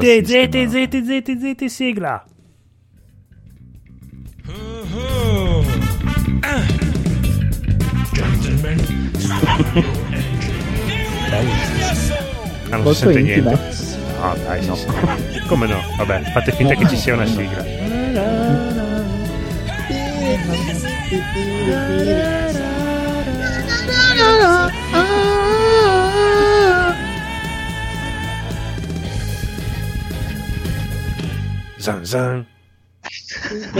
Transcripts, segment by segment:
Zete, zete, zete, zete, sigla. Ah, non si sente niente. No, dai, no. Come no? Vabbè, fate finta che ci sia una sigla. Zan zan.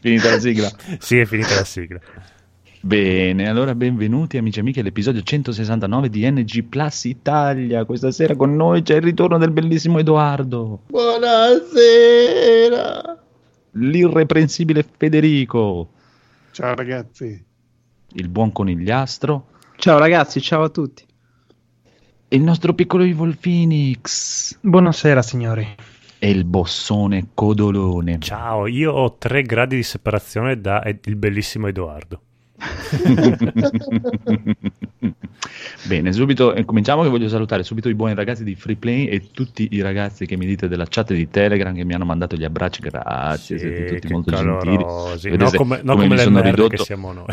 Finita la sigla. Sì, è finita la sigla. Bene, allora benvenuti amici e amiche all'episodio 169 di NG Plus Italia. Questa sera con noi c'è il ritorno del bellissimo Edoardo, Buonasera. l'irreprensibile Federico, Ciao ragazzi. il buon conigliastro Ciao ragazzi, ciao a tutti. Il nostro piccolo Evil Phoenix Buonasera signori. e il bossone Codolone. Ciao, io ho tre gradi di separazione da il bellissimo Edoardo. Bene, subito eh, cominciamo che voglio salutare subito i buoni ragazzi di Freeplay e tutti i ragazzi che mi dite della chat di Telegram che mi hanno mandato gli abbracci, grazie, siete tutti molto gentili. calorosi. Vedete No come, no come come le sono ridotto- che siamo noi.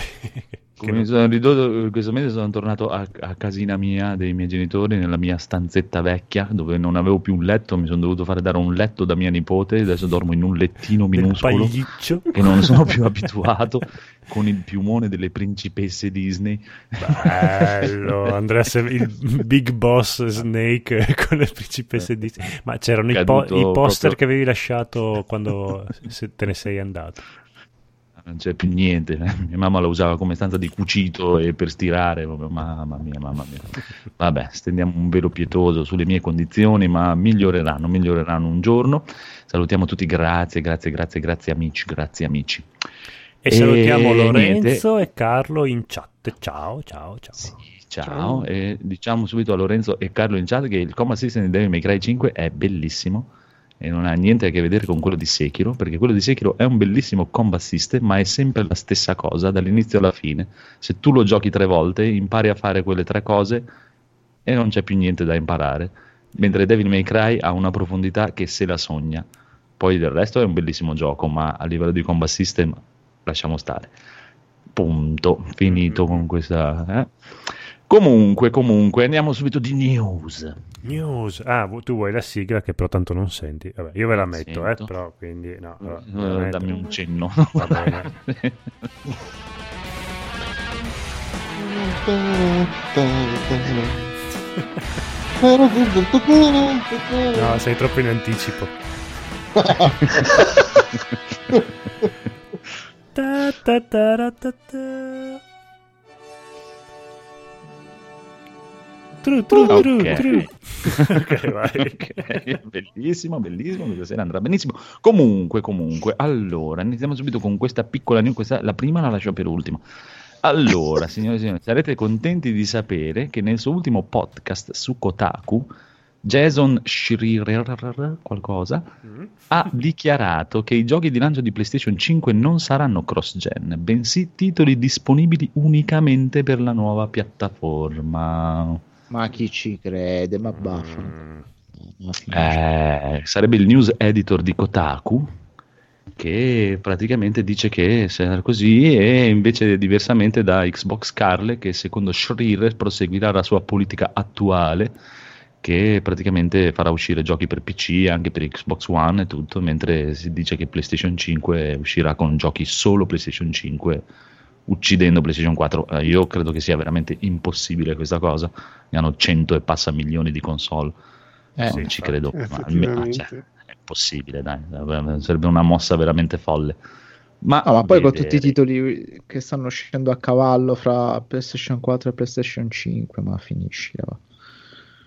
Come sono ridotto questo mese sono tornato a, a casina mia dei miei genitori nella mia stanzetta vecchia dove non avevo più un letto, mi sono dovuto fare dare un letto da mia nipote, adesso dormo in un lettino minuscolo che non sono più abituato con il piumone delle principesse Disney. Bello, Andrea il big boss Snake con le principesse di... Ma c'erano i, po- i poster proprio- che avevi lasciato quando te ne sei andato. Non c'è più niente. Mia mamma la usava come stanza di cucito e per stirare. Mamma mia, mamma mia. Vabbè, stendiamo un velo pietoso sulle mie condizioni, ma miglioreranno, miglioreranno un giorno. Salutiamo tutti, grazie, grazie, grazie, grazie amici, grazie amici. E, E salutiamo niente. Lorenzo e Carlo in chat. Ciao, ciao, ciao. Sì, ciao, e diciamo subito a Lorenzo e Carlo in chat che il combat system di Devil May Cry 5 è bellissimo e non ha niente a che vedere con quello di Sekiro, perché quello di Sekiro è un bellissimo combat system, ma è sempre la stessa cosa dall'inizio alla fine. Se tu lo giochi tre volte, impari a fare quelle tre cose e non c'è più niente da imparare. Mentre Devil May Cry ha una profondità che se la sogna. Poi del resto è un bellissimo gioco, ma a livello di combat system lasciamo stare. Punto, finito con questa. eh. Comunque, comunque, andiamo subito di news. News. Ah, tu vuoi la sigla che però tanto non senti. Vabbè, io ve la metto, eh, Sento. però quindi no. allora, Eh, la metto. dammi un cenno. Va bene. No, sei troppo in anticipo. Ta ta ta ra ta ta. Tru, tru, tru, Ok. tru. ok, vai. Ok, bellissimo, bellissimo, questa sera andrà benissimo. Comunque, comunque, allora, iniziamo subito con questa piccola news, questa, la prima la lascio per ultima. Allora, signore e signori, sarete contenti di sapere che nel suo ultimo podcast su Kotaku, Jason Schreier, qualcosa, ha dichiarato che i giochi di lancio di PlayStation 5 non saranno cross-gen, bensì titoli disponibili unicamente per la nuova piattaforma. Ma chi ci crede? Ma baffa. Mm. Eh, sarebbe il news editor di Kotaku che praticamente dice che sarà così e invece diversamente da Xbox Carle che secondo Schreier proseguirà la sua politica attuale che praticamente farà uscire giochi per PC anche per Xbox One e tutto mentre si dice che PlayStation 5 uscirà con giochi solo PlayStation 5 uccidendo PlayStation 4 Eh, io credo che sia veramente impossibile questa cosa ne hanno 100 e passa milioni di console Eh, non ci credo, ma almeno- Effettivamente. cioè, è possibile, dai, sarebbe una mossa veramente folle. Ma, No, ma poi con vedere- tutti i titoli che stanno uscendo a cavallo fra PlayStation 4 e PlayStation 5, ma finisci. va.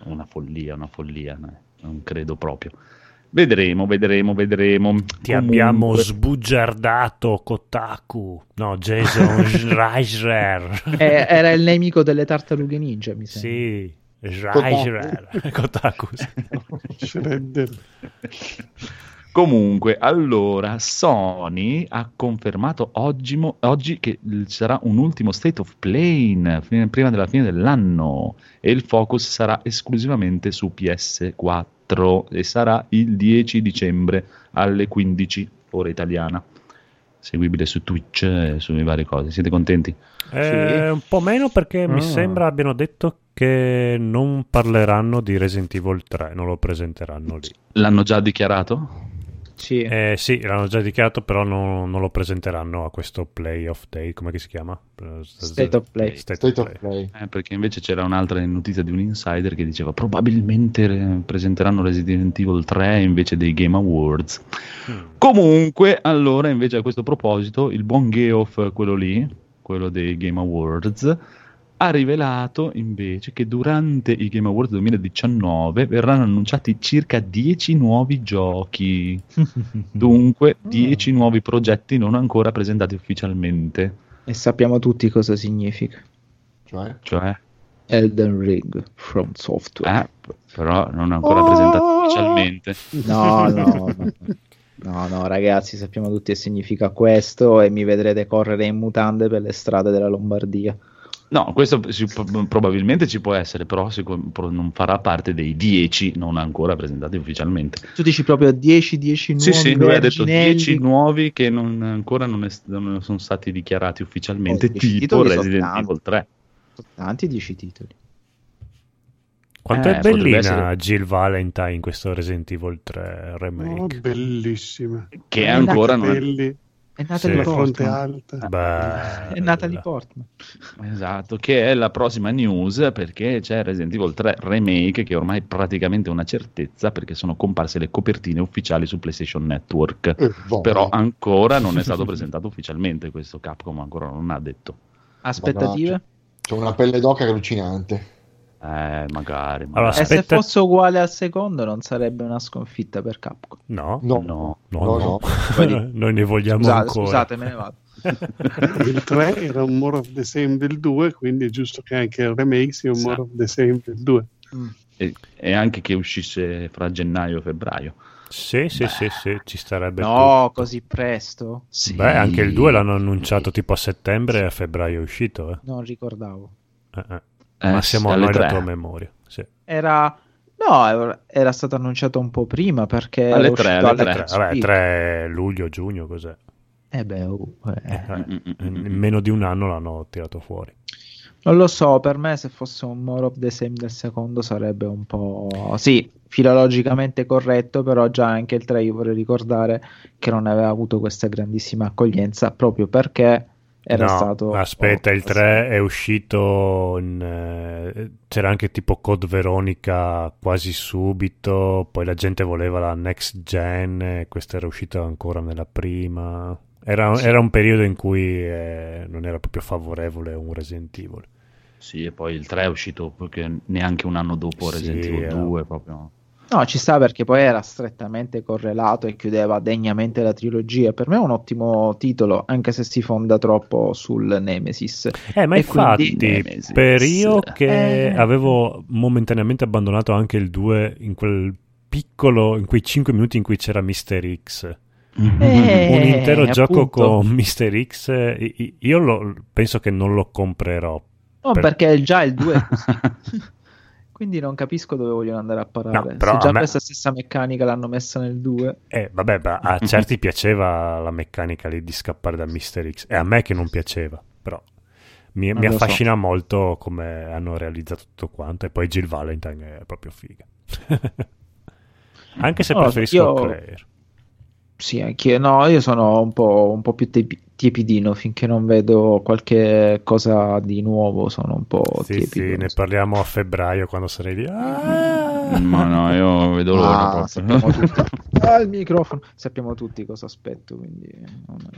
Una follia, una follia, dai, non credo proprio. Vedremo, vedremo, vedremo. Ti abbiamo Comunque- sbugiardato Kotaku. No, Jason Schreier. Eh, era il nemico delle tartarughe ninja, mi sembra. Sì, Schreier. Kotaku. sì. Comunque, allora, Sony ha confermato oggi, oggi che ci sarà un ultimo State of Play prima della fine dell'anno e il focus sarà esclusivamente su PS4 e sarà il 10 dicembre alle 15 ora italiana. Seguibile su Twitch e sulle varie cose. Siete contenti? Eh, Un po' meno perché mi Ah. sembra abbiano detto che non parleranno di Resident Evil 3, non lo presenteranno lì. L'hanno già dichiarato? Sì. Eh, sì, l'hanno già dichiarato, però non, non lo presenteranno a questo Play of Day, come che si chiama? State of Play. State, State of of Play. Play. Eh, perché invece c'era un'altra notizia di un insider che diceva probabilmente eh, presenteranno Resident Evil 3 invece dei Game Awards. Mm. Comunque, allora, invece a questo proposito, il buon Geoff, quello lì, quello dei Game Awards, ha rivelato invece che durante i Game Awards 2019 verranno annunciati circa 10 nuovi giochi. Dunque, 10 nuovi progetti non ancora presentati ufficialmente. E sappiamo tutti cosa significa. Cioè, Cioè, Elden Ring from Software. eh, però non ancora presentati ufficialmente. No, no, no. No, no, ragazzi, sappiamo tutti che significa questo e mi vedrete correre in mutande per le strade della Lombardia. No, questo si- probabilmente ci può essere, però sicur- non farà parte dei 10 non ancora presentati ufficialmente. Tu dici proprio 10-10 nuovi Sì, sì, lui ha detto verginelli. 10 nuovi che non- ancora non, è- non sono stati dichiarati ufficialmente, Oh, 10 tipo Resident tanti. Evil 3. Sono Tanti 10 titoli. Quanto Eh, è bellina essere- Jill Valentine in questo Resident Evil 3 Oh, remake. bellissima. Che Eh, ancora non è... È Sì. Natalie la fronte Portman. alta. Bella. È Natalie Portman. Esatto, che è la prossima news perché c'è Resident Evil 3 Remake che ormai è praticamente una certezza perché sono comparse le copertine ufficiali su PlayStation Network. eh, boh, Però ancora non è stato presentato ufficialmente questo Capcom, ancora non ha detto. Aspettative? c'è una pelle d'oca allucinante. Eh, magari. Allora, magari. E se Aspetta- fosse uguale al secondo non sarebbe una sconfitta per Capcom. No, No, No. no, no, no. no. Noi ne vogliamo Scusate, ancora. scusate, me ne vado. Il 3 era un more of the same del 2, quindi è giusto che anche il remake sia un more of the same del 2. Mm. E, e anche che uscisse fra gennaio e febbraio. Sì, sì, sì, sì, ci starebbe No, così presto? Sì. Beh, anche il 2 l'hanno annunciato tipo a settembre e a febbraio è uscito. Eh. Non ricordavo. Eh, eh. Eh, Ma siamo alle noi tua memoria. Sì. Era... No, era- stato annunciato un po' prima perché... Alle era tre, uscito alle alle tre. tre. Vabbè, 3 luglio, giugno, cos'è? Eh beh, oh, eh. Eh, Mm, mm, mm, in meno di un anno l'hanno tirato fuori. Non lo so, per me se fosse un more of the same del secondo sarebbe un po'... Sì, filologicamente corretto, però già anche il 3 io vorrei ricordare che non aveva avuto questa grandissima accoglienza proprio perché era No, stato... Aspetta, il 3 è uscito. in, eh, c'era anche tipo Code Veronica quasi subito. Poi la gente voleva la next gen. E questo era uscito ancora nella prima. Era, Sì. era un periodo in cui eh, non era proprio favorevole un Resident Evil. Sì, e poi il 3 è uscito perché neanche un anno dopo Sì, Resident Evil era- 2 proprio. No, ci sta perché poi era strettamente correlato e chiudeva degnamente la trilogia. Per me è un ottimo titolo, anche se si fonda troppo sul Nemesis. Eh, ma E infatti, Nemesis. per io che Eh. avevo momentaneamente abbandonato anche il 2 in quel piccolo, in quei 5 minuti in cui c'era Mister X. Eh, un intero gioco appunto. con Mister X, io lo- penso che non lo comprerò. No, per- perché già il 2 è così. Quindi non capisco dove vogliono andare a parare. No, però Se già me- questa stessa meccanica l'hanno messa nel 2. Eh, vabbè, ma a certi piaceva la meccanica lì di scappare da Mister X, e a me che non piaceva, però mi, mi lo so. affascina molto come hanno realizzato tutto quanto, e poi Jill Valentine è proprio figa. Anche se No, preferisco io- Claire. Sì, anche no, io sono un po', un po' più tepi- tiepidino finché non vedo qualche cosa di nuovo. Sono un po' Sì, sì, tiepido. ne parliamo a febbraio quando sarei lì. Ah! Ma no, io vedo l'ora Ah, sappiamo tutti. Ah, il microfono. Sappiamo tutti cosa aspetto. Quindi non-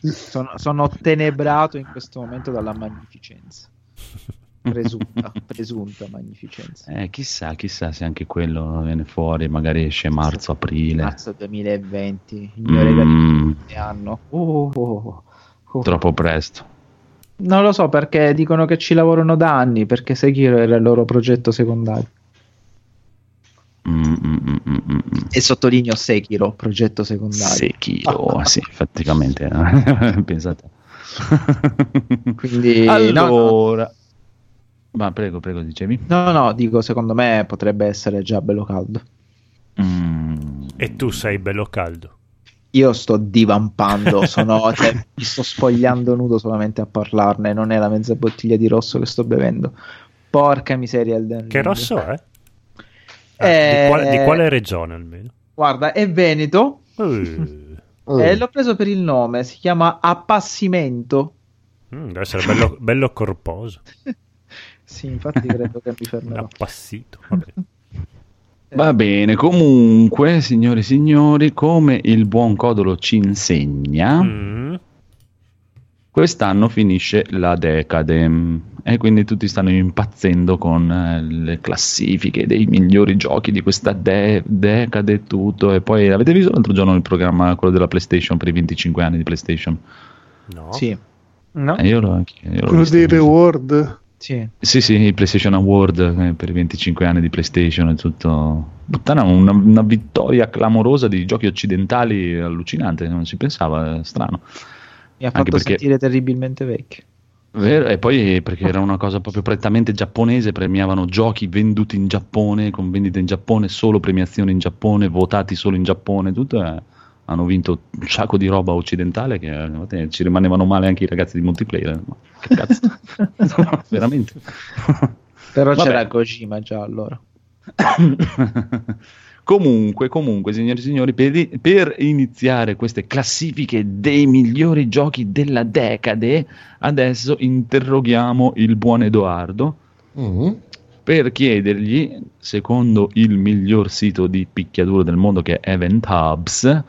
sono, sono tenebrato in questo momento dalla magnificenza. Presunta, presunta magnificenza. Eh, chissà, chissà se anche quello viene fuori, magari esce marzo-aprile. Marzo 2020, il mio Mm, di anno. Oh, oh, oh. troppo presto. Non lo so perché dicono che ci lavorano da anni perché Sekiro era il loro progetto secondario. Mm, mm, mm, mm, mm, mm. E sottolineo Sekiro, progetto secondario. Sekiro, sì, effettivamente. Pensate. Quindi, no, no. Ma prego, prego, dicevi. No, no, dico, secondo me potrebbe essere già bello caldo. Mm, E tu sei bello caldo. Io sto divampando, sono, cioè, mi sto spogliando nudo solamente a parlarne, non è la mezza bottiglia di rosso che sto bevendo. Porca miseria Elden Ring. Che rosso è? Ah, Eh, di, quale, di quale regione almeno? Guarda, è Veneto Uh, Oh. e l'ho preso per il nome, si chiama Appassimento. mm, deve essere bello, bello corposo. Sì, infatti credo che mi fermerò. Appassito. Vabbè. Va bene, comunque, signori e signori, come il buon Codolo ci insegna, Mm, quest'anno finisce la decade e quindi tutti stanno impazzendo con eh, le classifiche dei migliori giochi di questa de- decade e tutto. E poi avete visto l'altro giorno il programma, quello della PlayStation per i 25 anni di PlayStation? no. Sì. No? Eh, io l'ho anche io l'ho Quello visto. dei reward. Sì. Sì, sì, il PlayStation Award eh, per i 25 anni di PlayStation è tutto. Puttana, una, una vittoria clamorosa di giochi occidentali allucinante, non si pensava, è strano. Mi ha Anche fatto perché- sentire terribilmente vecchio. Vero? E poi perché era una cosa proprio prettamente giapponese, premiavano giochi venduti in Giappone, con vendite in Giappone, solo premiazioni in Giappone, votati solo in Giappone, tutto. eh, hanno vinto un sacco di roba occidentale che eh, ci rimanevano male anche i ragazzi di multiplayer. Ma che cazzo? No, veramente. Però Vabbè. c'era Kojima già allora. comunque, comunque, signori e signori, per, per iniziare queste classifiche dei migliori giochi della decade, adesso interroghiamo il buon Edoardo Mm. per chiedergli, secondo il miglior sito di picchiaduro del mondo che è Event Hubs,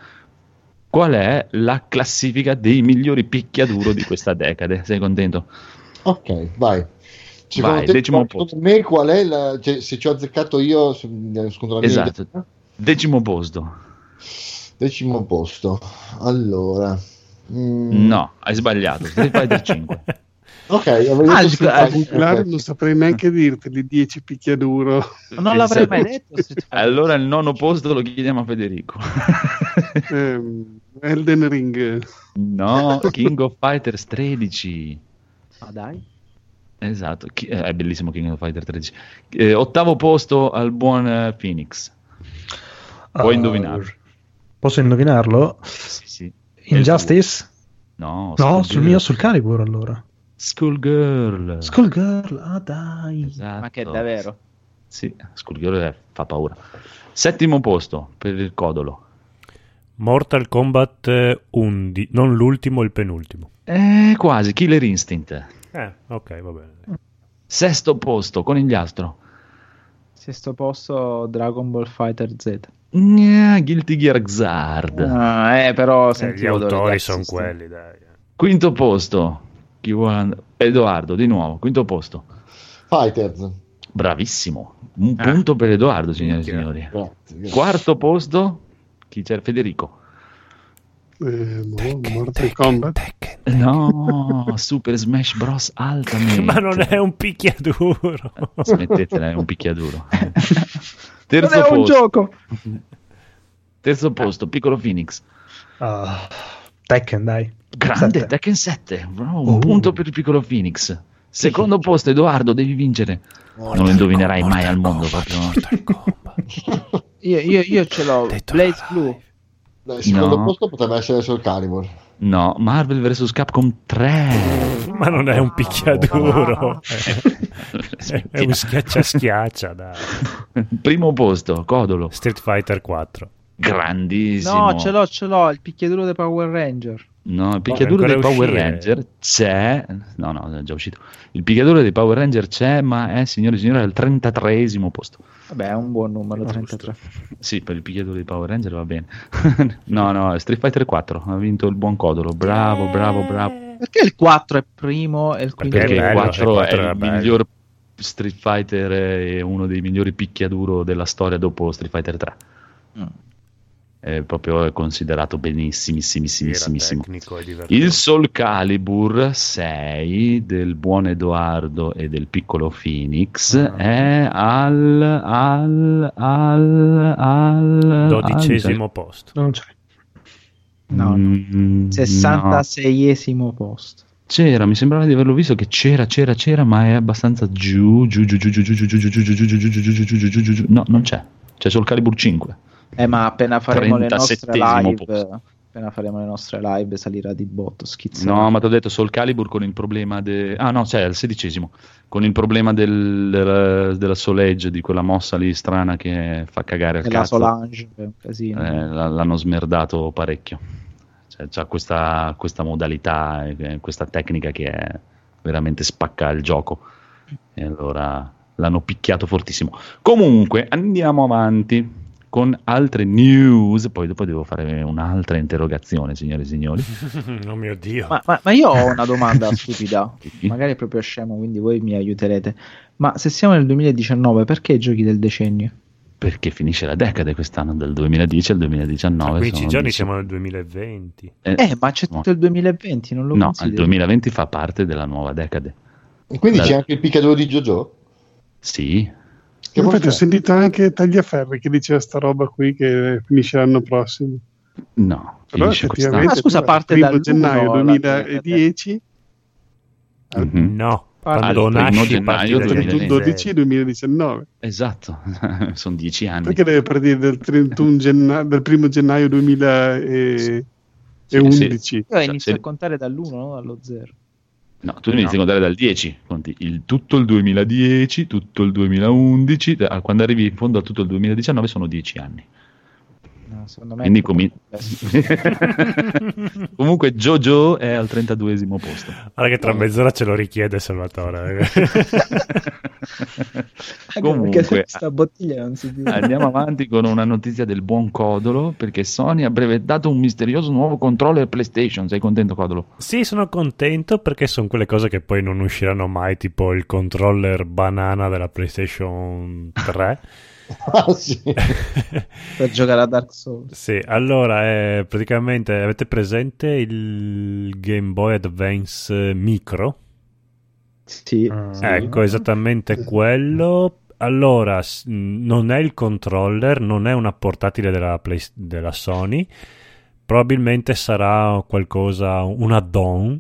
qual è la classifica dei migliori picchiaduro di questa decade. Sei contento? Ok, vai. Secondo Vai, te, decimo posto. me qual è la, cioè, se ci ho azzeccato io secondo la mia Esatto. idea? Decimo posto. decimo posto allora mm, No, hai sbagliato. Street Fighter 5. ok Ah, Popolare ok. non saprei neanche dirti di 10 picchiaduro. Non l'avrei Esatto. mai detto. Allora il nono posto lo chiediamo a Federico. Ehm, Elden Ring. no, King of Fighters 13. Ma dai. Esatto, Chi- eh, è bellissimo King of Fighters 13. Eh, ottavo posto al buon eh, Phoenix. Puoi Ah, indovinarlo. Posso indovinarlo? Sì, sì. Injustice? No, No, sul mio, sul Calibur allora. Skullgirl. Skullgirl, ah dai. Esatto. Ma che davvero? Sì, Skullgirl è- fa paura. Settimo posto per il Codolo. Mortal Kombat eh, 11, non l'ultimo, il penultimo. Eh, quasi, Killer Instinct. Eh, ok, va bene. Sesto posto, Conigliastro. Sesto posto Dragon Ball Fighter Z. Gna, Guilty Gear Xrd. Ah, eh, però Eh, gli autori sono quelli, dai. Quinto posto. Chi vuole and- Edoardo, di nuovo, quinto posto. Fighters Bravissimo. Un Ah. punto per Edoardo, signori e signori. grazie, grazie. Quarto posto. Chi c'è? Federico. Eh, boh, Mortal Kombat. No, Super Smash Bros. Ultimate. Ma non è un picchiaduro. Smettetela, è un picchiaduro. Non Terzo è un posto. gioco. Terzo posto, Piccolo Phoenix. Ah, Tekken, dai. Grande, Sette. Tekken 7. Bravo, un Oh. punto per il Piccolo Phoenix. Secondo posto, Edoardo, devi vincere. non lo indovinerai mai al mondo. Proprio. Io, io, io ce l'ho. Dead or Blaze. Blue. Dai, il secondo No. posto potrebbe essere sul Calibur No, Marvel vs. Capcom 3. Ma non è un picchiaduro. è, è un schiaccia schiaccia. Primo posto, Codolo. Street Fighter 4. Grandissimo. No, ce l'ho, ce l'ho. Il picchiaduro dei Power Ranger. No, il picchiaduro dei Power uscire. Ranger c'è. No, no, è già uscito. Il picchiaduro dei Power Ranger c'è, ma è, signore e signori, al 33esimo posto. Vabbè, è un buon numero, Ah, 33. Sì, per il picchiaduro dei Power Ranger va bene. no, no, Street Fighter 4 ha vinto il buon Codolo. Bravo, bravo, bravo. Perché il 4 è primo e il quinto Perché è il bello, 4 il è 4 era il bello. miglior Street Fighter e uno dei migliori picchiaduro della storia dopo Street Fighter 3. Mm. È proprio considerato e divertente. Il Soul Calibur 6 del buon Edoardo e del piccolo Phoenix Ah. è al al al al dodicesimo posto. Non c'è. No, no. Mm, no. 66esimo posto. C'era, mi sembrava di averlo visto che c'era, c'era, c'era, ma è abbastanza giù, giù, giù, giù, giù, giù, giù, giù, giù, giù, giù, giù, giù, giù, giù, giù, giù, giù, giù, giù. No, non c'è. C'è Soul Calibur 5. Eh, ma appena faremo le nostre 37esimo live, posto. appena faremo le nostre live salirà di botto, schizzerà. No, ma ti ho detto Soul Calibur con il problema de... Ah no, c'è al sedicesimo. Con il problema del, della, della Soul Edge, di quella mossa lì strana che fa cagare al E la cazzo. Solange, è un casino. Eh, l'hanno smerdato parecchio. Cioè, c'ha questa, questa modalità, eh, questa tecnica che è veramente spacca il gioco. E allora l'hanno picchiato fortissimo. Comunque, andiamo avanti con altre news. Poi dopo devo fare un'altra interrogazione, signore e signori. oh mio Dio. Ma, ma- ma io ho una domanda stupida, magari è proprio scemo, quindi voi mi aiuterete. Ma se siamo nel 2019, perché i giochi del decennio? Perché finisce la decade quest'anno, dal 2010 al 2019. A 15 sono giorni dieci- siamo nel 2020. Eh, Eh, ma c'è tutto il 2020, non lo No, il consideri? 2020 fa parte della nuova decade. E quindi Dai. c'è anche il picchiaduro di JoJo? Sì, Che Infatti ho sentito anche Tagliaferri che diceva sta roba qui che finisce l'anno prossimo. no, Però finisce quest'anno. Ma scusa, parte primo dal gennaio uno, la- 2010 Mhm. No, Parte- quando nasci gennaio parti dal 2020. 12 2019 Esatto, sono dieci anni. perché deve partire dal 31 gennaio del primo gennaio 2011 Sì, Io inizio se- a contare dall'1, no? Dallo 0. No, tu inizi No. a contare dal 10, conti il, tutto il 2010, tutto il 2011, eh, quando arrivi in fondo a tutto il 2019 sono 10 anni. No, secondo me complesso. Comunque Jojo è al 32esimo posto. Guarda che tra mezz'ora ce lo richiede Salvatore. Anche Comunque, questa bottiglia non si chiude. Andiamo avanti con una notizia del buon Codolo, perché Sony ha brevettato un misterioso nuovo controller PlayStation. Sei contento, Codolo? sì, sono contento perché sono quelle cose che poi non usciranno mai, tipo il controller banana della PlayStation 3. Ah, sì. per giocare a Dark Souls. Sì, allora eh, praticamente avete presente il Game Boy Advance Micro? Sì, Ah. sì. Ecco, esattamente quello. Allora, non è il controller, non è una portatile della, Play- della Sony, probabilmente sarà qualcosa, un add-on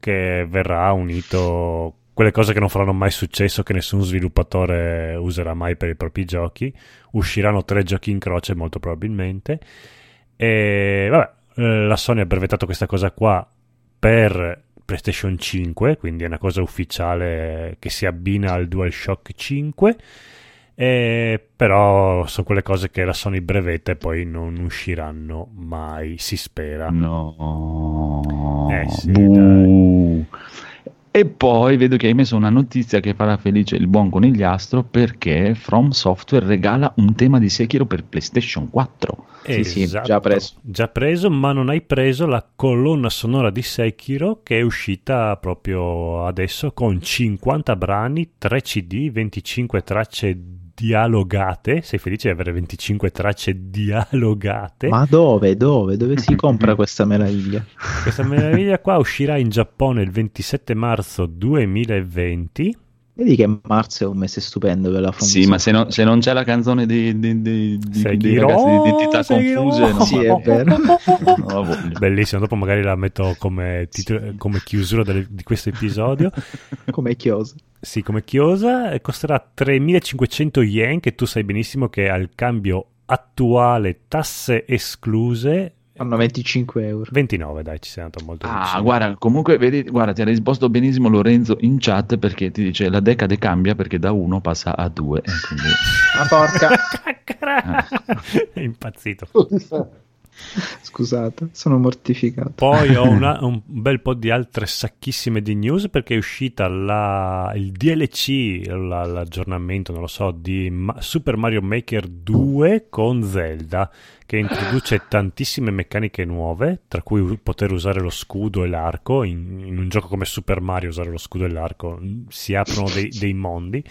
che verrà unito, quelle cose che non faranno mai successo, che nessun sviluppatore userà mai per i propri giochi. Usciranno tre giochi in croce molto probabilmente. E vabbè, eh, la Sony ha brevettato questa cosa qua per PlayStation 5, quindi è una cosa ufficiale che si abbina al DualShock 5. E però sono quelle cose che la Sony brevetta e poi non usciranno mai, si spera. No. Eh sì, Buh. E poi vedo che hai messo una notizia che farà felice il buon conigliastro perché From Software regala un tema di Sekiro per PlayStation 4. Sì, sì, già preso. Già preso, ma non hai preso la colonna sonora di Sekiro che è uscita proprio adesso con 50 brani, 3 CD, 25 tracce dialogate. Sei felice di avere 25 tracce dialogate? Ma dove, dove, dove si compra questa meraviglia? Questa meraviglia qua uscirà in Giappone il 27 marzo 2020. Vedi che marzo è un mese stupendo per la Sì, ma se, no- se non c'è la canzone di, di, di, di- Sekiro, ragazzi di identità confuse, no, Sì, è vero. non la voglio. Bellissimo, dopo magari la metto come, titolo- come chiusura del- di questo episodio. come chiosa. Sì, come chiosa e costerà 3500 yen, che tu sai benissimo che al cambio attuale, tasse escluse, Fanno 25 euro. 29, dai, ci sei andato molto Ah, vicino. guarda, comunque, vedi, guarda, ti ha risposto benissimo Lorenzo in chat perché ti dice la decade cambia perché da 1 passa a 2. quindi... Ma porca. È impazzito. Scusate, sono mortificato. Poi ho una- un bel po' di altre sacchissime di news perché è uscita la- il DLC, la- l'aggiornamento, non lo so, di Ma- Super Mario Maker 2 con Zelda, che introduce tantissime meccaniche nuove, tra cui poter usare lo scudo e l'arco. In, in un gioco come Super Mario usare lo scudo e l'arco mm, si aprono dei, dei mondi.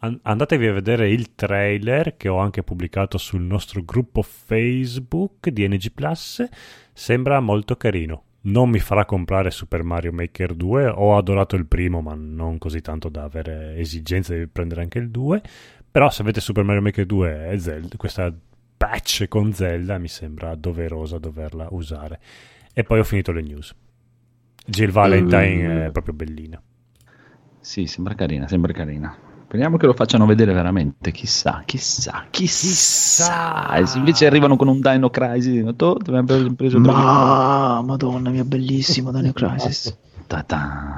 An- andatevi a vedere il trailer che ho anche pubblicato sul nostro gruppo Facebook di NG Plus. Sembra molto carino. Non mi farà comprare Super Mario Maker 2. Ho adorato il primo, ma non così tanto da avere esigenza di prendere anche il 2. Però se avete Super Mario Maker 2 e Zelda, questa patch con Zelda mi sembra doverosa doverla usare. E poi ho finito le news. Jill Valentine è proprio bellina. Sì, sembra carina, sembra carina. Speriamo che lo facciano vedere veramente. Chissà, chissà, chissà. E se invece arrivano con un Dino Crisis, no, abbiamo preso Ma madonna mia, bellissimo Dino Crisis.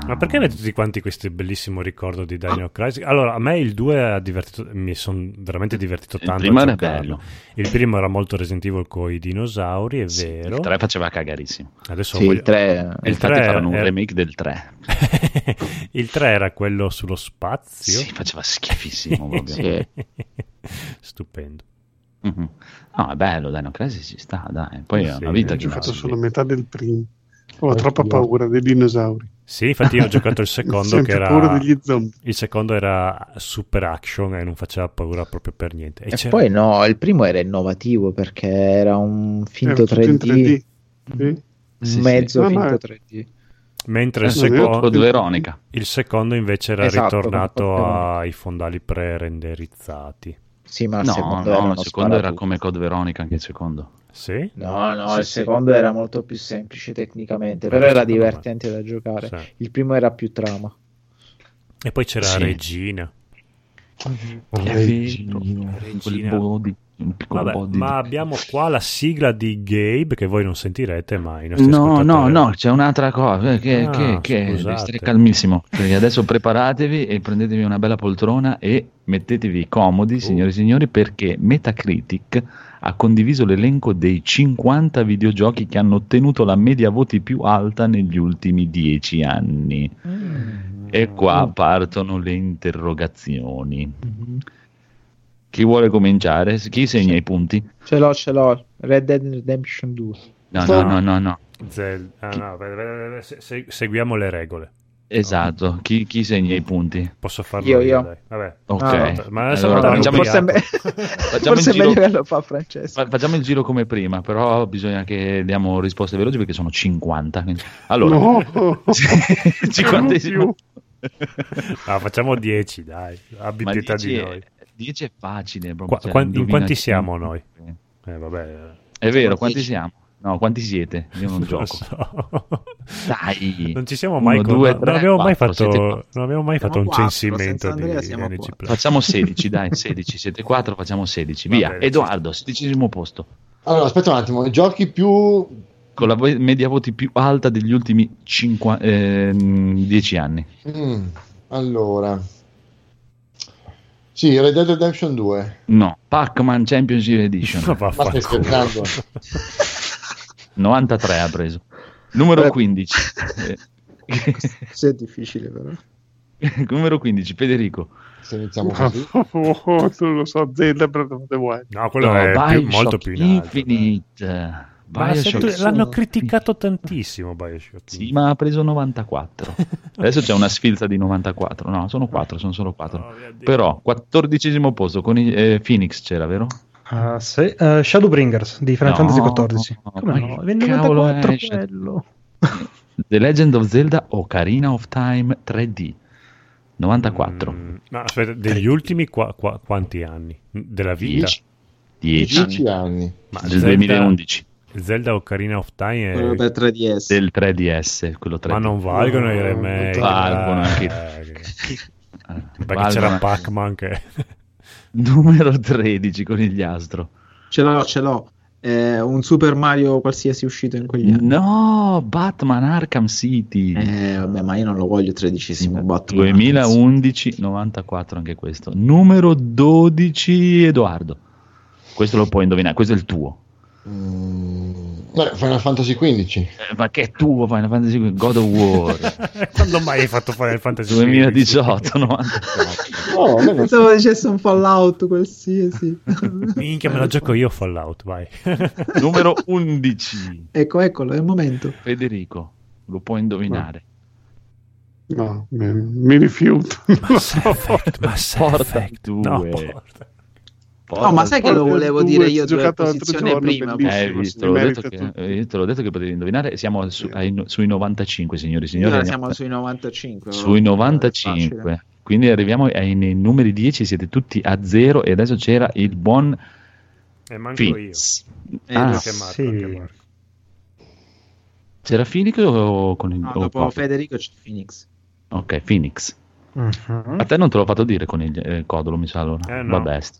Ma perché avete tutti quanti questo bellissimo ricordo di Dino Crisis? Allora, a me il 2 ha divertito, mi sono veramente divertito Il tanto. primo a era bello. Il primo era molto Resident Evil con i dinosauri, è Sì, vero. Il 3 faceva cagarissimo. Adesso Sì, voglio- il 3 E Il infatti tre faranno un era- remake del 3. il 3 era quello sullo spazio. Sì, faceva schifissimo proprio. Sì. Stupendo. Mhm. No, è bello, Dino Crisis ci sta, dai. Poi è Sì, una vita ho Ho che giocato solo metà del primo. Ho troppa paura dei dinosauri. Sì, infatti io ho giocato il secondo che paura era degli zombie. il secondo era super action e non faceva paura proprio per niente. E E poi no, il primo era innovativo perché era un finto Era tutto in 3D, 3D. Sì. Sì, un sì. mezzo No, no, finto è- 3D. mentre il, Eh, secondo, il secondo invece era Esatto, ritornato ai fondali pre-renderizzati. Sì, ma il No, secondo no, era il secondo era come Code Veronica anche il secondo. Sì? No, no, Sì, il sì. secondo era molto più semplice tecnicamente, però era divertente da giocare. Sì. Il primo era più trama. E poi c'era Sì. Regina. È Regina. quel body, Vabbè, body. ma abbiamo qua la sigla di Gabe che voi non sentirete, ma i nostri No, no, no, c'è un'altra cosa. eh, Che, Ah, che, che stare calmissimo. Perché adesso preparatevi e prendetevi una bella poltrona e mettetevi comodi, signori e signori, perché Metacritic ha condiviso l'elenco dei 50 videogiochi che hanno ottenuto la media voti più alta negli ultimi 10 anni. E qua partono le interrogazioni. Chi vuole cominciare? Chi segna i punti? Ce l'ho, ce l'ho. Red Dead Redemption 2. No, no, no, no, no. Zel- ah, no, se- seguiamo le regole. Esatto. Chi, chi segna i punti? Posso farlo Io, io. Vabbè. Ok. Ah, Ma adesso Allora, facciamo- forse è, me- Facciamo forse il è meglio giro- che lo fa Francesco. Fa- Facciamo il giro come prima, però bisogna che diamo risposte veloci perché sono 50. quindi- Allora, No, cinquantesimo. Ah, facciamo 10, dai. Abbi Ma pietà 10 di è, noi. 10 è facile. proprio, Qua- cioè, in quanti siamo noi? Eh, vabbè. È vero, quanti 10. siamo? No, quanti siete? Io non lo gioco. so. Dai. Non ci siamo Uno, mai con- due, non abbiamo mai quattro, siete fatto, quattro. non abbiamo mai Siamo fatto un quattro, censimento senza Andrea di NG. Plus. Facciamo 16, dai, 16. Siete 4, facciamo 16. Va Via. bene, Edoardo, sedicesimo posto. Allora, aspetta un attimo, i giochi più... Con la media voti più alta degli ultimi 10 anni. Mm, allora... Sì, Red Dead Redemption 2. No, Pac-Man Championship Edition. Ma stai scherzando? 93 ha preso. Numero Beh. 15. Eh, Sì, è difficile però. Numero 15, Federico. Se iniziamo così. non lo so, Zelda Breath of the Wild. No, quello No, è più- molto più in alto. Infinite. Bioshock tu- l'hanno criticato tantissimo Bioshock. Sì, ma ha preso 94. Adesso c'è una sfilza di 94. No, sono 4, sono solo 4. Oh. Però, 14 posto con i, eh, Phoenix c'era, vero? Ah, sì. Eh, Shadowbringers di Final No, Fantasy XIV. no, Come ma no? cavolo 94 è? quello. The Legend of Zelda Ocarina of Time 3D. 94. Mm, no, aspetta, degli ultimi qua- qua- quanti anni? Della vita? 10. 10. 10 anni. Ma Del Zelda- 2011. Zelda Ocarina of Time è- Quello per 3DS. Del 3DS. Quello 3D. Ma non valgono i No, remake. valgono anche- Eh, Eh, Perché valgono c'era Pac-Man che... Numero 13 con il Astro. Ce l'ho, ce l'ho. È un Super Mario qualsiasi uscito in quegli anni. No, Batman Arkham City. Eh, vabbè, ma io non lo voglio tredicesimo Batman. 2011, 94 anche questo. Numero 12, Edoardo. Questo lo puoi indovinare, questo è il tuo. Mm, beh, Final Fantasy XV. Eh, ma che è tuo Final Fantasy God of War Quando mai hai fatto Final Fantasy 2018, 94. No, non- Pensavo dicesse un Fallout qualsiasi. Minchia, me la gioco io Fallout, vai. Numero 11, ecco, eccolo, è il momento. Federico. Lo puoi indovinare. No, mi, mi rifiuto. Mass Effect, Mass Porta Effect. due. No, porta. No, ma sai che lo volevo 2 dire io due giocato l'altro posizioni giorno, prima. Eh, visto, l'ho detto che, eh, te l'ho detto che potevi indovinare. Siamo su- ai- sui 95, signori e signori. Ora Andiamo- siamo sui 95. sui 95. Quindi arriviamo ai nei numeri 10, siete tutti a zero e adesso c'era il buon E manco io. Phoenix. Eh, Ah. Anche Marco, sì. anche Marco. C'era Phoenix o con il No, dopo Codolo? Federico c'è Phoenix. Ok, Phoenix. Mhm. A te non te l'ho fatto dire con il eh, Codolo, mi sa allora. Eh, no. Vabbè, cazzi.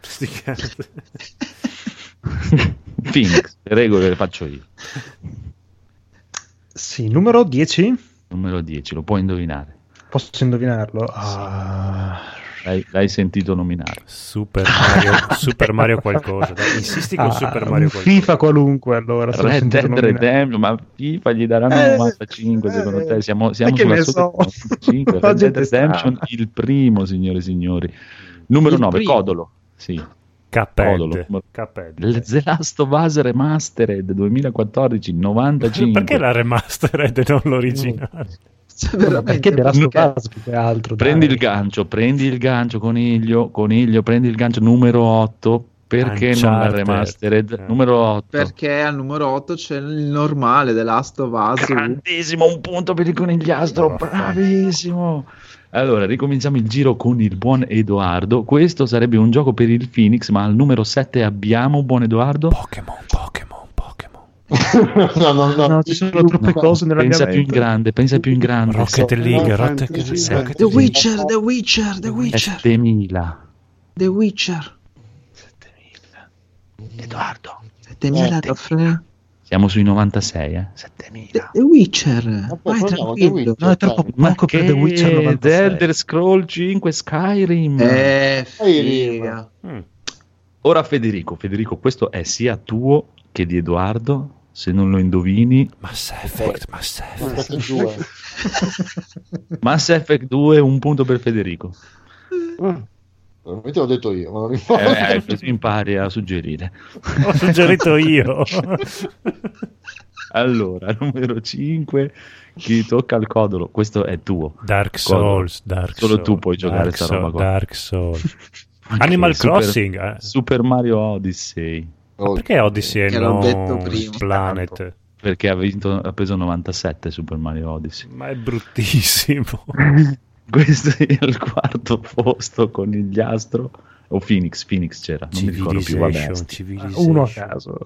Phoenix, le regole le faccio io. Sì, numero 10. Numero 10, lo puoi indovinare. Posso indovinarlo? Ah, L'hai, l'hai sentito nominare. Super Mario, Super Mario qualcosa. Dai, insisti con ah, Super Mario qualcosa. FIFA qualunque allora. Red Dead. Redemption, ma FIFA gli daranno Eh, 95 secondo eh, te? Siamo, siamo sulla so. 95. La Red Dead Redemption, il primo, signore e signori. Numero Il 9, primo. Codolo. Sì. Cuphead. Cuphead. The Last of Us Remastered 2014, 95. Perché la remastered e non l'originale? Cioè, Perché The Last of Us più che altro? Prendi dai. il gancio, prendi il gancio, coniglio, coniglio, prendi il gancio numero 8. Perché non la Uncharted. remastered? Eh. Numero 8. Perché al numero 8 c'è il normale The Last of Us. Grandissimo, un punto per il conigliastro, bravissimo. Allora, ricominciamo il giro con il buon Edoardo. Questo sarebbe un gioco per il Phoenix, ma al numero 7 abbiamo, buon Edoardo. Pokémon, Pokémon, Pokémon. no, no, no. No, ci sono troppe cose nella Pensa mia più in grande, pensa più in grande. Rocket League, no, Rocket Rocket The League. Witcher, The Witcher, The Witcher, 7000. The Witcher. Edoardo. 7000 Eh, trofei. Siamo sui 96, eh? The, 7000. The Witcher. poi Vai The tranquillo. Witcher. No, è troppo Ma poco per The Witcher che 96. The Elder Scroll 5 Skyrim. Eh, Skyrim. figa. Mm. Ora Federico, Federico, questo è sia tuo che di Edoardo. Se non lo indovini, Mass Effect, Mass Effect. Questi due. Mass Effect 2, un punto per Federico. Ah, Probabilmente l'ho detto io, ma non ricordo. Eh, eh, così impari a suggerire. Ho suggerito io. Allora, numero 5, chi tocca il codolo. Questo è tuo. Dark Codolo. Souls, Dark Solo Souls, tu puoi giocare Dark sta Souls, roba qua. Dark Souls. Animal Super- Crossing. eh. Super Mario Odyssey. Oh, Perché Odyssey Che l'ho non detto prima. Planet? Perché ha, vinto, ha preso 97 Super Mario Odyssey. Ma è bruttissimo. Questo è il quarto posto con il Gliastro. O Phoenix, Phoenix c'era, non mi ricordo più. Vabbè, Civilization. Uno a caso.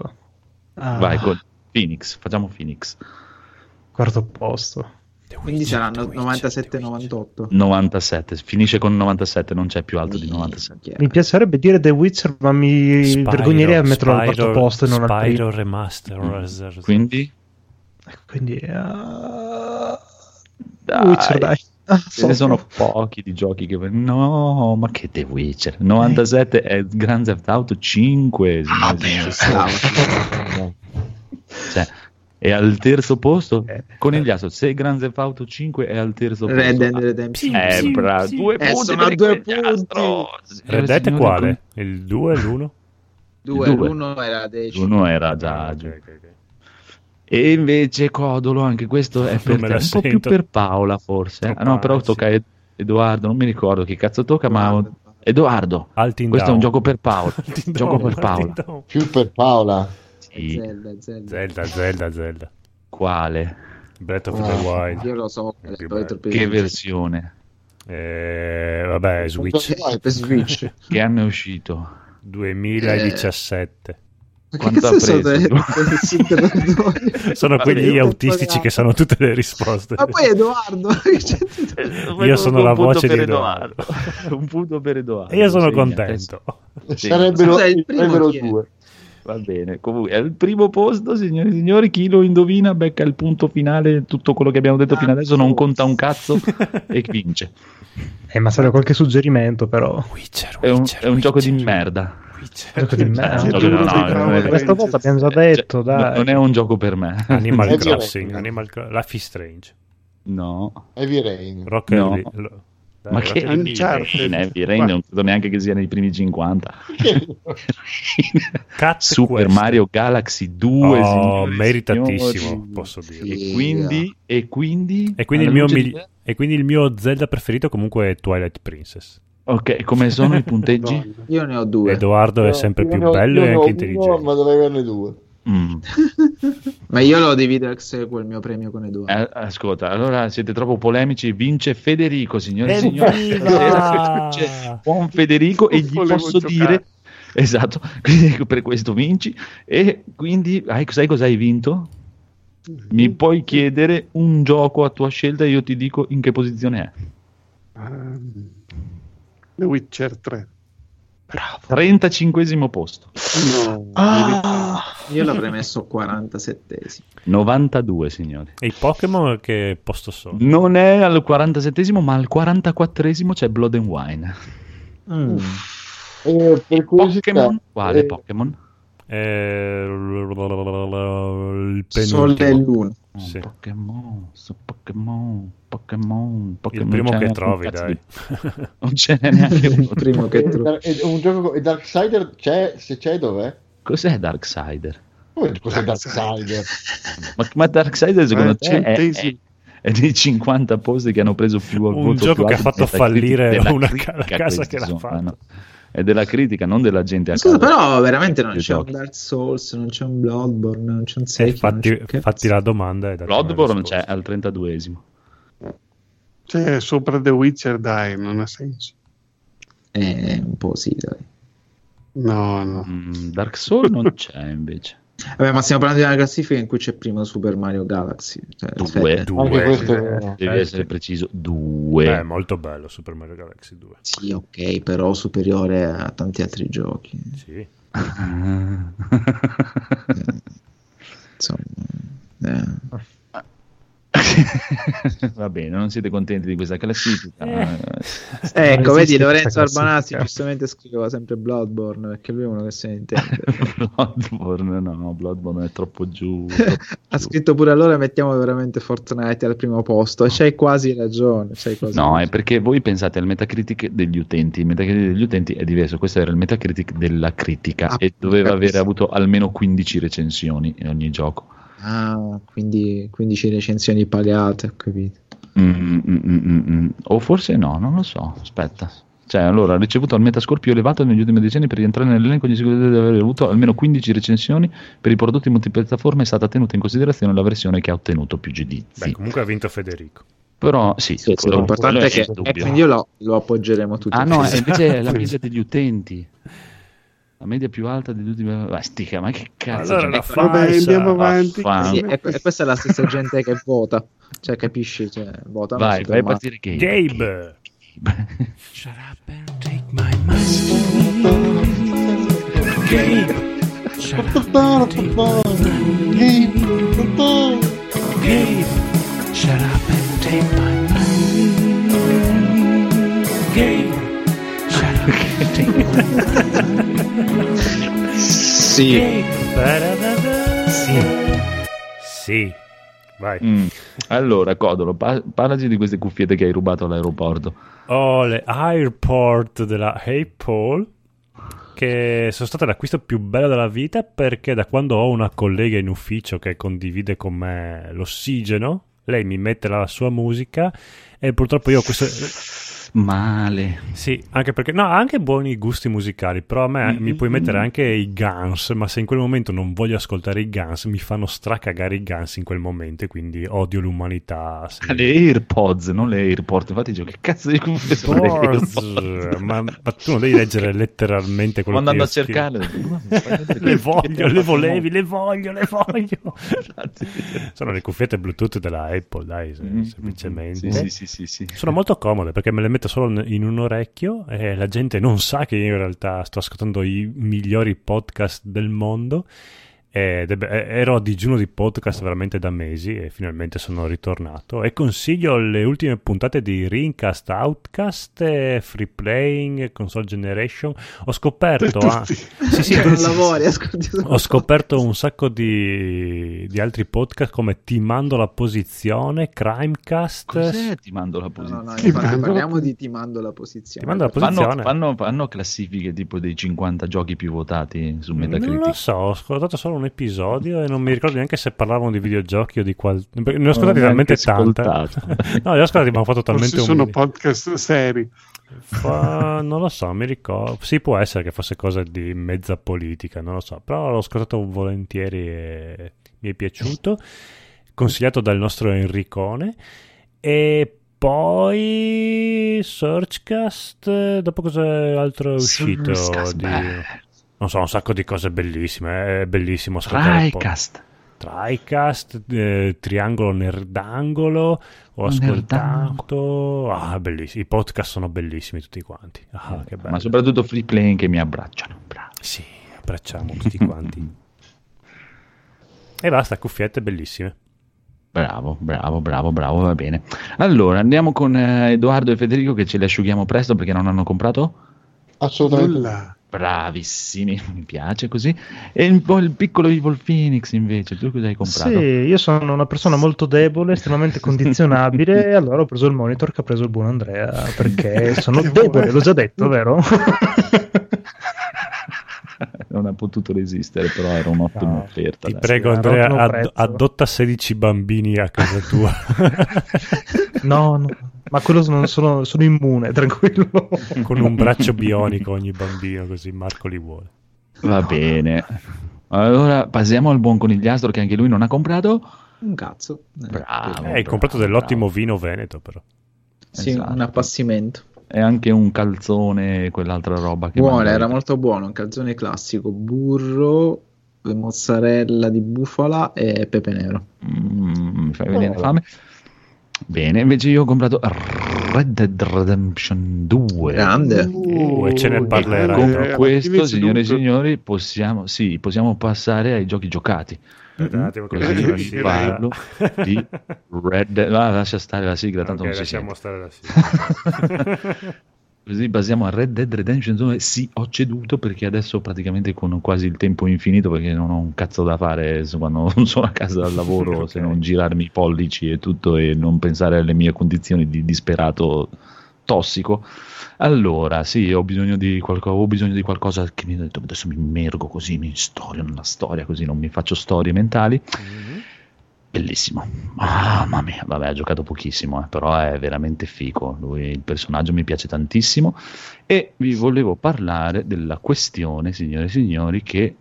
Ah, Vai con Phoenix, facciamo Phoenix. Quarto posto. Quindi The 97-98. 97, finisce con 97, non c'è più alto di 97. Mi piacerebbe dire The Witcher, ma mi Spyro, vergognerei a metterlo al quarto posto e non al primo. Remaster. Quindi, Quindi, ah, dai, Witcher, dai. Ah, ce ne so. sono pochi di giochi che... No, ma che The Witcher? 97 è Grand Theft Auto 5. Ah, e. Cioè, è al terzo posto Eh, con il Gliastro. Se Grand Theft Auto 5 è al terzo posto... Red Dead ah, Redemption. Eh, Sì, bravo, sì. due Eh, punti sono a due Gliastro. Red Dead è quale? Il 2 l'1? Due, Due. l'uno era decimo. Uno era già giù. E invece Codolo, anche questo è per te, un po' più per Paola forse. Troppo Ah, no, però tocca Ed- Edoardo, non mi ricordo chi cazzo tocca, ma. Edoardo. Altin Questo è Down. un gioco per Paola. Gioco Down, per Paola. Più per Paola. Sì. Zelda, Zelda. Zelda, Zelda, Zelda. Quale? Breath of Ah. the Wild. Io lo so, È troppo- Che versione? Eh, vabbè, Switch Switch. Che anno è uscito? 2017. Ma che Quanto cazzo sono preso? Sono Vabbè, quegli autistici che sanno tutte le risposte. Ma poi Edoardo, che c'è- Io sono la voce di Edoardo. un punto per Edoardo. E io sono contento. Sì. Sarebbero, Scusa, il primo sarebbero due. Va bene, comunque è il primo posto, signori e signori. Chi lo indovina becca il punto finale. Tutto quello che abbiamo detto fino adesso non conta un cazzo e vince. Eh, ma serve qualche suggerimento, però. Witcher, È un, Witcher, è un gioco di Witcher, merda. Gioco di merda. È un Sì, gioco- duro no, no, Power non è- Rangers. Questa volta abbiamo già Cioè, detto, dai. non è un gioco per me. Animal Heavy Crossing, Rain. Animal Life is Strange. No, Heavy Rain. Rock No. Lo- dai, ma che Uncharted. Heavy Rain non credo neanche che sia nei primi 50. Cat Super Quest. Mario Galaxy 2 Oh, signori meritatissimo, signori. posso dire. E quindi, e quindi, E quindi migli- di- E quindi il mio Zelda preferito comunque è Twilight Princess. Ok, come sono i punteggi? Io ne ho due. Edoardo è sempre io più ho- bello e anche ho uno, intelligente. ma dovrei averne due. Mm. Ma io lo divido ex equo il mio premio con Edoardo. Eh, ascolta, allora siete troppo polemici. Vince Federico, signore e signori. Buon Federico e gli posso giocare. dire esatto, quindi per questo vinci. E quindi hai- sai cosa hai vinto? Mi puoi chiedere un gioco a tua scelta e io ti dico in che posizione è. Ehm, The Witcher 3. 35 posto, No, Ah, Io l'avrei messo 47esimo. 92 signori. E i Pokémon che posto sono? Non è al 47 ma al 44 c'è Blood and Wine. Mm. Eh, per curiosità, Pokémon? Quale eh, Pokémon? Eh, il Sole e penultimo. luna. Oh, Sì. Pokémon, su Pokémon, Pokémon, Pokémon. Il primo che trovi, un dai. di- Non ce n'è neanche uno. Il primo che trovo. Dar- e un gioco e Darksider c'è? Se c'è, dov'è? Cos'è Darksider? Come cos'è Darksider? Ma, ma Darksider secondo te è, è, centesimi. è dei 50 posti che hanno preso più Un voto gioco che ha fatto fallire una critica ca- la casa che l'ha fatto. no? È della critica, non della gente a Scusa, però veramente non c'è un Dark Souls, non c'è un Bloodborne, non c'è un Eh, Sekiro. fatti, c'è- che- fatti la domanda. Bloodborne c'è al 32esimo. Cioè, sopra The Witcher, dai, non ha senso. Eh, un po' sì, dai. No, no. Mm, Dark Souls non c'è invece. Vabbè, ma stiamo parlando di una classifica in cui c'è prima Super Mario Galaxy. Cioè, Due. aspetta. Due. Anche questo è eh, vero. Devi eh, essere preciso. Due. Beh, molto bello Super Mario Galaxy 2. Sì, ok, però superiore a tanti altri giochi. Sì. Insomma, eh. Va bene, non siete contenti di questa classifica. Ecco, Non vedi, esiste Lorenzo questa Arbanazzi giustamente scriveva sempre Bloodborne perché lui è uno che se ne intende. Bloodborne, no, Bloodborne è troppo giù. troppo ha giù. scritto pure allora mettiamo veramente Fortnite al primo posto e c'hai quasi ragione. C'hai quasi No, è ragione. perché voi pensate al Metacritic degli utenti. Il Metacritic degli utenti è diverso. Questo era il Metacritic della critica Ah, e doveva avere capisco. avuto almeno 15 recensioni in ogni gioco. Ah, quindi 15 recensioni pagate, ho capito. Mm, mm, mm, mm, mm. O forse no, non lo so. Aspetta. Cioè, allora, ha ricevuto al metascore più elevato negli ultimi decenni per rientrare nell'elenco di sicurezza di aver avuto almeno 15 recensioni per i prodotti multipiattaforma è stata tenuta in considerazione la versione che ha ottenuto più giudizi. Beh, comunque ha vinto Federico. Però sì, Sì, quello- l'importante è che quindi io lo, lo appoggeremo tutti. Ah no, invece è la media degli utenti. La media più alta degli ultimi... Ma stica, ma che cazzo Allora la Vabbè, andiamo avanti. Sì, e, e questa è la stessa gente che vota, cioè capisci, cioè, votano Vai, vai a partire Gabe. Gabe. Shut up and take my money. Gabe. Shut up and take my money. Gabe. Shut up and take my money. Gabe. Sì. Sì. Sì. Vai. Mm. Allora, Codolo, pa- parlaci di queste cuffiette che hai rubato all'aeroporto. Ho le Airport della Hey Paul che sono state l'acquisto più bello della vita perché da quando ho una collega in ufficio che condivide con me l'ossigeno, lei mi mette la sua musica e purtroppo io ho questo... Male. Sì, anche perché... No, ha anche buoni gusti musicali, però a me mi puoi mettere anche i Guns, ma se in quel momento non voglio ascoltare i Guns, mi fanno stracagare i Guns in quel momento, e quindi odio l'umanità. se- Le AirPods, non le AirPort. Infatti dicevo, che cazzo di cuffie sono le Boards, AirPods? ma, ma tu non devi leggere letteralmente quello Quando andando a che io scrivo. cercarle, Le voglio, le volevi, le voglio, le voglio. Sono le cuffiette Bluetooth della Apple, dai, Mm, semplicemente. Sì, sì, sì, sì, sì. Sono molto comode perché me le metto solo n- in un orecchio e la gente non sa che io in realtà sto ascoltando i migliori podcast del mondo. Ed ero a digiuno di podcast veramente da mesi e finalmente sono ritornato. E consiglio le ultime puntate di Rincast, Outcast, eh, Free Playing, Console Generation. Ho scoperto. ah, sì, sì, non lavori, ho scoperto un sacco di, di altri podcast come Ti mando la posizione, Crimecast. Cos'è? Ti mando la No, posizione. no, no, infatti mando- parliamo di ti mando la posizione. Ti mando la Fanno, posizione. fanno- fanno classifiche tipo dei 50 giochi più votati su Non lo Metacritic. so, ho ascoltato solo un un episodio e non mi ricordo neanche se parlavano di videogiochi o di qual... Ne ho ascoltati talmente ascoltato. no, li ho ascoltati, ma ho fatto talmente Forse sono un... podcast seri. Fa- Non lo so, mi ricordo. Sì, può essere che fosse cosa di mezza politica, non lo so. Però l'ho ascoltato volentieri e mi è piaciuto. Consigliato dal nostro Enricone. E poi Searchcast. Dopo cosa altro è uscito? Surfcast, Di... Non so, un sacco di cose bellissime. È bellissimo ascoltare. Tricast. TriCast, eh, Triangolo Nerdangolo, ho ascoltato, ah bellissimi, i podcast sono bellissimi tutti quanti, ah che bello, Ma soprattutto free playing che mi abbracciano. Bravo. sì, abbracciamo tutti quanti. e basta, cuffiette bellissime. Bravo, bravo, bravo, bravo, va bene. Allora, andiamo con eh, Edoardo e Federico che ce li asciughiamo presto perché non hanno comprato. Assolutamente. Nulla. Bravissimi, mi piace così. E po' il piccolo Evil Phoenix invece, tu cosa hai comprato? Sì, io sono una persona molto debole, estremamente condizionabile, e allora ho preso il monitor che ha preso il buon Andrea, perché sono debole, l'ho già detto, vero? non ha potuto resistere, però era un'ottima No, offerta. Ti prego Andrea, ad- adotta 16 bambini a casa tua. no, no, ma quello sono, sono, sono immune, tranquillo. con un braccio bionico ogni bambino, così Marco li vuole. Va bene. Allora passiamo al buon conigliastro che anche lui non ha comprato. Un cazzo. Eh, Bravo. Eh, hai comprato dell'ottimo bravo. vino veneto però. Sì, Esatto. un appassimento. E anche un calzone, quell'altra roba che Buono, era molto buono, un calzone classico, burro, mozzarella di bufala e pepe nero. Mm, mi fai venire fame. Bene, invece io ho comprato Red Dead Redemption 2. Grande. Uh, e ce ne parlerai Con alla questo, signore e signori, possiamo, sì, possiamo passare ai giochi giocati. Aspetta un attimo che Così Eh, parlo di Red Dead. Ah, lascia stare la sigla, tanto Ok, non si lasciamo sente. stare la sigla. Così basiamo a Red Dead Redemption 2. Sì, ho ceduto perché adesso praticamente con quasi il tempo infinito perché non ho un cazzo da fare quando non sono a casa dal lavoro Ok. se non girarmi i pollici e tutto e non pensare alle mie condizioni di disperato tossico. Allora, sì, ho bisogno di, qualco- ho bisogno di qualcosa che mi adesso mi immergo così, mi storio nella storia, così non mi faccio storie mentali. Mhm. Bellissimo, mamma mia, vabbè, ha giocato pochissimo, eh, però è veramente fico. Lui, il personaggio mi piace tantissimo. E vi volevo parlare della questione, signore e signori, che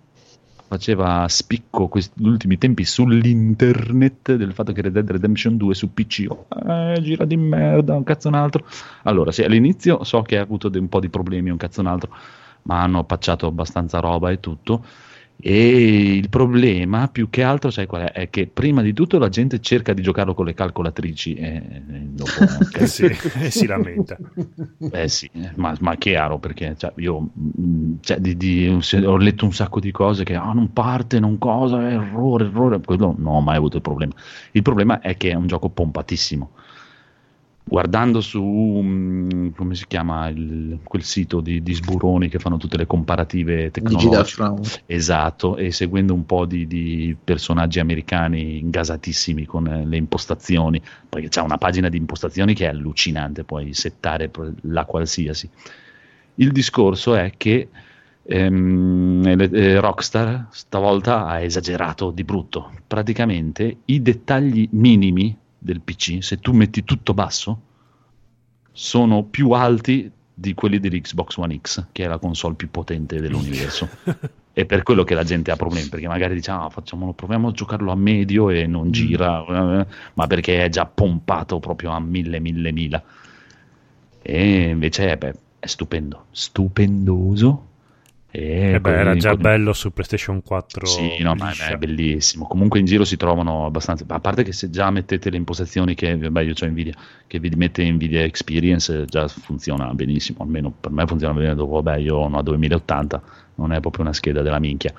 faceva spicco questi gli ultimi tempi sull'internet del fatto che Red Dead Redemption 2 su PC oh, eh, gira di merda, un cazzo un altro. Allora, sì, all'inizio so che ha avuto un po' di problemi, un cazzo un altro, ma hanno patchato abbastanza roba e tutto. E il problema, più che altro, sai qual è? È che prima di tutto la gente cerca di giocarlo con le calcolatrici e, e dopo Eh sì, e si lamenta. eh sì, eh, ma, ma chiaro perché cioè, io mm, cioè, di- di- ho letto un sacco di cose che ah, non parte, non cosa, errore, errore, quello non ho mai avuto il problema. Il problema è che è un gioco pompatissimo. Guardando su mm, come si chiama il- quel sito di, di sburoni che fanno tutte le comparative tecnologiche. Esatto, e seguendo un po' di, di personaggi americani ingasatissimi con eh, le impostazioni, perché c'è una pagina di impostazioni che è allucinante, puoi settare la qualsiasi. Il discorso è che ehm, le- eh, Rockstar stavolta ha esagerato di brutto. Praticamente i dettagli minimi del PC, se tu metti tutto basso, sono più alti di quelli dell'Xbox One X, che è la console più potente dell'universo. È per quello che la gente ha problemi, perché magari diciamo, ah, facciamolo, proviamo a giocarlo a medio e non gira, eh, ma perché è già pompato proprio a mille, mille, mila. E invece beh, è stupendo, stupendoso. E Eh beh, era già bello su PlayStation 4. sì, no, ma liscia. è bellissimo. Comunque in giro si trovano abbastanza. A parte che se già mettete le impostazioni che beh, io ho Nvidia, che vi mette Nvidia Experience, già funziona benissimo. Almeno per me funziona bene. Dopo, vabbè, io ho una 2080, non è proprio una scheda della minchia.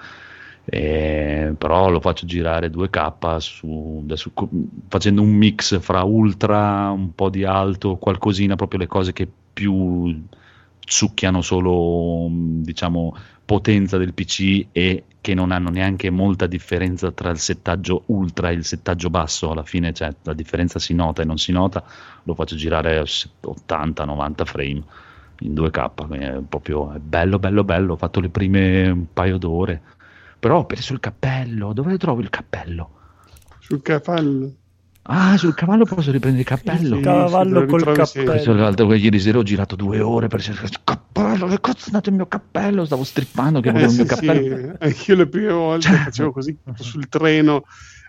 Eh, però lo faccio girare 2K su, co- facendo un mix fra ultra, un po' di alto, qualcosina, proprio le cose che più succhiano solo diciamo potenza del PC e che non hanno neanche molta differenza tra il settaggio ultra e il settaggio basso alla fine cioè, la differenza si nota e non si nota lo faccio girare a 80-90 frame in 2K quindi è proprio è bello bello bello ho fatto le prime un paio d'ore Però ho perso il cappello. Dove trovo il cappello? Sul cavallo. Ah, sul cavallo posso riprendere il cappello. Sì, Cavallo lo col cappello. L'altro ieri sera ho girato due ore per cercare il cappello. Che cazzo è andato il mio cappello? Stavo strippando che volevo Eh, il mio sì, sì, cappello. Anch'io le prime volte Cioè- facevo così sul treno,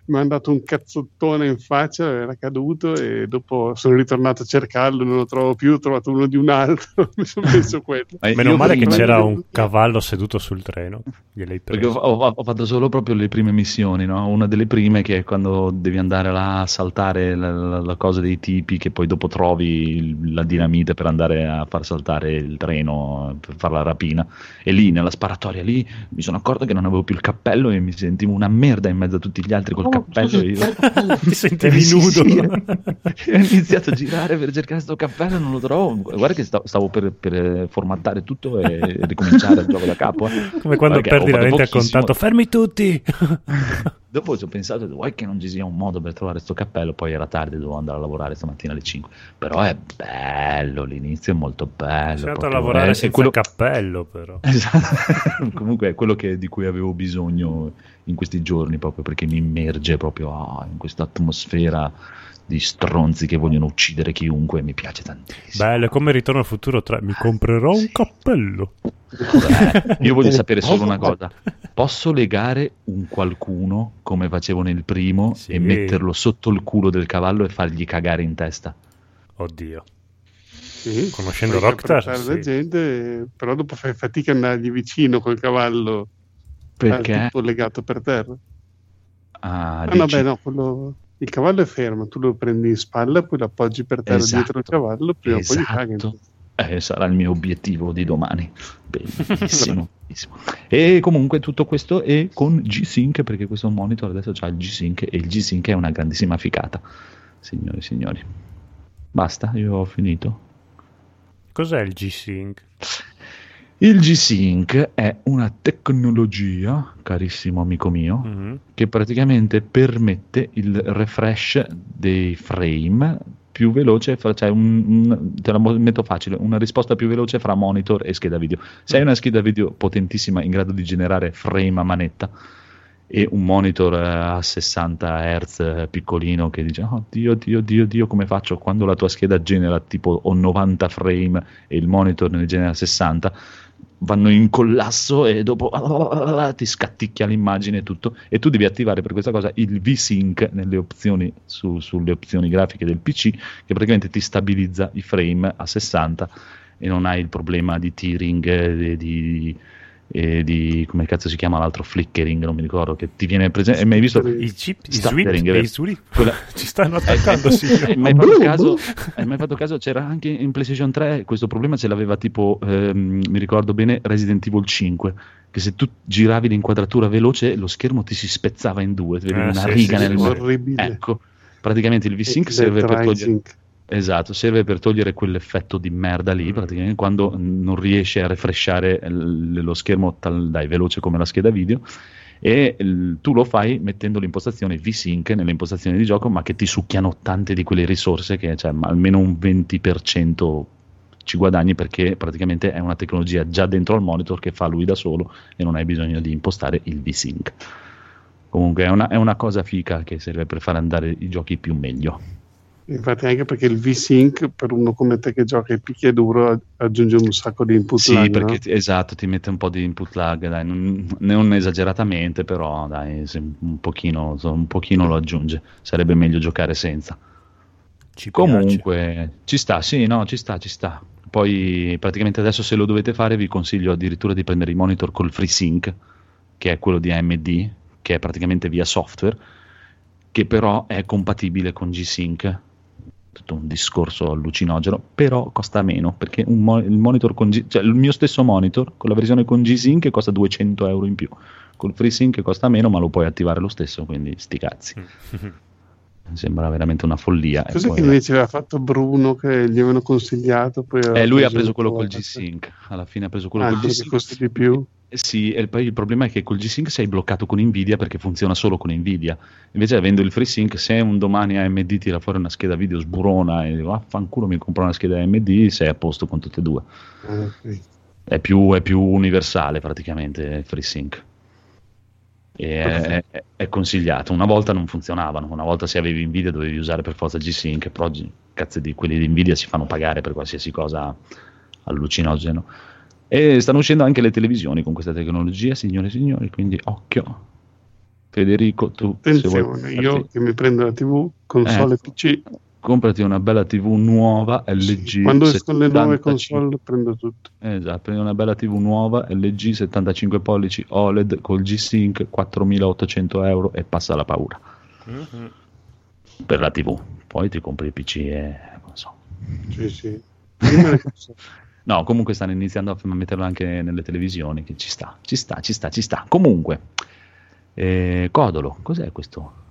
mi hanno dato un cazzottone in faccia, era caduto e dopo sono ritornato a cercarlo, non lo trovo più, ho trovato uno di un altro, mi sono messo quello. Meno male che c'era un cavallo seduto sul treno. Perché ho, ho- ho fatto solo proprio le prime missioni, no? Una delle prime che è quando devi andare là a saltare la, la- la cosa dei tipi, che poi dopo trovi la dinamite per andare a far saltare il treno, per fare la rapina. E lì, nella sparatoria, lì mi sono accorto che non avevo più il cappello e mi sentivo una merda in mezzo a tutti gli altri col cappello. e io... Ti sentivi Sì, nudo. sì. ho iniziato a girare per cercare sto cappello, non lo trovo. Guarda che sta- stavo per, per, formattare tutto e ricominciare il gioco da capo. eh. Come quando Perché perdi la lente a contatto. Fermi tutti! Dopo ci ho pensato, vuoi che non ci sia un modo per trovare sto cappello? Poi era tardi, dovevo andare a lavorare stamattina alle 5. Però è bello, l'inizio è molto bello. Sei andato a lavorare è senza quello- cappello, però. Esatto. Comunque è quello che- di cui avevo bisogno in questi giorni, proprio perché mi immerge proprio ah, in questa atmosfera di stronzi che vogliono uccidere chiunque. Mi piace tantissimo. Bello, come Ritorno al futuro 3. Mi comprerò un cappello. Eh, io voglio sapere solo una cosa: posso legare un qualcuno come facevo nel primo Sì. e metterlo sotto il culo del cavallo e fargli cagare in testa? Oddio. Sì, Conoscendo Rockstar, la sì. gente, però dopo fai fatica a andargli vicino col cavallo Perché? tutto legato per terra. Ah, Ah, beh, no, quello- il cavallo è fermo, tu lo prendi in spalla, poi lo appoggi per terra Esatto. dietro il cavallo, prima o poi gli caghi. Esatto. Eh, sarà il mio obiettivo di domani. Bellissimo. bellissimo. E comunque tutto questo è con G-Sync perché questo monitor adesso ha il G-Sync e il G-Sync è una grandissima ficata. Signori e signori. Basta, io ho finito. Cos'è il G-Sync? Il G-Sync è una tecnologia, carissimo amico mio, Mhm. che praticamente permette il refresh dei frame più veloce, fra- cioè un- un- te la metto facile, una risposta più veloce fra monitor e scheda video. Se hai una scheda video potentissima in grado di generare frame a manetta e un monitor eh, a 60 Hz eh, piccolino che dice oh Dio, Dio, Dio, Dio, come faccio quando la tua scheda genera tipo o 90 frame e il monitor ne genera 60 vanno in collasso e dopo ti scatticchia l'immagine e tutto. E tu devi attivare per questa cosa il V-Sync nelle opzioni su- sulle opzioni grafiche del PC che praticamente ti stabilizza i frame a 60 e non hai il problema di tearing eh, di, e di come cazzo si chiama l'altro flickering non mi ricordo che ti viene presente hai mai visto I chip, i sweep. Quella- Ci stanno attaccando, sì. hai mai fatto caso, hai mai fatto caso? C'era anche in PlayStation 3 questo problema ce l'aveva tipo, ehm, mi ricordo bene, Resident Evil 5, che se tu giravi l'inquadratura veloce lo schermo ti si spezzava in due, ti vedevi Eh, una sì, riga sì, nel sì, orribile. Ecco, praticamente il V-Sync serve il per togliere... Esatto, serve per togliere quell'effetto di merda lì, praticamente quando non riesce a refreshare l- lo schermo tal- dai, veloce come la scheda video e l- tu lo fai mettendo l'impostazione V-Sync nelle impostazioni di gioco, ma che ti succhiano tante di quelle risorse che cioè, almeno un 20% ci guadagni perché praticamente è una tecnologia già dentro al monitor che fa lui da solo e non hai bisogno di impostare il V-Sync. Comunque è una, è una cosa fica che serve per far andare i giochi più meglio. Infatti anche perché il V-Sync per uno come te che gioca il picchiaduro aggiunge un sacco di input Sì, lag, perché no? ti- esatto, ti mette un po' di input lag, dai, non, non esageratamente, però dai, se un pochino, un pochino lo aggiunge. Sarebbe meglio giocare senza. Ci piace. Comunque, ci sta, sì, no, ci sta, ci sta. Poi praticamente adesso se lo dovete fare vi consiglio addirittura di prendere i monitor col FreeSync, che è quello di AMD, che è praticamente via software, che però è compatibile con G-Sync. Tutto un discorso allucinogeno, però costa meno, perché un mo- il monitor con G- cioè il mio stesso monitor con la versione con G-Sync costa 200 euro in più. Col FreeSync costa meno, ma lo puoi attivare lo stesso, quindi sti cazzi. Mi sembra veramente una follia. Cos'è poi- che invece aveva fatto Bruno che gli avevano consigliato? Poi eh, lui ha preso quello col G-Sync. Alla fine ha preso quello Ah, col G-Sync. costa di più. Sì, e poi il problema è che col G-Sync sei bloccato con Nvidia perché funziona solo con Nvidia. Invece avendo il FreeSync, se un domani AMD tira fuori una scheda video sburona e dico affanculo mi compro una scheda AMD, sei a posto con tutte e due. Ah, ok. È più, è più universale praticamente il FreeSync. È, è- è consigliato. Una volta non funzionavano, una volta se avevi Nvidia dovevi usare per forza G-Sync, però cazzo di quelli di Nvidia si fanno pagare per qualsiasi cosa allucinogeno. E stanno uscendo anche le televisioni con questa tecnologia, signore e signori, quindi occhio. Federico, tu se vuoi Attenzione, io che mi prendo la TV, console Eh, PC, comprati una bella TV nuova LG. quando escono le nuove 75 console prendo tutto. Esatto, prendi una bella TV nuova LG 75 pollici OLED col G-Sync 4800 euro e passa la paura Mhm. per la TV. Poi ti compri il PC e non so. Sì, sì. No, comunque stanno iniziando a metterlo anche nelle televisioni, che ci sta, ci sta, ci sta, ci sta. Comunque, eh, Codolo, cos'è questo?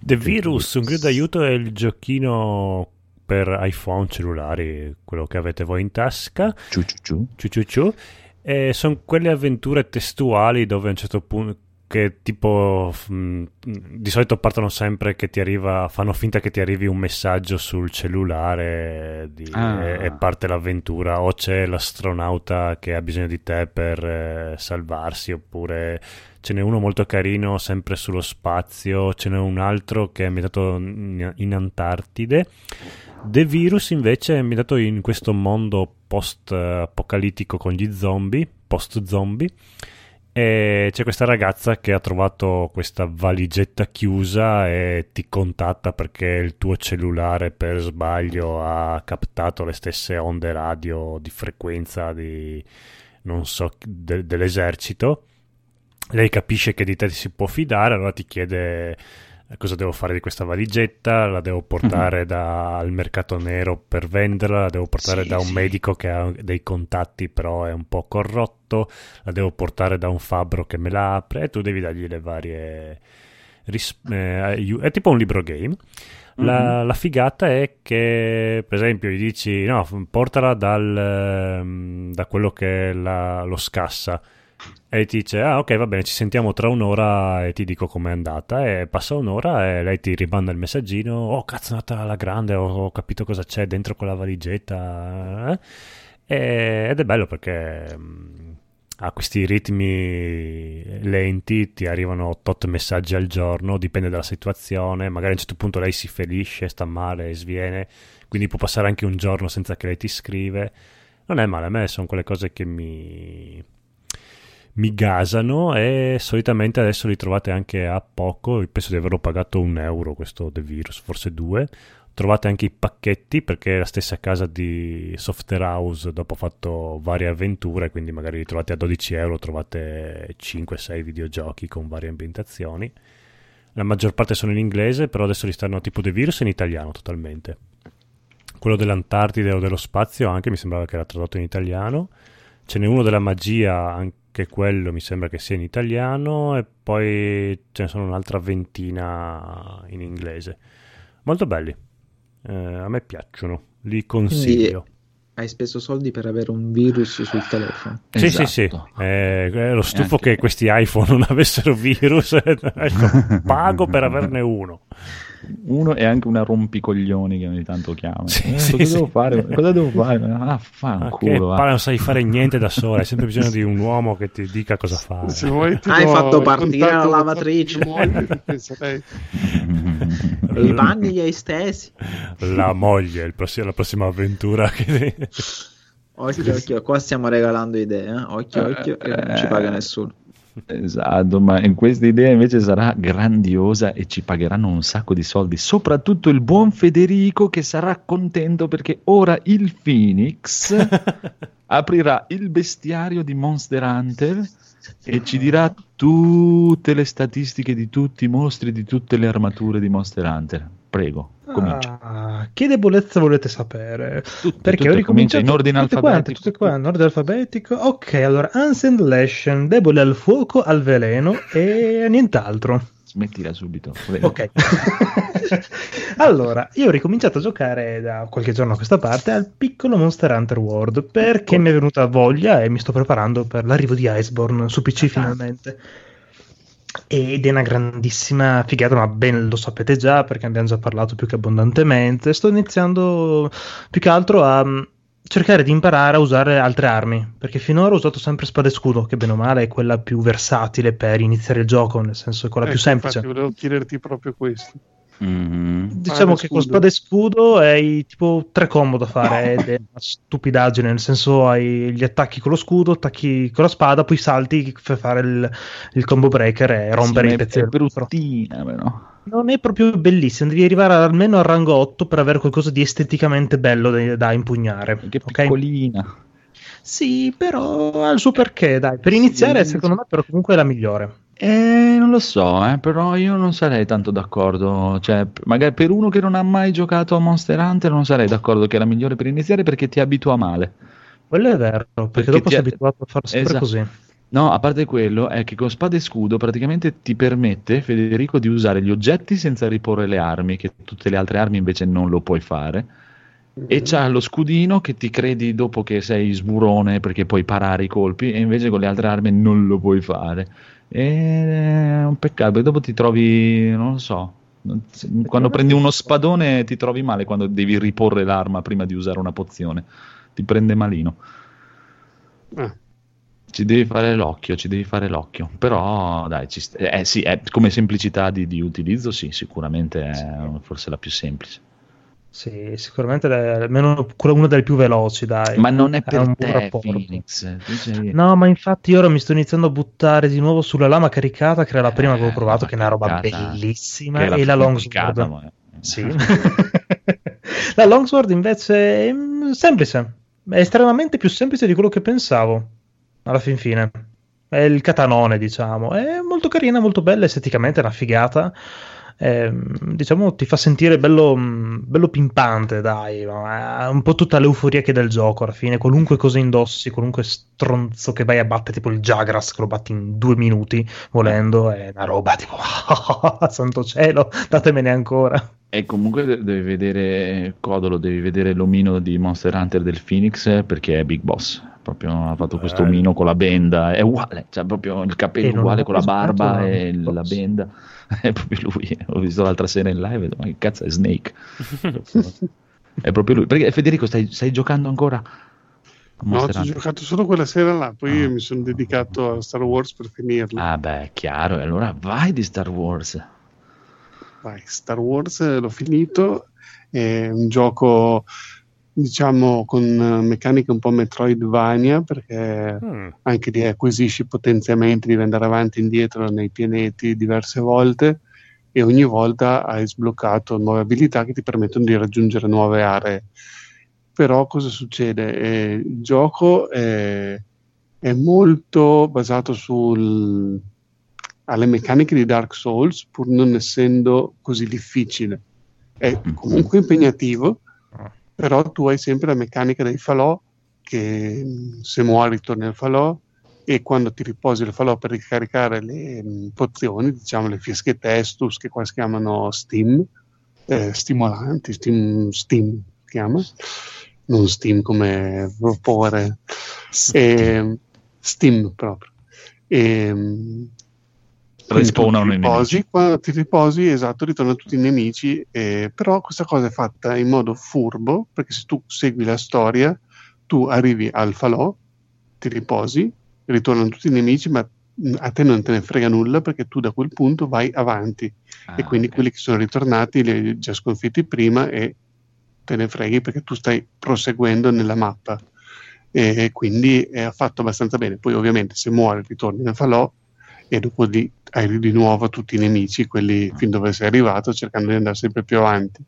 The Virus, un grido d'aiuto è il giochino per iPhone cellulari, quello che avete voi in tasca. Ciu ciu ciu. Ciu ciu ciu. E sono quelle avventure testuali dove a un certo punto che tipo mm, di solito partono sempre che ti arriva fanno finta che ti arrivi un messaggio sul cellulare di- Ah. e, e parte l'avventura o c'è l'astronauta che ha bisogno di te per eh, salvarsi oppure ce n'è uno molto carino sempre sullo spazio ce n'è un altro che è ambientato in, in Antartide The Virus invece è ambientato in questo mondo post-apocalittico con gli zombie, post-zombie, e c'è questa ragazza che ha trovato questa valigetta chiusa e ti contatta perché il tuo cellulare per sbaglio ha captato le stesse onde radio di frequenza di so de- dell'esercito. Lei capisce che di te si può fidare, allora ti chiede cosa devo fare di questa valigetta, la devo portare da- al mercato nero per venderla, la devo portare Sì, da un sì. medico che ha dei contatti però è un po' corrotto, la devo portare da un fabbro che me la apre e tu devi dargli le varie... ris- eh, è tipo un libro game. La, la figata è che, per esempio, gli dici: No, portala dal, ehm, da quello che è la- lo scassa. E ti dice: Ah, ok, va bene, ci sentiamo tra un'ora e ti dico com'è andata. E passa un'ora e lei ti rimanda il messaggino: Oh, cazzo, è andata alla grande, ho, ho capito cosa c'è dentro quella valigetta. eh?" E- ed è bello perché mm, ha questi ritmi lenti, ti arrivano tot messaggi al giorno, dipende dalla situazione, magari a un certo punto lei si ferisce, sta male, sviene, quindi può passare anche un giorno senza che lei ti scrive. Non è male, a me sono quelle cose che mi, mi gasano e solitamente adesso li trovate anche a poco, penso di averlo pagato un euro questo The Virus, forse due. Trovate anche i pacchetti perché è la stessa casa di Software House dopo ha fatto varie avventure, quindi magari li trovate a 12 euro, trovate 5-6 videogiochi con varie ambientazioni. La maggior parte sono in inglese, però adesso li stanno tipo The Virus in italiano totalmente. Quello dell'Antartide o dello spazio anche mi sembrava che era tradotto in italiano. Ce n'è uno della magia, anche quello mi sembra che sia in italiano, e poi ce ne sono un'altra ventina in inglese. Molto belli. Eh, a me piacciono, li consiglio. Hai speso soldi per avere un virus sul telefono. Sì, sì, sì. Esatto. Eh, ero stufo anche- che questi iPhone non avessero virus. ecco, pago per averne uno. Uno è anche una rompicoglioni che ogni tanto chiama. Sì, Eh, sì, cosa sì. devo fare? Cosa devo fare? Ah, fanculo. palle, non sai fare niente da sola, hai sempre bisogno di un uomo che ti dica cosa fare. Se vuoi, ti Hai fatto partire la lavatrice. I panni gli hai stesi. La moglie, il prossi- la prossima avventura. Che... Occhio, occhio, qua stiamo regalando idee. eh. Occhio, occhio, che non ci paga nessuno. Esatto, ma in questa idea invece sarà grandiosa e ci pagheranno un sacco di soldi, soprattutto il buon Federico che sarà contento perché ora il Phoenix aprirà il bestiario di Monster Hunter e ci dirà tutte le statistiche di tutti i mostri di tutte le armature di Monster Hunter. Prego, comincia. Ah, che debolezza volete sapere? Tutte, Perché tutte, ho ricominciato comincia in ordine tutte quante, alfabetico. tutte qua in ordine alfabetico. Ok, allora Ancient Leshen, debole al fuoco, al veleno e nient'altro. Smettila subito. prego. Ok. allora, io ho ricominciato a giocare da qualche giorno a questa parte al piccolo Monster Hunter World perché mi è venuta voglia e mi sto preparando per l'arrivo di Iceborne su PC finalmente. Ed è una grandissima figata, ma ben lo sapete già perché abbiamo già parlato più che abbondantemente. Sto iniziando più che altro a mm, cercare di imparare a usare altre armi, perché finora ho usato sempre spada e scudo, che bene o male è quella più versatile per iniziare il gioco, nel senso è quella più Ecco, semplice. Infatti, volevo chiederti proprio questo. Mhm. Diciamo che con spada e scudo hai tipo tre combo da fare ed è una stupidaggine, nel senso hai gli attacchi con lo scudo, attacchi con la spada, poi salti per fare il, il combo breaker e rompere Sì, i pezzi è bruttina, però. Non è proprio bellissimo, devi arrivare almeno al rango 8 per avere qualcosa di esteticamente bello da, da impugnare. Che ok? piccolina. Sì, però ha il suo perché, dai. Per iniziare, sì. secondo me, però comunque è la migliore. Eh, non lo so, eh, però io non sarei tanto d'accordo. Cioè, magari per uno che non ha mai giocato a Monster Hunter, non sarei d'accordo che è la migliore per iniziare perché ti abitua male. Quello è vero, perché, Perché dopo ti sei ha- abituato a fare sempre Esatto. così. No, a parte quello, è che con spada e scudo praticamente ti permette, Federico, di usare gli oggetti senza riporre le armi, che tutte le altre armi invece non lo puoi fare. E c'ha lo scudino che ti credi dopo che sei sburone perché puoi parare i colpi, e invece con le altre armi non lo puoi fare. È un peccato, perché dopo ti trovi, non lo so, quando prendi uno spadone ti trovi male quando devi riporre l'arma prima di usare una pozione. Ti prende malino. Ah, Ci devi fare l'occhio, ci devi fare l'occhio. Però, dai, st- eh, sì, è- come semplicità di, di utilizzo, sì, sicuramente è forse la più semplice. Sì, sicuramente è almeno una delle più veloci, dai. Ma non è per un buon te, rapporto. Phoenix. No, ma infatti ora mi sto iniziando a buttare di nuovo sulla lama caricata, che era la prima che avevo Eh, provato, che è una roba bellissima, è e la longsword. ma- Sì. la longsword invece è mm, semplice, è estremamente più semplice di quello che pensavo, alla fin fine. È il catanone, diciamo, è molto carina, molto bella, esteticamente è una figata. Ehm, diciamo ti fa sentire bello, mm, bello pimpante, dai, è un po' tutta l'euforia che è del gioco alla fine. Qualunque cosa indossi, qualunque stronzo che vai a battere, tipo il Jagras, che lo batti in due minuti volendo, è una roba tipo, santo cielo, datemene ancora. E comunque de- devi vedere Codolo, devi vedere l'omino di Monster Hunter del Phoenix eh, perché è Big Boss. Proprio ha fatto questo Bello. omino con la benda, è uguale, cioè proprio il capello uguale con la barba e la benda. È proprio lui. L'ho visto l'altra sera in live, ho detto, ma che cazzo è Snake? è proprio lui. Perché Federico, stai, stai giocando ancora? no, ci ho giocato solo quella sera là, poi Ah. mi sono dedicato a Star Wars per finirlo. Ah, beh, chiaro. E allora vai di Star Wars. Vai, Star Wars l'ho finito, è un gioco diciamo con eh, meccaniche un po' Metroidvania perché Mm. anche lì acquisisci potenziamenti, devi andare avanti e indietro nei pianeti diverse volte e ogni volta hai sbloccato nuove abilità che ti permettono di raggiungere nuove aree. Però cosa succede? Eh, il gioco è, è molto basato sul, alle meccaniche di Dark Souls, pur non essendo così difficile. È comunque impegnativo, però tu hai sempre la meccanica dei falò che se muori torni al falò e quando ti riposi il falò per ricaricare le mh, pozioni, diciamo le fiesche testus che qua si chiamano steam, eh, stimolanti, steam, steam si chiama, non steam come vapore, steam. Proprio. E, tu Respawnano i riposi, quando ti riposi, esatto, ritornano tutti i nemici, eh, però questa cosa è fatta in modo furbo, perché se tu segui la storia, tu arrivi al falò, ti riposi, ritornano tutti i nemici, ma a te non te ne frega nulla perché tu da quel punto vai avanti e Ah, quindi ok. quelli che sono ritornati li hai già sconfitti prima e te ne freghi perché tu stai proseguendo nella mappa e quindi è fatto abbastanza bene. Poi ovviamente se muori ritorni nel falò e dopo lì hai di nuovo tutti i nemici, quelli fin dove sei arrivato, cercando di andare sempre più avanti.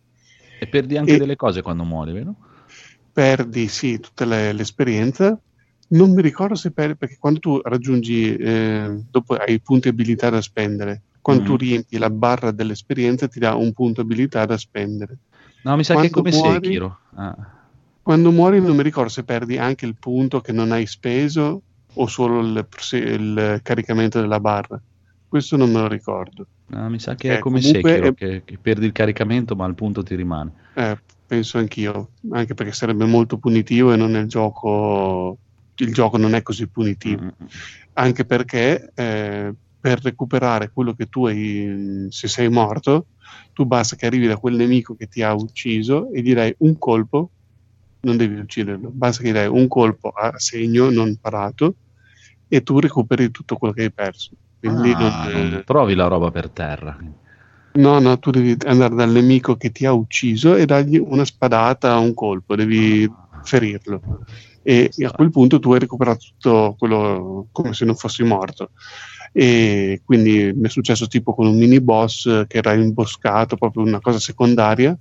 E perdi anche E- delle cose quando muori, vero? Perdi sì tutta le- l'esperienza. Non mi ricordo se perdi, perché quando tu raggiungi, eh, dopo hai punti abilità da spendere, quando Mm. tu riempi la barra dell'esperienza ti dà un punto abilità da spendere. No, mi sa che è Quando come muori- Sekiro. Ah. Quando muori non mi ricordo se perdi anche il punto che non hai speso o solo il, il caricamento della barra. Questo non me lo ricordo. No, mi sa che Eh, è come Sekiro, è- che, che perdi il caricamento ma il punto ti rimane. Eh, penso anch'io, anche perché sarebbe molto punitivo e non è il gioco. Il gioco non è così punitivo. Mm. Anche perché eh, per recuperare quello che tu hai, se sei morto, tu basta che arrivi da quel nemico che ti ha ucciso e direi un colpo non devi ucciderlo, basta che gli dai un colpo a segno non parato e tu recuperi tutto quello che hai perso. Quindi Ah, non- non trovi la roba per terra. No, no, tu devi andare dal nemico che ti ha ucciso e dargli una spadata, un colpo, devi ferirlo. E, e a quel punto tu hai recuperato tutto quello come se non fossi morto. E quindi mi è successo tipo con un mini boss che era imboscato, proprio una cosa secondaria,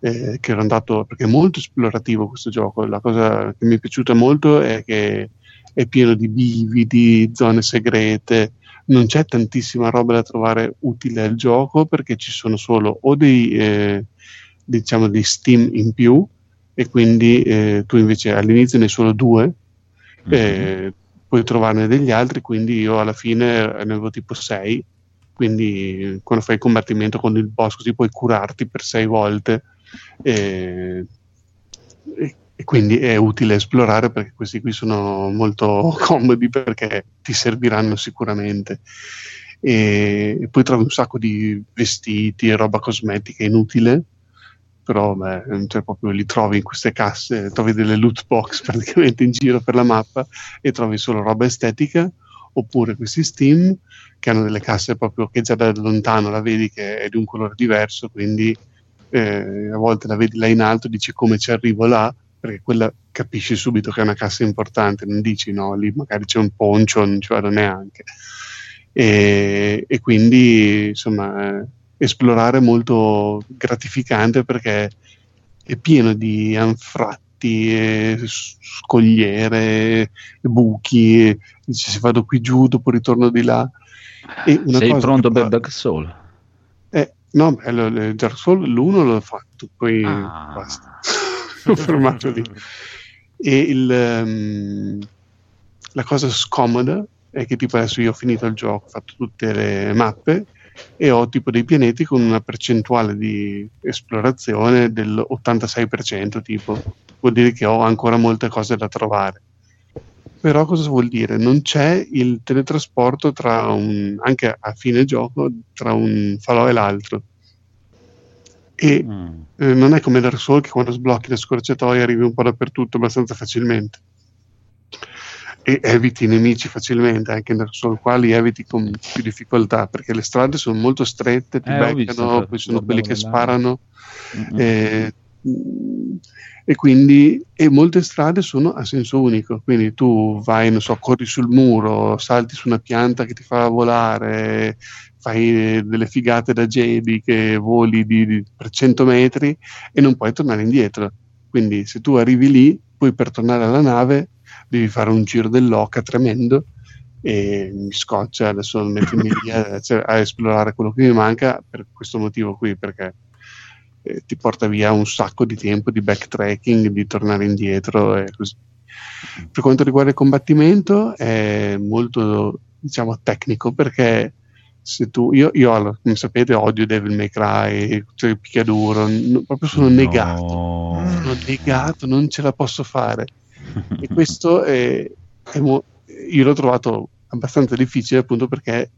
eh, che era andato perché è molto esplorativo questo gioco. La cosa che mi è piaciuta molto è che è pieno di bividi, zone segrete, non c'è tantissima roba da trovare utile al gioco perché ci sono solo o dei eh, diciamo dei steam in più e quindi eh, tu invece all'inizio ne hai solo due eh, puoi trovarne degli altri quindi io alla fine ne avevo tipo sei. Quindi quando fai il combattimento con il boss così puoi curarti per sei volte eh, e, quindi è utile esplorare perché questi qui sono molto comodi perché ti serviranno sicuramente. E, e poi trovi un sacco di vestiti e roba cosmetica inutile però beh, cioè, proprio li trovi in queste casse trovi delle loot box praticamente in giro per la mappa e trovi solo roba estetica oppure questi Steam che hanno delle casse proprio che già da lontano la vedi che è di un colore diverso quindi eh, a volte la vedi là in alto dici come ci arrivo là perché quella capisci subito che è una cassa importante, non dici no, lì magari c'è un poncio, non ci vado neanche. E, e quindi insomma esplorare è molto gratificante perché è pieno di anfratti, e scogliere, e buchi, e dici se vado qui giù dopo ritorno di là. E una Sei pronto per Dark Soul? eh, no, beh, Dark Souls l'1 l'ho fatto, poi Ah. basta. Ho fermato lì. E il, ehm, la cosa scomoda è che tipo adesso io ho finito il gioco, ho fatto tutte le mappe e ho tipo dei pianeti con una percentuale di esplorazione dell'86% tipo. Vuol dire che ho ancora molte cose da trovare. Però cosa vuol dire? Non c'è il teletrasporto tra un, anche a fine gioco tra un falò e l'altro. E Mm. eh, non è come Dark Souls che quando sblocchi le scorciatoie arrivi un po' dappertutto abbastanza facilmente e eviti i nemici facilmente anche in Dark Souls qua li eviti con più difficoltà perché le strade sono molto strette ti Eh, visto, beccano infatti, poi sono quelli che sparano Mm-mm. eh, mh, e quindi e molte strade sono a senso unico quindi tu vai non so corri sul muro salti su una pianta che ti fa volare fai delle figate da Jedi che voli di, di- per 100 metri e non puoi tornare indietro quindi se tu arrivi lì poi per tornare alla nave devi fare un giro dell'oca tremendo e mi scoccia adesso mettermi lì a, a esplorare quello che mi manca per questo motivo qui perché eh, ti porta via un sacco di tempo di backtracking, di tornare indietro e così. Per quanto riguarda il combattimento è molto diciamo tecnico perché se tu io, io allora, come sapete odio Devil May Cry, cioè il picchiaduro, n- proprio sono negato No. sono negato, non ce la posso fare. E questo è, è mo- io l'ho trovato abbastanza difficile appunto perché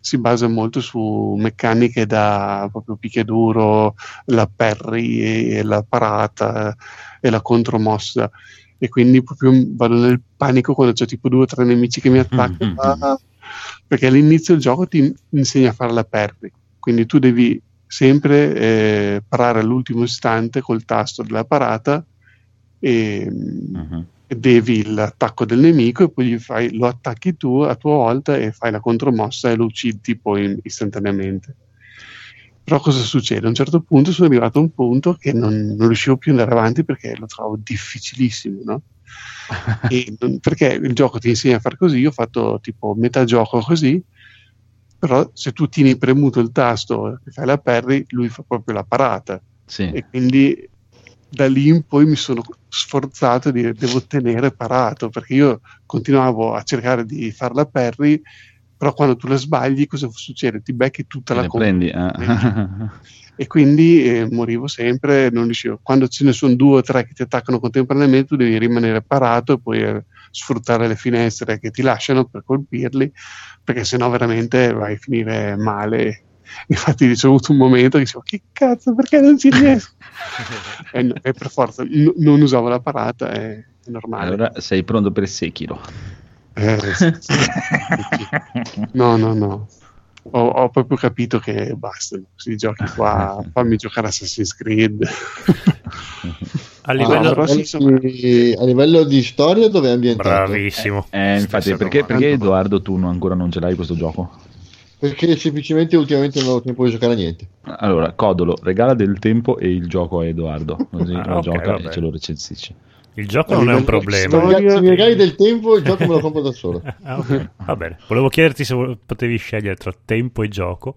si basa molto su meccaniche da proprio picchiaduro, la parry e la parata e la contromossa. E quindi proprio vado nel panico quando c'è tipo due o tre nemici che mi attaccano. perché all'inizio il gioco ti insegna a fare la parry. Quindi tu devi sempre eh, parare all'ultimo istante col tasto della parata e, e devi l'attacco del nemico e poi fai, lo attacchi tu a tua volta e fai la contromossa e lo uccidi poi istantaneamente. Però cosa succede? A un certo punto sono arrivato a un punto che non, non riuscivo più ad andare avanti perché lo trovo difficilissimo, no? E perché il gioco ti insegna a fare così, io ho fatto tipo metà gioco così, però se tu tieni premuto il tasto e fai la parry, lui fa proprio la parata Sì. e quindi da lì in poi mi sono sforzato di dire devo tenere parato perché io continuavo a cercare di fare la parry però quando tu la sbagli cosa succede? ti becchi tutta Te la combo prendi. eh. e quindi eh, morivo sempre non riuscivo quando ce ne sono due o tre che ti attaccano contemporaneamente tu devi rimanere parato e poi eh, sfruttare le finestre che ti lasciano per colpirli perché sennò veramente vai a finire male infatti c'è avuto un momento che dicevo che cazzo perché non ci riesco e, no- e per forza n- non usavo la parata è, è normale Allora sei pronto per Sekiro. Eh, sì, sì. no no no ho, ho proprio capito che basta questi giochi qua fammi giocare Assassin's Creed A Ah, livello... insomma. di- a livello di storia dove è ambientato? Bravissimo. Eh, infatti, Stessa perché, perché Edoardo tu non- ancora non ce l'hai questo gioco? Perché semplicemente ultimamente non avevo tempo di giocare a niente. Allora, Codolo, regala del tempo e il gioco a Edoardo, così Ah, lo ok, gioca vabbè. e ce lo recensisce. Il gioco non è un problema. Se mi- regali del tempo, il gioco me lo compro da solo. Ah, ok. Va bene. Volevo chiederti se potevi scegliere tra tempo e gioco.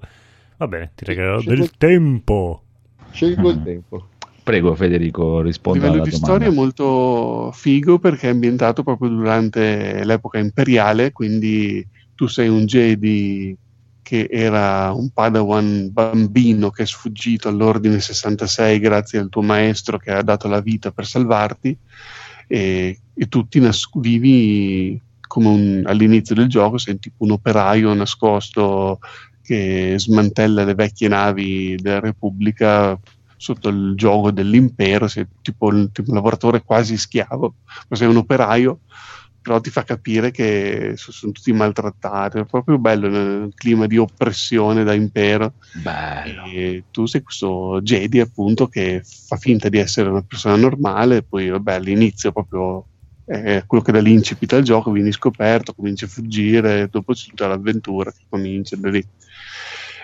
Va bene, ti regalerò Scelgo- del tempo. Scelgo il Mhm. tempo. Prego Federico, A risponda livello alla di domanda. storia è molto figo perché è ambientato proprio durante l'epoca imperiale, quindi tu sei un Jedi che era un Padawan bambino che è sfuggito all'ordine 66 grazie al tuo maestro che ha dato la vita per salvarti e, e tu ti nas- vivi come un- all'inizio del gioco sei tipo un operaio nascosto che smantella le vecchie navi della Repubblica sotto il gioco dell'impero, sei tipo, tipo un lavoratore quasi schiavo, ma sei un operaio, però ti fa capire che so- sono tutti maltrattati, è proprio bello nel clima di oppressione da impero Bello. e tu sei questo Jedi appunto che fa finta di essere una persona normale, poi vabbè all'inizio proprio è quello che dà l'incipit al gioco, vieni scoperto, cominci a fuggire, dopo c'è tutta l'avventura che comincia da lì.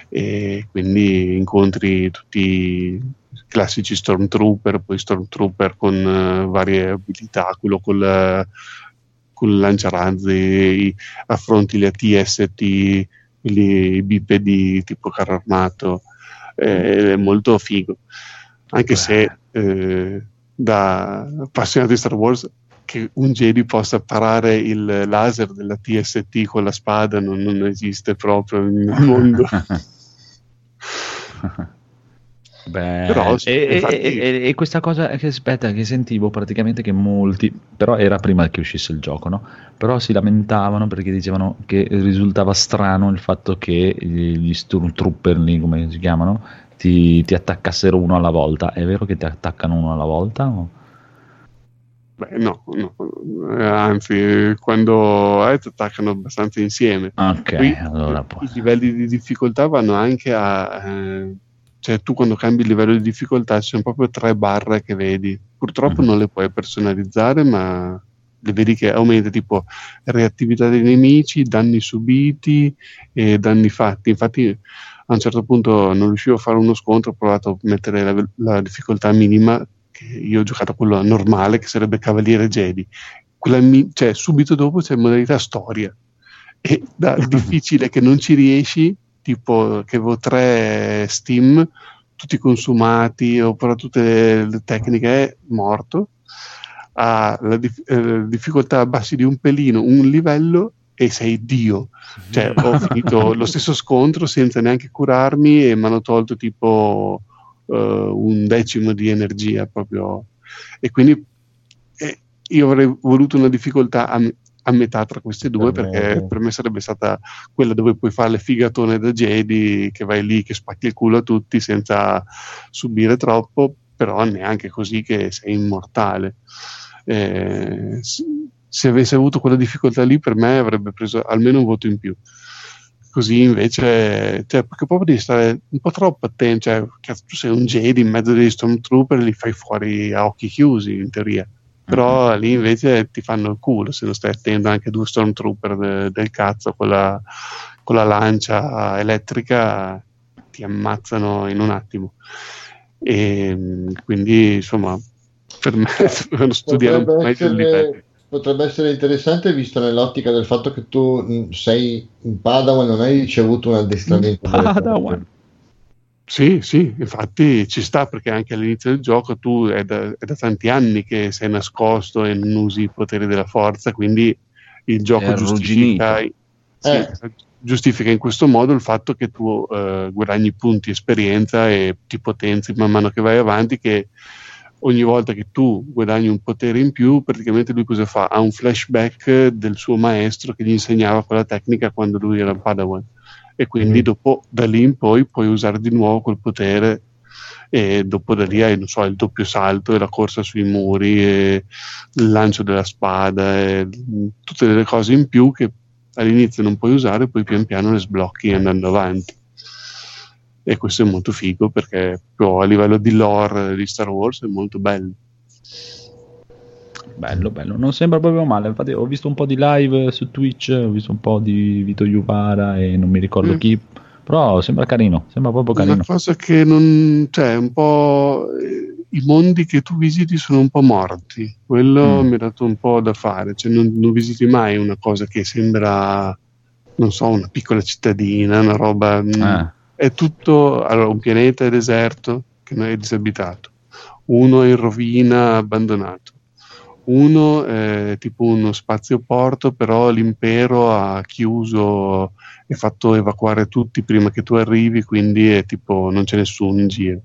E quindi incontri tutti i classici Stormtrooper, poi Stormtrooper con eh, varie abilità, quello col, col lanciarazzi, affronti le TST, quelli bipedi tipo carro armato, eh, è molto figo. Anche Beh. se eh, da appassionato di Star Wars che un Jedi possa parare il laser della TST con la spada non, non esiste proprio nel mondo. Beh, Però, e, infatti- e- e questa cosa che aspetta, che sentivo praticamente che molti, però era prima che uscisse il gioco, no? Però si lamentavano perché dicevano che risultava strano il fatto che gli Stormtrooper lì, come si chiamano, ti, ti attaccassero uno alla volta. È vero che ti attaccano uno alla volta? o- Beh, no, no, eh, anzi, quando eh, ti attaccano abbastanza insieme. Ok, Qui allora poi. I livelli di difficoltà vanno anche a. eh, cioè, tu quando cambi il livello di difficoltà ci sono proprio tre barre che vedi. Purtroppo Mhm. non le puoi personalizzare, ma le vedi che aumenta tipo reattività dei nemici, danni subiti e danni fatti. Infatti, a un certo punto non riuscivo a fare uno scontro, ho provato a mettere la, la difficoltà minima, io ho giocato a quello normale, che sarebbe Cavaliere Jedi. Mi- cioè, subito dopo c'è modalità storia. E da difficile che non ci riesci, tipo che avevo tre Steam, tutti consumati, ho provato tutte le, le tecniche, è morto. Ha la dif- eh, difficoltà bassi di un pelino, un livello e sei Dio. Cioè, ho finito lo stesso scontro senza neanche curarmi e mi hanno tolto tipo eh, un decimo di energia proprio. E quindi eh, io avrei voluto una difficoltà a, a metà tra queste due Per me- perché per me sarebbe stata quella dove puoi fare le figatone da Jedi che vai lì che spacchi il culo a tutti senza subire troppo però neanche così che sei immortale. Eh, se avessi avuto quella difficoltà lì per me avrebbe preso almeno un voto in più. Così invece cioè, perché proprio devi stare un po' troppo attento cioè, cazzo, tu sei un Jedi in mezzo degli Stormtrooper e li fai fuori a occhi chiusi in teoria però lì invece ti fanno il culo se non stai attento anche due Stormtrooper de- del cazzo con la, con la lancia elettrica ti ammazzano in un attimo e quindi insomma per me devono studiare un po' Potrebbe meglio il livello essere, potrebbe essere interessante visto nell'ottica del fatto che tu mh, sei in Padawan non hai ricevuto un addestramento. Padawan. Sì, sì, infatti ci sta perché anche all'inizio del gioco tu è da, è da tanti anni che sei nascosto e non usi i poteri della forza, quindi il gioco giustifica, sì, Eh. giustifica in questo modo il fatto che tu eh, guadagni punti esperienza e ti potenzi man mano che vai avanti, che ogni volta che tu guadagni un potere in più, praticamente lui cosa fa? Ha un flashback del suo maestro che gli insegnava quella tecnica quando lui era Padawan e quindi Mm. dopo da lì in poi puoi usare di nuovo quel potere e dopo da lì hai non so, il doppio salto e la corsa sui muri e il lancio della spada e tutte delle cose in più che all'inizio non puoi usare poi pian piano le sblocchi andando avanti. E questo è molto figo perché proprio a livello di lore di Star Wars è molto bello Bello, bello, non sembra proprio male. Infatti, ho visto un po' di live su Twitch, ho visto un po' di Vito Juvara e non mi ricordo Mm. chi. Però sembra carino, sembra proprio carino. una cosa che non cioè un po' eh, i mondi che tu visiti sono un po' morti quello Mm. mi ha dato un po' da fare cioè non, non visiti mai una cosa che sembra non so una piccola cittadina una roba mm, Ah, è tutto allora un pianeta è deserto che non è disabitato uno è in rovina abbandonato uno è tipo uno spazioporto però l'impero ha chiuso e fatto evacuare tutti prima che tu arrivi quindi è tipo non c'è nessuno in giro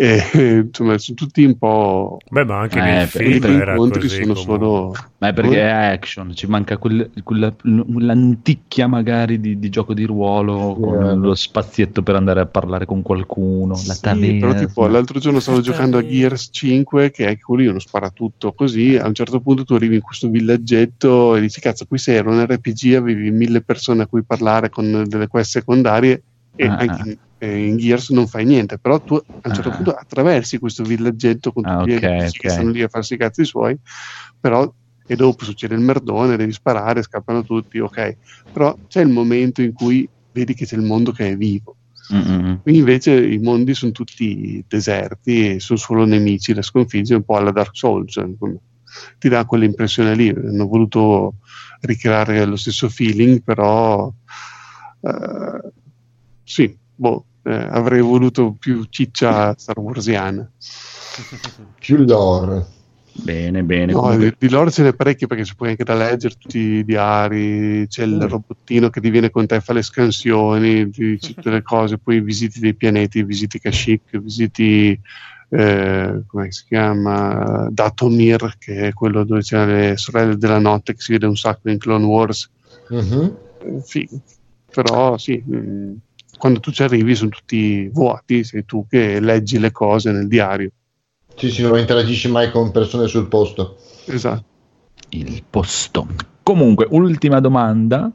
e insomma sono tutti un po' Beh, ma anche Eh, nel per- i film era incontri così. sono comunque. solo ma è perché è action, ci manca quel- quella, l'anticchia magari di, di gioco di ruolo, con Eh. lo spazietto per andare a parlare con qualcuno, la Sì, taverna. però tipo l'altro giorno stavo giocando a Gears 5 che è quello lì uno sparatutto così a un certo punto tu arrivi in questo villaggetto e dici cazzo qui sei era un RPG avevi mille persone a cui parlare con delle quest secondarie e Ah, anche eh, in Gears non fai niente però tu a un certo Ah. punto attraversi questo villaggetto con Ah, tutti ok, gli NPC che ok. stanno lì a farsi i cazzi suoi però e dopo succede il merdone devi sparare scappano tutti ok però c'è il momento in cui vedi che c'è il mondo che è vivo Mm-mm. Qui invece i mondi sono tutti deserti e sono solo nemici da sconfiggere, un po' alla Dark Souls. Ti dà quell'impressione lì. Hanno voluto ricreare lo stesso feeling, però eh, sì, boh, eh, avrei voluto più ciccia Star Warsiana. Più lore. Bene, bene. No, comunque- di, loro ce n'è parecchie perché c'è poi anche da leggere tutti i diari, c'è il Mm. robottino che ti viene con te e fa le scansioni, ti dice tutte le cose, poi visiti dei pianeti, visiti Kashyyyk, visiti eh, come si chiama Datomir, che è quello dove c'erano le sorelle della notte che si vede un sacco in Clone Wars. Mhm. Eh, figo. Però sì, mm, quando tu ci arrivi sono tutti vuoti, sei tu che leggi le cose nel diario. Sì, sì, non interagisci mai con persone sul posto. Esatto. il posto. Comunque, ultima domanda.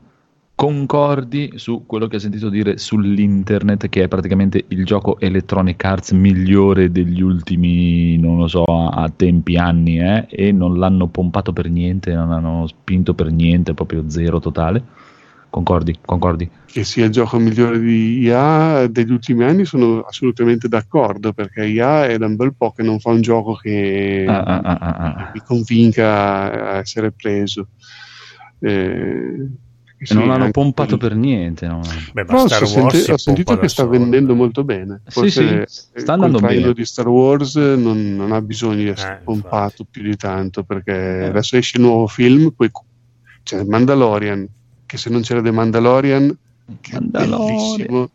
Concordi su quello che hai sentito dire sull'internet, che è praticamente il gioco Electronic Arts migliore degli ultimi, non lo so, a, a tempi, anni, eh? e non l'hanno pompato per niente, non hanno spinto per niente, proprio zero totale? Concordi? Concordi? che sia il gioco migliore di IA degli ultimi anni sono assolutamente d'accordo perché IA è da un bel po' che non fa un gioco che Ah, ah, ah, ah, ah. mi convinca a essere preso Eh, E sì, non l'hanno pompato quello. per niente. no? Beh, ma Star Wars senti- ho sentito che sta vendendo molto bene Sì, forse sì, eh, sta andando trailer bene. di Star Wars non, non ha bisogno di essere Eh, pompato infatti. più di tanto perché Eh. adesso esce il nuovo film poi c'è Mandalorian che se non c'era The Mandalorian che è Mandalorian. bellissimo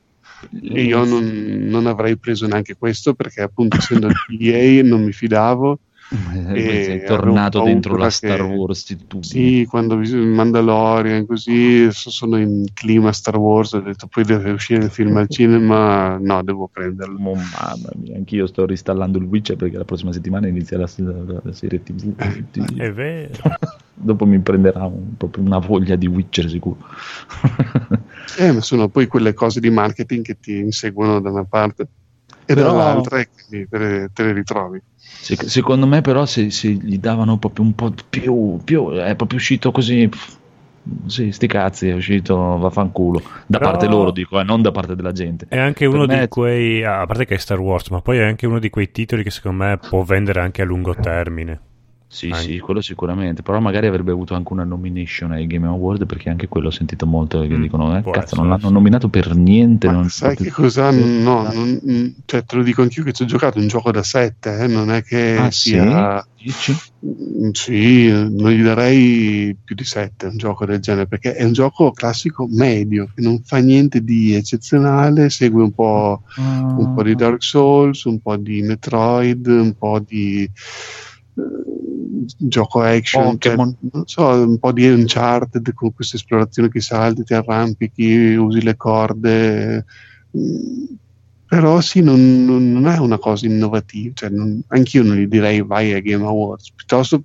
e io non, non avrei preso neanche questo perché appunto essendo il EA non mi fidavo Eh, E sei tornato dentro la Star Wars di tu. sì quando ho visto il Mandalorian così sono in clima Star Wars ho detto poi deve uscire il film al cinema no devo prenderlo Oh, mamma mia, anch'io sto ristallando il Witcher perché la prossima settimana inizia la, la- la serie TV. È vero. Dopo mi prenderà un- proprio una voglia di Witcher sicuro. eh, ma sono poi quelle cose di marketing che ti inseguono da una parte e Però- dall'altra e quindi te le, te le ritrovi Se- secondo me però se, se gli davano proprio un po' più, più è proprio uscito così... pff, Sì, sti cazzi, è uscito vaffanculo. Da Però- parte loro, dico, eh, non da parte della gente. È anche uno Per me- di quei. ah, a parte che è Star Wars, ma poi è anche uno di quei titoli che secondo me può vendere anche a lungo termine. Sì, Anche. sì, quello sicuramente. Però magari avrebbe avuto anche una nomination ai Game Award perché anche quello ho sentito molto che Mm, dicono, eh, cazzo, essere, non l'hanno sì. nominato per niente. Ma non- sai che cosa? No, non- mm, cioè, te lo dico anch'io che ci ho giocato, un gioco da 7, non è che Ah, sì? sia... Dici? Mm, Sì, non gli darei più di 7 un gioco del genere, perché è un gioco classico medio, che non fa niente di eccezionale, segue un po', un po' di Dark Souls, un po' di Metroid, un po' di... eh, gioco action, cioè, Pokémon. non so, un po' di Uncharted con questa esplorazione che salti, ti arrampichi, usi le corde. mm, Però sì, non, non- è una cosa innovativa, cioè non- anch'io non gli direi vai a Game Awards, piuttosto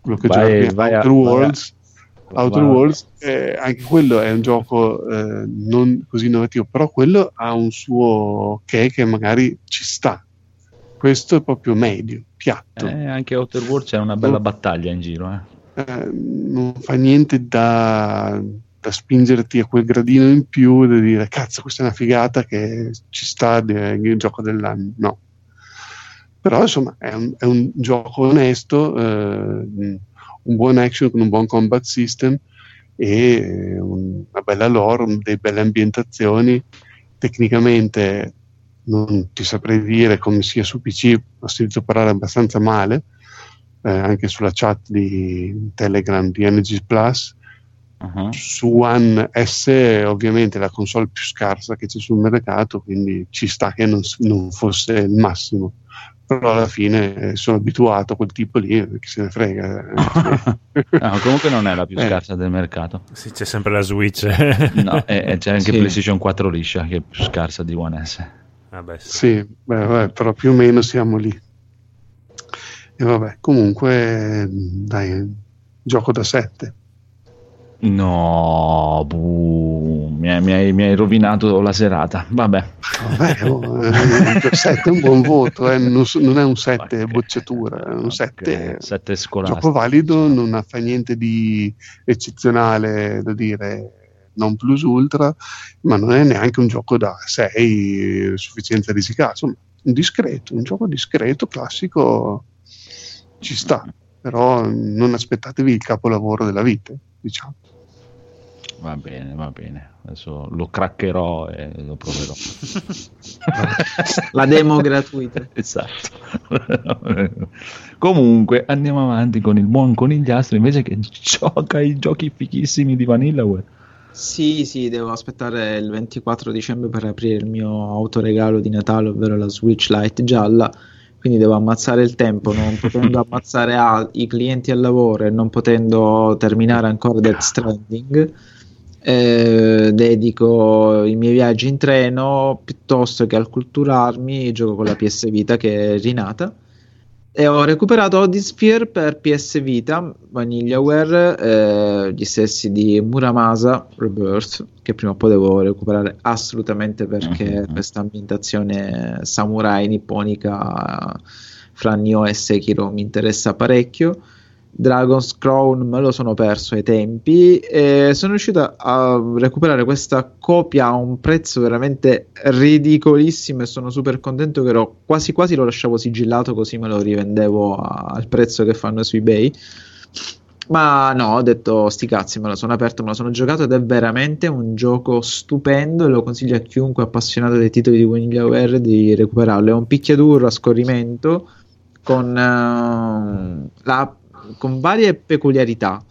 quello che Vai- giochi a vai a- Outer a- Worlds, Outer vai a- Worlds, eh, anche quello è un gioco eh, non così innovativo, però quello ha un suo che che magari ci sta. Questo è proprio medio, piatto. Eh, anche Outer Worlds c'è una bella Oh. battaglia in giro. Eh. Eh, non fa niente da, da spingerti a quel gradino in più da dire cazzo questa è una figata che ci sta nel gioco dell'anno no però insomma è un, è un gioco onesto eh, un buon action con un buon combat system e un- una bella lore delle belle ambientazioni tecnicamente non ti saprei dire come sia su PC ho sentito parlare abbastanza male eh, anche sulla chat di Telegram di Energy Plus. Uh-huh. Su One S ovviamente è la console più scarsa che c'è sul mercato, quindi ci sta che non, non fosse il massimo. Però alla fine eh, sono abituato a quel tipo lì, eh, che se ne frega. eh. Ah, comunque non è la più Eh. scarsa del mercato. Sì, c'è sempre la Switch. No, e, e c'è anche Sì. PlayStation 4 liscia che è più scarsa di One S. Vabbè, sì. sì, beh, vabbè, però più o meno siamo lì. E vabbè, comunque, dai, gioco da 7. No, buh, mi, hai, mi hai- mi hai rovinato la serata. Vabbè, Vabbè, oh, eh, 7 è un buon voto, eh, non, non è un 7 Ok. bocciatura, è un 7 Ok, sette gioco scolastico. valido, non ha fa niente di eccezionale da dire non plus ultra, ma non è neanche un gioco da 6 sufficienza risicato, insomma, un discreto, un gioco discreto, classico, ci sta, però non aspettatevi il capolavoro della vita, diciamo. Va bene, va bene. Adesso lo craccherò e lo proverò. La demo gratuita. esatto. Comunque andiamo avanti con il buon conigliastro invece che gioca i giochi fichissimi di Vanillaware. Sì, sì, devo aspettare il 24 dicembre per aprire il mio autoregalo di Natale, ovvero la Switch Lite gialla. Quindi devo ammazzare il tempo, non potendo ammazzare al- i clienti al lavoro e non potendo terminare ancora Death Stranding. eh, dedico i miei viaggi in treno piuttosto che al culturarmi, gioco con la PS Vita che è rinata. E ho recuperato Odin Sphere per PS Vita, Vanillaware, eh, gli stessi di Muramasa Rebirth, che prima o poi devo recuperare assolutamente perché Mhm. questa ambientazione samurai nipponica fra Nioh e Sekiro mi interessa parecchio. Dragon's Crown me lo sono perso ai tempi e sono riuscito a recuperare questa copia a un prezzo veramente ridicolissimo e sono super contento che ero quasi quasi lo lasciavo sigillato così me lo rivendevo al prezzo che fanno su eBay ma no, ho detto sti cazzi, me lo sono aperto, me lo sono giocato ed è veramente un gioco stupendo e lo consiglio a chiunque appassionato dei titoli di Vanillaware di recuperarlo. È un picchiaduro a scorrimento con, eh, la- con varie peculiarità,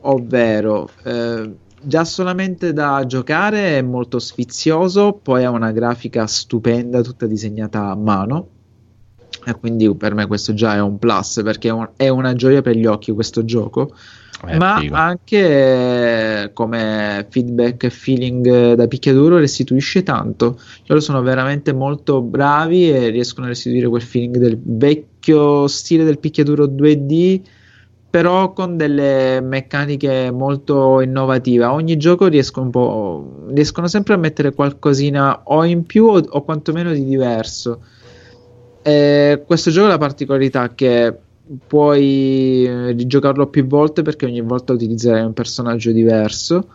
ovvero eh, già solamente da giocare è molto sfizioso, poi ha una grafica stupenda, tutta disegnata a mano. E quindi per me questo già è un plus perché è, un- è una gioia per gli occhi questo gioco Eh, ma figo. anche eh, come feedback e feeling eh, da picchiaduro restituisce tanto. Loro sono veramente molto bravi e riescono a restituire quel feeling del vecchio stile del picchiaduro 2D, però con delle meccaniche molto innovative. Ogni gioco riescono, riescono sempre a mettere qualcosina o in più o, o quantomeno di diverso. Eh, questo gioco ha la particolarità che puoi eh, rigiocarlo più volte perché ogni volta utilizzerai un personaggio diverso.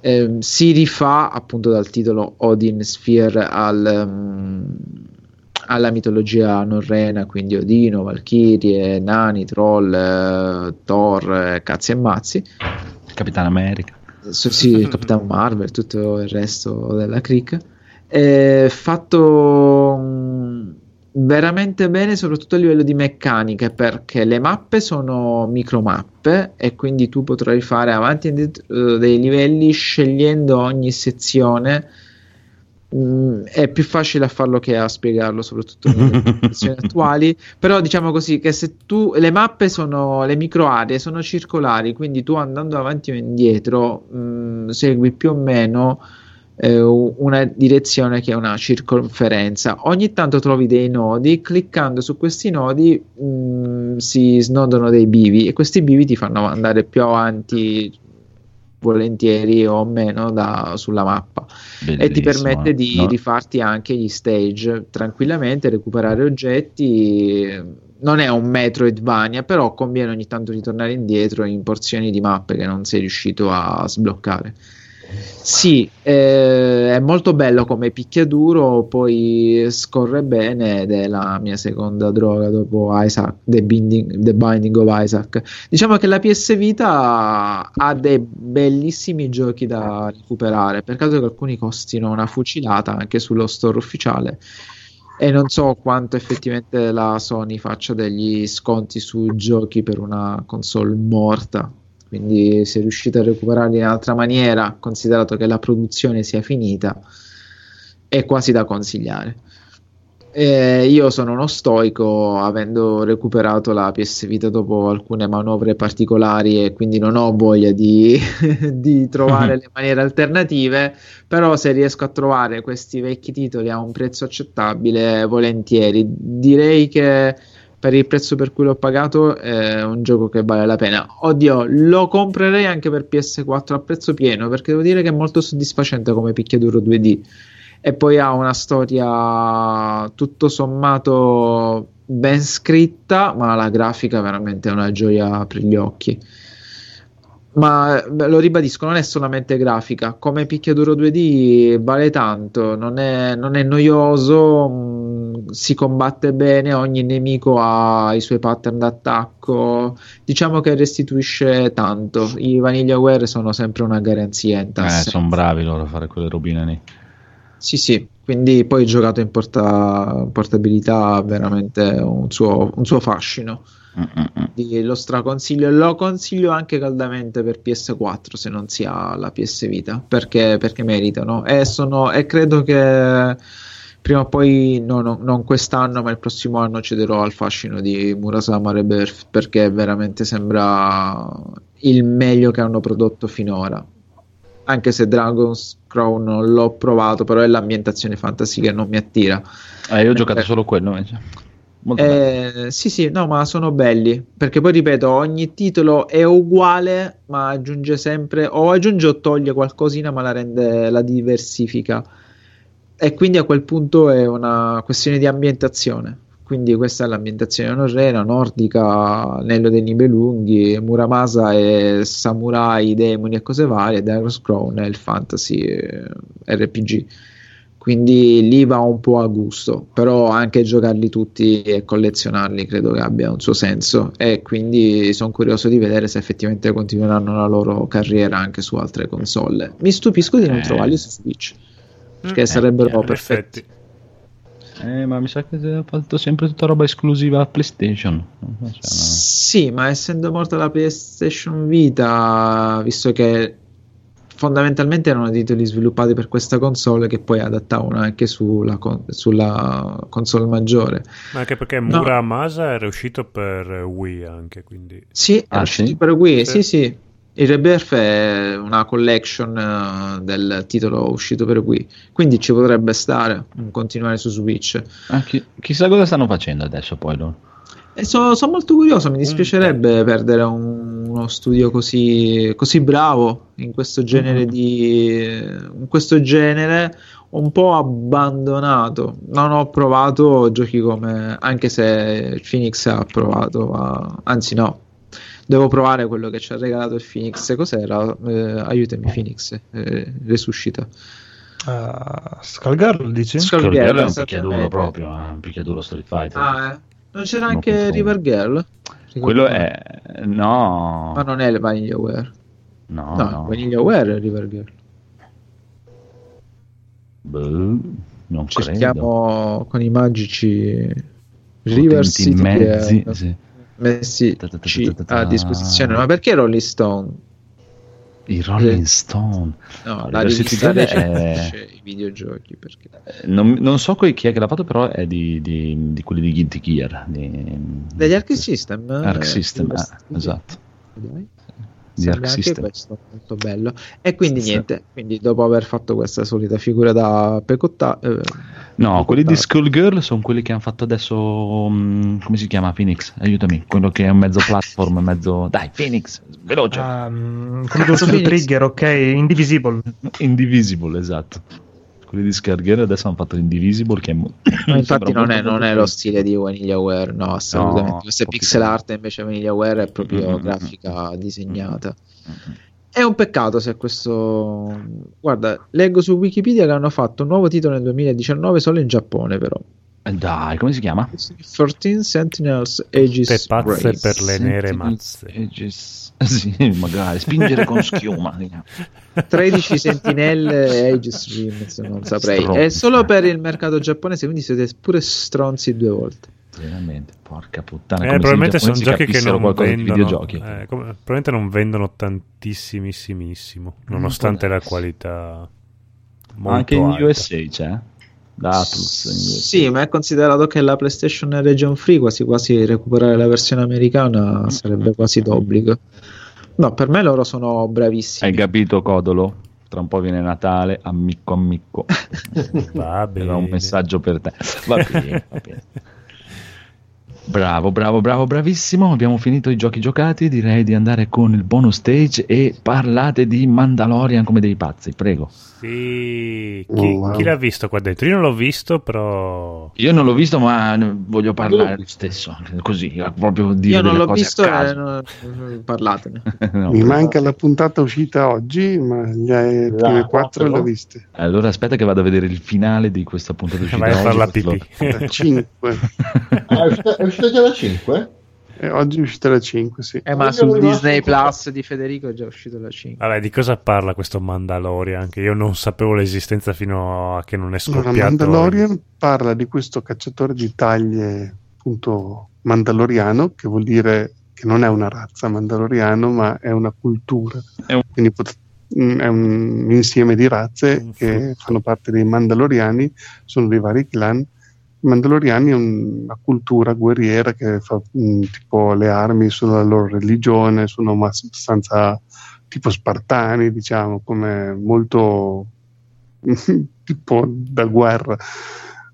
Ehm, si rifà appunto dal titolo Odin Sphere al, mm, alla mitologia norrena, quindi Odino, Valchirie, Nani, Troll, eh, Thor, eh, cazzi e mazzi. Capitano America. Sì, sì, Capitan Marvel, tutto il resto della clique. È fatto mm, veramente bene, soprattutto a livello di meccanica, perché le mappe sono micromappe e quindi tu potrai fare avanti e indietro dei livelli scegliendo ogni sezione mm, è più facile a farlo che a spiegarlo, soprattutto nelle condizioni attuali. Però diciamo così che se tu le mappe sono le micro aree sono circolari, quindi tu andando avanti o indietro mh, segui più o meno eh, una direzione che è una circonferenza. Ogni tanto trovi dei nodi, cliccando su questi nodi mh, si snodano dei bivi e questi bivi ti fanno andare più avanti volentieri o meno da, sulla mappa e ti Bellissimo, permette di No, rifarti anche gli stage tranquillamente, recuperare oggetti. Non è un Metroidvania, però conviene ogni tanto ritornare indietro in porzioni di mappe che non sei riuscito a sbloccare. Sì, eh, è molto bello come picchiaduro, poi scorre bene ed è la mia seconda droga dopo Isaac, The Binding, The Binding of Isaac. Diciamo che la PS Vita ha dei bellissimi giochi da recuperare, per caso che alcuni costino una fucilata anche sullo store ufficiale. E non so quanto effettivamente la Sony faccia degli sconti su giochi per una console morta. Quindi se riuscite a recuperarli in altra maniera, considerato che la produzione sia finita, è quasi da consigliare. Eh, io sono uno stoico, avendo recuperato la PS Vita dopo alcune manovre particolari e quindi non ho voglia di, di trovare le maniere alternative, però se riesco a trovare questi vecchi titoli a un prezzo accettabile, volentieri. Direi che per il prezzo per cui l'ho pagato è un gioco che vale la pena. Oddio, lo comprerei anche per PS4 a prezzo pieno perché devo dire che è molto soddisfacente come picchiaduro 2D e poi ha una storia tutto sommato ben scritta, ma la grafica veramente è una gioia per gli occhi. Ma lo ribadisco, non è solamente grafica, come picchiaduro 2D vale tanto, non è, non è noioso, mh, si combatte bene, ogni nemico ha i suoi pattern d'attacco, diciamo che restituisce tanto. I Vanillaware sono sempre una garanzia in tal Eh, sono bravi loro a fare quelle robine lì. Sì, sì, quindi poi giocato in porta- portabilità ha veramente un suo, un suo fascino. Quindi lo straconsiglio, lo consiglio anche caldamente per PS4 se non si ha la PS Vita, perché, perché meritano. E, sono, e credo che prima o poi, no, no, non quest'anno, ma il prossimo anno cederò al fascino di Murasama Rebirth, perché veramente sembra il meglio che hanno prodotto finora. Anche se Dragon's Crown non l'ho provato, però è l'ambientazione fantasy che non mi attira. Eh, io ho giocato Eh, solo quello invece. Eh, sì, sì, no, ma sono belli perché poi ripeto, ogni titolo è uguale, ma aggiunge sempre o aggiunge o toglie qualcosina, ma la rende, la diversifica. E quindi a quel punto è una questione di ambientazione. Quindi questa è l'ambientazione norrena, nordica, Nello dei Nibelunghi, Muramasa e samurai, demoni e cose varie, Dragon's Crown il fantasy eh, RPG quindi lì va un po' a gusto, però anche giocarli tutti e collezionarli credo che abbia un suo senso e quindi sono curioso di vedere se effettivamente continueranno la loro carriera anche su altre console. Mi stupisco di non Eh. trovarli su Switch, perché Mm, sarebbero chiaro, perfetti. Eh, ma mi sa che ha fatto sempre tutta roba esclusiva a PlayStation. Non so, cioè, no. Sì, ma essendo morta la PlayStation Vita, visto che fondamentalmente erano titoli sviluppati per questa console che poi adattavano anche sulla, con- sulla console maggiore. Ma anche perché No. Muramasa era uscito per Wii anche, quindi... Sì, è Ah, uscito sì? per Wii, Sì. sì, sì. Il Rebirth è una collection eh, del titolo uscito per Wii, quindi ci potrebbe stare un continuare su Switch. Ah, chi- chissà cosa stanno facendo adesso poi loro. E sono molto curioso, mi dispiacerebbe perdere un- uno studio così, così bravo in questo genere di in questo genere un po' abbandonato. Non ho provato giochi come anche se Phoenix ha provato a- anzi no. Devo provare quello che ci ha regalato il Phoenix. Cos'era? Eh, aiutami, Phoenix. Eh, resuscita. Uh, Skullgirl dici? Skull- Skull Girl è un picchiaduro proprio, eh, un picchiaduro Street Fighter. Ah, eh. Non c'era Non anche confondo. River Girl? Quello è... No, Ma non è il VanillaWare. no, No, no. VanillaWare è River Girl. Boh, non credo. cerchiamo con i magici River City mezzi, che- sì. messi Ta ta ta ta ci ta ta ta. a disposizione ma perché Rolling Stone? I Rolling Stone. No, la Diversity rivista è- i videogiochi perché Eh, Non, non so chi è che l'ha fatto, però è di, di- di quelli di Guilty Gear. Di, degli Arc System Arc eh, System, eh, esatto. Dai. Di Arc anche System. questo molto bello e quindi Sì. niente quindi dopo aver fatto questa solita figura da pecotta eh, No, quelli di. Skullgirl sono quelli che hanno fatto adesso. mm, come si chiama Phoenix? Aiutami. Quello che è un mezzo platform, mezzo. Dai, Phoenix, veloce. Mm, come Cazzo, Phoenix. trigger, ok? Indivisible. Indivisible, esatto. Quelli di Skullgirl adesso hanno fatto Indivisible. Che è mo- infatti non è, non è lo stile di Vanillaware no assolutamente No, questa è pixel art invece Vanillaware è proprio Mm-mm. grafica disegnata Mhm. È un peccato se questo. Guarda, leggo su Wikipedia che hanno fatto un nuovo titolo nel 2019 solo in Giappone, però. Eh, Dai, come si chiama? 13 Sentinels Aegis Tutte pazze Race. per le nere mazze. eh, gis- Sì, magari spingere con schiuma. diciamo. 13 sentinelle Aegis Dreams, non saprei. Stronzi. È solo per il mercato giapponese, quindi siete pure stronzi due volte. Veramente, porca puttana. Eh, probabilmente sono giochi che non vendono. eh, come- probabilmente non vendono tantissimissimo, nonostante la qualità. Molto Anche in alta. USA c'è. Da Atlus. Sì, ma è considerato che la PlayStation è region free, quasi quasi recuperare la versione americana sarebbe quasi d'obbligo. No, per me loro sono bravissimi. Hai capito, Codolo? Tra un po' viene Natale, ammicco ammicco. Va bene. Era un messaggio per te. Va bene, va bene. Bravo, bravo, bravo, bravissimo. Abbiamo finito i giochi giocati. Direi di andare con il bonus stage e parlate di Mandalorian come dei pazzi, prego. Sì, chi, Oh, wow. chi l'ha visto qua dentro? Io non l'ho visto, però. Io non l'ho visto, ma voglio parlare lo stesso. Così, proprio dire Io non delle l'ho visto, eh, no, parlatene. No, Mi però- manca la puntata uscita oggi, ma le prime quattro le ho viste. Allora aspetta che vado a vedere il finale di questa puntata uscita Vai a far oggi, la perché pipì. La 5. Ah, è uscita, è uscita già la 5? E oggi è uscita la 5, sì. Eh, ma volevo Disney Plus di Federico è già uscito la 5. Vabbè, di cosa parla questo Mandalorian? Che io non sapevo l'esistenza fino a che non è Allora, scoppiato. Mandalorian parla di questo cacciatore di taglie, appunto, mandaloriano, che vuol dire che non è una razza mandaloriano, ma è una cultura. È un- Quindi pot- mm, è un insieme di razze che fanno parte dei Mandaloriani, sono dei vari clan. Mandaloriani è una cultura guerriera che fa mm, tipo le armi sono la loro religione, sono abbastanza tipo spartani, diciamo, come molto tipo da guerra,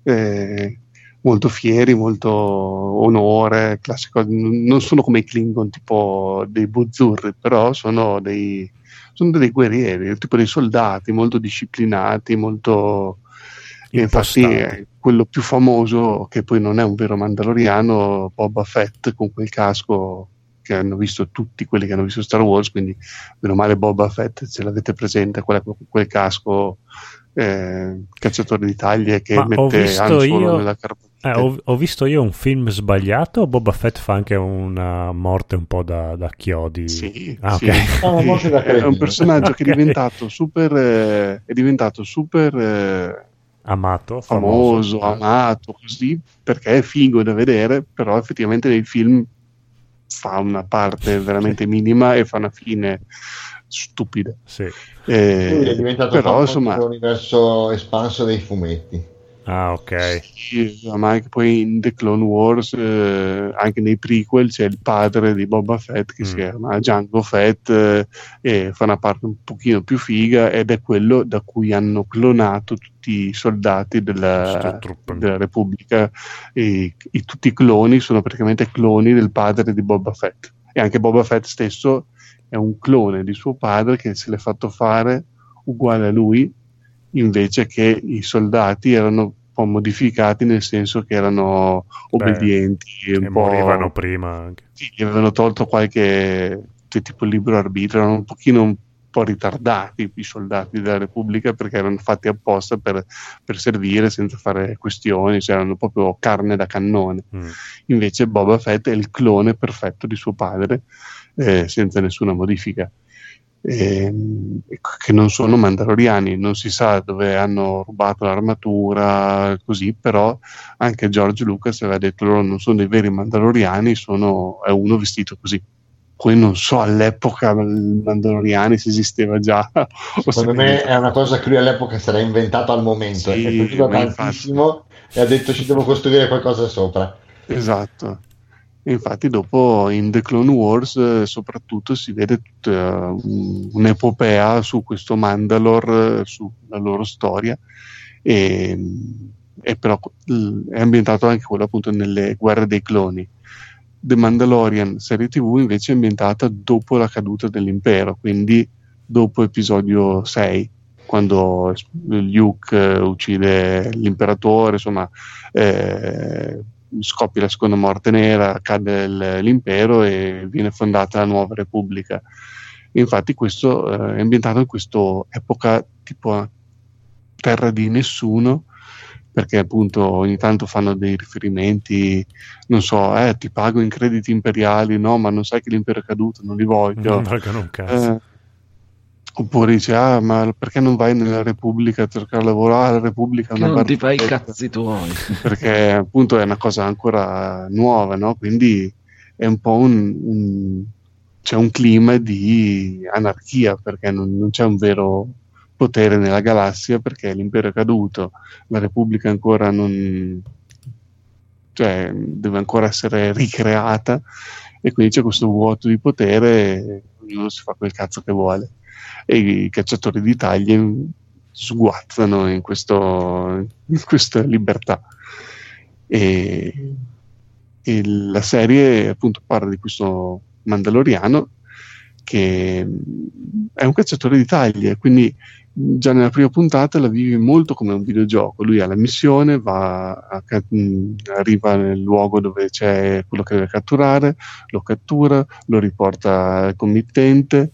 eh, molto fieri, molto onore, classico. Non sono come i Klingon, tipo dei buzzurri, però sono dei, sono dei guerrieri, tipo dei soldati molto disciplinati, molto. e infatti eh, quello più famoso, che poi non è un vero mandaloriano, Boba Fett con quel casco che hanno visto tutti quelli che hanno visto Star Wars, quindi meno male Boba Fett, se l'avete presente, quella- quel casco eh, cacciatore di taglie che Ma ho mette visto Han io- nella Eh, carbonite. ho, ho visto io un film sbagliato Boba Fett fa anche una morte un po' da, da chiodi? Sì, Ah, sì. ok. Ah, è un personaggio che Ok. è diventato super, eh, è diventato super eh, Amato, famoso, famoso. amato, così, perché è figo da vedere, però effettivamente nei film fa una parte veramente minima e fa una fine stupida. Sì. Eh, è diventato però insomma l'universo espanso dei fumetti. Ah, ok. Sì, ma anche poi in The Clone Wars, eh, anche nei prequel, c'è il padre di Boba Fett che Mm. si chiama Django Fett eh, e fa una parte un pochino più figa ed è quello da cui hanno clonato tutti i soldati della, della Repubblica e i- tutti i cloni sono praticamente cloni del padre di Boba Fett e anche Boba Fett stesso è un clone di suo padre che se l'è fatto fare uguale a lui invece che i soldati erano un po' modificati nel senso che erano obbedienti Che un po' morivano prima anche. sì, gli avevano tolto qualche cioè, tipo libero arbitrio erano un pochino un po' ritardati i soldati della Repubblica perché erano fatti apposta per, per servire senza fare questioni cioè erano proprio carne da cannone Mm. invece Boba Fett è il clone perfetto di suo padre eh, senza nessuna modifica Ehm, che non sono mandaloriani non si sa dove hanno rubato l'armatura così però anche George Lucas aveva detto loro non sono dei veri mandaloriani sono, è uno vestito così poi non so all'epoca il Mandaloriani se esisteva già. Secondo se- me è una cosa che lui all'epoca si era inventato al momento, Sì, è piaciuto ma infatti. tantissimo e ha detto ci devo costruire qualcosa sopra. Esatto. Infatti, dopo in The Clone Wars, eh, soprattutto si vede tutta un- un'epopea su questo Mandalore, eh, sulla loro storia, e, e però è ambientato anche quello appunto nelle guerre dei cloni. The Mandalorian serie TV invece è ambientata dopo la caduta dell'impero, quindi dopo episodio 6, quando Luke eh, uccide l'imperatore, insomma, eh, scoppia la seconda morte nera, cade il- l'impero e viene fondata la nuova repubblica. Infatti questo eh, è ambientato in questa epoca tipo terra di nessuno, perché appunto ogni tanto fanno dei riferimenti, non so, eh, ti pago in crediti imperiali, no, ma non sai che l'impero è caduto, non li voglio. Non valgono un cazzo. Eh, oppure dice, ah, ma perché non vai nella Repubblica a cercare lavoro? Ah, la Repubblica non ti fai i barzelletta." cazzi tuoi. perché appunto è una cosa ancora nuova, no? Quindi è un po' un, un- c'è un clima di anarchia perché non, non c'è un vero potere nella galassia perché l'impero è caduto, la Repubblica ancora non cioè deve ancora essere ricreata e quindi c'è questo vuoto di potere e ognuno si fa quel cazzo che vuole e i cacciatori di taglie sguazzano in, questo, in questa libertà. E, e la serie appunto parla di questo Mandaloriano che mh, è un cacciatore di taglie quindi già nella prima puntata la vive molto come un videogioco. Lui ha la missione a arriva nel luogo dove c'è quello che deve catturare lo cattura lo riporta al committente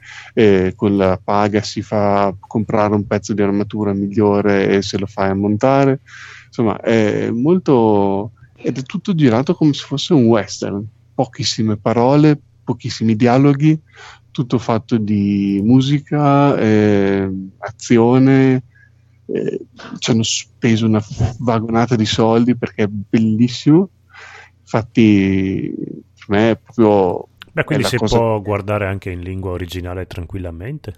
con la paga si fa comprare un pezzo di armatura migliore e se lo fai a montare insomma è molto ed è tutto girato come se fosse un western. Pochissime parole pochissimi dialoghi tutto fatto di musica eh, azione eh, ci hanno speso una vagonata di soldi perché è bellissimo infatti per me è proprio Beh, quindi si cosa- può guardare anche in lingua originale tranquillamente.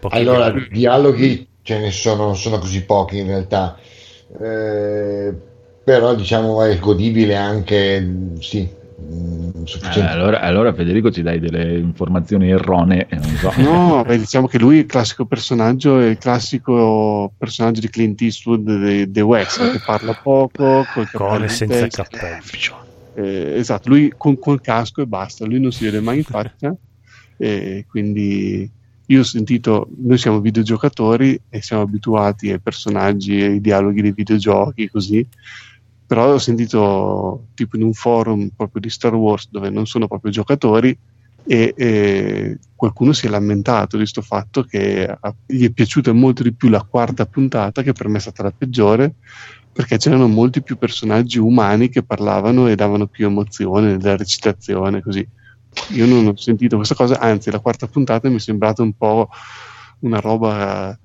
Pochi Allora, dialoghi. dialoghi ce ne sono, non sono così pochi in realtà, Eh, però diciamo è godibile anche, sì, Eh, sufficiente. allora, allora, Federico ci dai delle informazioni erronee, eh, non so. No, beh, diciamo che lui è il classico personaggio, è il classico personaggio di Clint Eastwood dei The West, che parla poco, col e in senza cappello. Eh, esatto, lui con col casco e basta, lui non si vede mai in faccia, e quindi io ho sentito, noi siamo videogiocatori e siamo abituati ai personaggi e ai dialoghi dei videogiochi, così, però ho sentito tipo in un forum proprio di Star Wars dove non sono proprio giocatori e, e qualcuno si è lamentato di questo fatto che a- gli è piaciuta molto di più la quarta puntata che per me è stata la peggiore perché c'erano molti più personaggi umani che parlavano e davano più emozione nella recitazione così. Io non ho sentito questa cosa anzi la quarta puntata mi è sembrata un po' una roba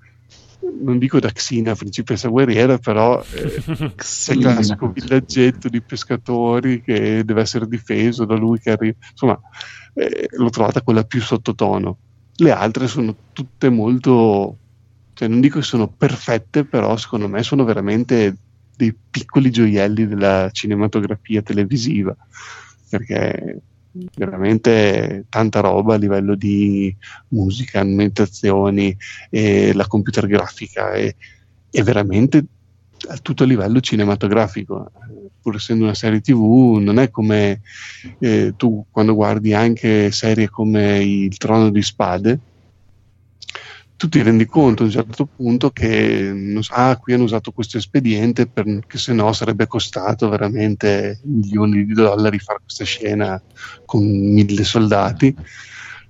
non dico da Xina principessa guerriera però eh, il classico villaggetto di pescatori che deve essere difeso da lui che arriva. Insomma, eh, l'ho trovata quella più sottotono. Le altre sono tutte molto, cioè non dico che sono perfette, però secondo me sono veramente dei piccoli gioielli della cinematografia televisiva, perché veramente tanta roba a livello di musica, ambientazioni e la computer grafica. E, è veramente a tutto a livello cinematografico. Pur essendo una serie tv non è come eh, tu quando guardi anche serie come il Trono di Spade tu ti rendi conto a un certo punto che ah, qui hanno usato questo espediente perché se no sarebbe costato veramente milioni di dollari fare questa scena con mille soldati.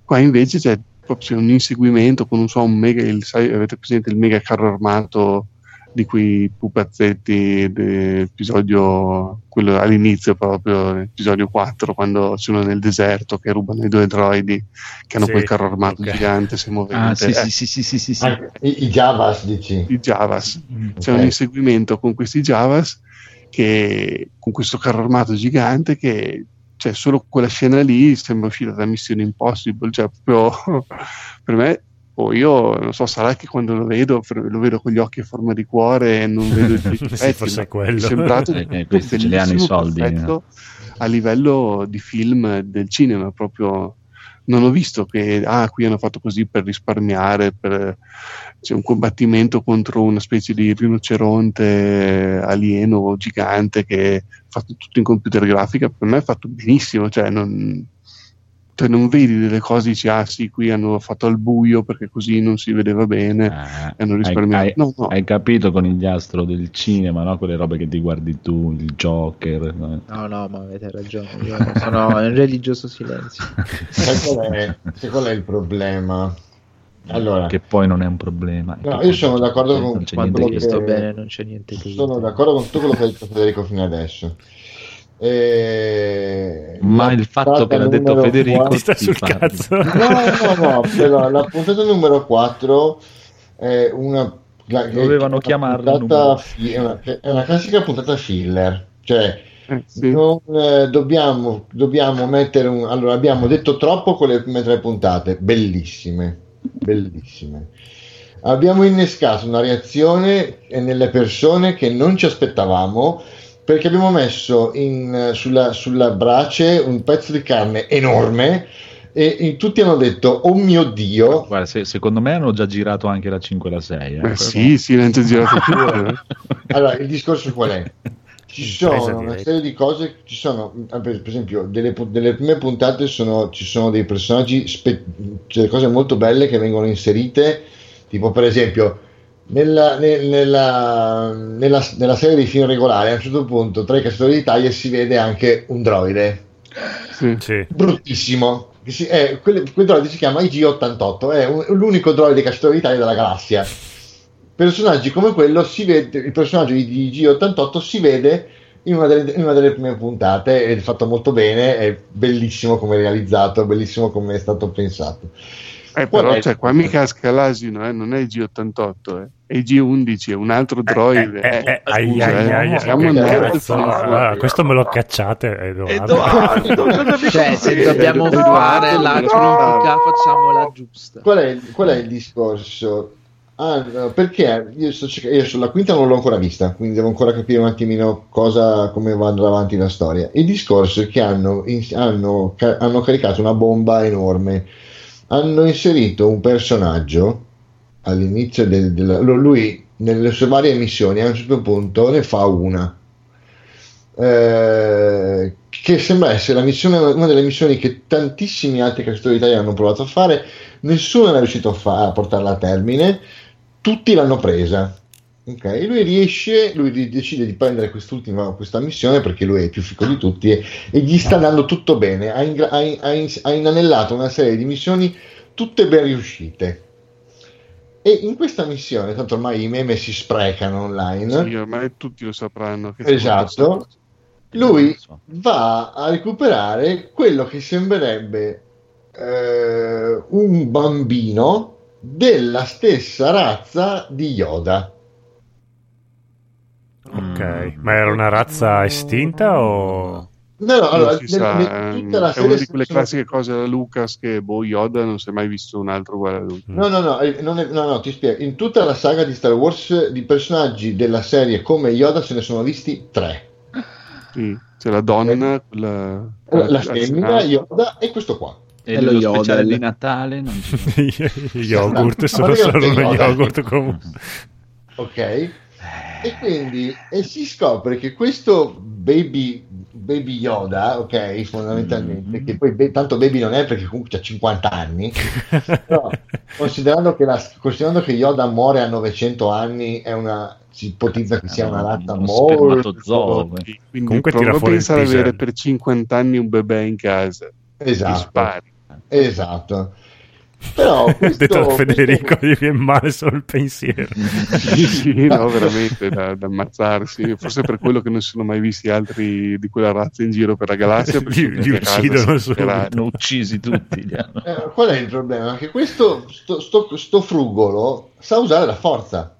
Qua invece c'è proprio un inseguimento con non so, un mega il, sai, avete presente il mega carro armato di quei pupazzetti dell'episodio quello all'inizio proprio l'episodio 4 quando sono nel deserto che rubano i due droidi che hanno Sì, quel carro armato ok. gigante se movente Ah, sì, Eh, sì, sì, sì, sì, sì, sì. Anche i, i Javas, dici? i Javas c'è Ok. un inseguimento con questi Javas che con questo carro armato gigante che cioè solo quella scena lì sembra uscita da Mission Impossible, cioè proprio per me, oh, io non so, sarà che quando lo vedo lo vedo con gli occhi a forma di cuore e non vedo i Sì, difetti, forse ma è quello. mi è sembrato Eh, eh, questi ce li hanno i soldi, perfetto a livello di film del cinema, proprio non ho visto che ah, qui hanno fatto così per risparmiare, per, c'è un combattimento contro una specie di rinoceronte alieno gigante che è fatto tutto in computer grafica, per me è fatto benissimo, cioè non, cioè non vedi delle cose e dici ah sì, qui hanno fatto al buio perché così non si vedeva bene Ah, e hanno risparmiato. hai- no, no. hai capito con il diastro del cinema, no? quelle robe che ti guardi tu, il Joker. no? No, no, ma avete ragione. Io sono in religioso silenzio. Sai qual è, sai qual è il problema? Allora, Che poi non è un problema. No, io sono d'accordo con io che- che- sto bene non c'è niente che sono d'accordo con tutto quello che ha detto Federico fino adesso. Eh, Ma la il fatto che l'ha detto Federico Ti sta ti sul cazzo. No, no, no, però la puntata numero 4 è una... la- Dovevano chiamarla fi- è, una, è una classica puntata filler, cioè Eh, sì. non, eh, dobbiamo, dobbiamo mettere un... Allora, abbiamo detto troppo con le prime tre puntate, bellissime, bellissime. Abbiamo innescato una reazione nelle persone che non ci aspettavamo perché abbiamo messo in- sulla, sulla brace un pezzo di carne enorme e, in- tutti hanno detto oh mio dio Guarda, se- secondo me hanno già girato anche la 5 e la 6. eh. Beh, sì, sì, l'hanno già girato eh. allora il discorso qual è? ci sono una diretta. serie di cose ci sono per esempio delle, delle prime puntate sono, ci sono dei personaggi spe- cioè, delle cose molto belle che vengono inserite tipo per esempio nella, nel- nella, nella, nella serie di film regolari a un certo punto tra i cacciatori d'Italia si vede anche un droide Sì. Sì. bruttissimo. Che si- è- quel, quel droide si chiama IG-88, è un- l'unico droide cacciatore d'Italia della galassia. Personaggi come quello si vede, il personaggio di di IG-88 si vede in una, delle, in una delle prime puntate, è fatto molto bene, è bellissimo come è realizzato, bellissimo come è stato pensato. Eh, Qual però cioè, qua mica Scalasino, eh, non è G88, eh. è G11, è un altro droide. Eh, eh, Eh, eh, siamo questo me lo cacciate Edoardo. Mi Cioè, se dobbiamo fare la cronaca, facciamola giusta. Qual è, qual è il discorso? Ah, perché io, sto cerc- io sulla quinta non l'ho ancora vista, quindi devo ancora capire un attimino cosa, come va andrà avanti la storia. Il discorso è che hanno, in- hanno ca- hanno caricato una bomba enorme, hanno inserito un personaggio all'inizio del, lo- lui nelle sue varie missioni a un certo punto ne fa una. Eh, che sembra essere missione, una delle missioni che tantissimi altri calciatori italiani hanno provato a fare nessuno è riuscito a, fa- a portarla a termine tutti l'hanno presa ok e lui riesce lui decide di prendere quest'ultima questa missione perché lui è il più fico di tutti e, e gli sta andando tutto bene ha, ingra- ha in- ha in- ha inanellato una serie di missioni tutte ben riuscite e in questa missione tanto ormai i meme si sprecano online Sì, ormai tutti lo sapranno. Che Esatto. lui va a recuperare quello che sembrerebbe eh, un bambino della stessa razza di Yoda. Ok, ma era una razza estinta o... No, no, allora, si sa, eh, la è serie una di quelle sono- classiche cose da Lucas che boh, Yoda non si è mai visto un altro uguale a lui. No, no, no, eh, non è- no, no, ti spiego. In tutta la saga di Star Wars di personaggi della serie come Yoda se ne sono visti tre. Sì, c'è la donna, quella, La, la femmina, Yoda e questo qua. E È lo speciale Yodel. di Natale non yogurt, No, sono solo uno yogurt comunque. Ok? E quindi e si scopre che questo baby, baby Yoda, ok, fondamentalmente, Mm. che poi be- tanto baby non è perché comunque ha 50 anni, però considerando che, la- considerando che Yoda muore a 900 anni, è una, si ipotizza che sia una razza Uno molto... spermatozoo. Quindi Comunque tira fuori pensare ad avere per 50 anni un bebè in casa. Ti Esatto, spari. esatto. Però questo, detto da Federico questo- gli viene male solo il pensiero. Sì, sì, no, veramente da, da ammazzarsi. Forse per quello che non si sono mai visti altri di quella razza in giro per la galassia. Li- li uccidono hanno uccisi tutti. Eh, qual è il problema? Che questo sto, sto- sto frugolo sa usare la forza.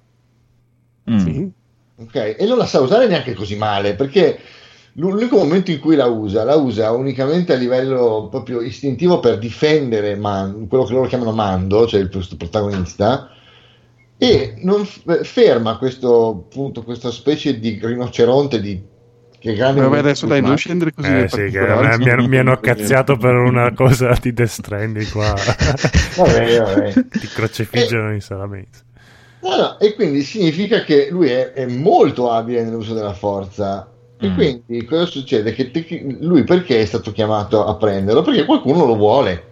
Mm. Sì. ok? E non la sa usare neanche così male perché L'unico momento in cui la usa, la usa unicamente a livello proprio istintivo per difendere Man- quello che loro chiamano Mando, cioè il protagonista, e non f- ferma questo, appunto, questa specie di rinoceronte di, che è grande Vabbè, adesso dai, non scendere così Eh sì, che particolari. mi, mi hanno- mi hanno cazziato per una cosa di Death Stranding qua. Vabbè, vabbè. Ti crocefiggono in sala mensa. No, no, e quindi significa che lui è, è molto abile nell'uso della forza. E Mm. quindi cosa succede? Che te- lui perché è stato chiamato a prenderlo? Perché qualcuno lo vuole.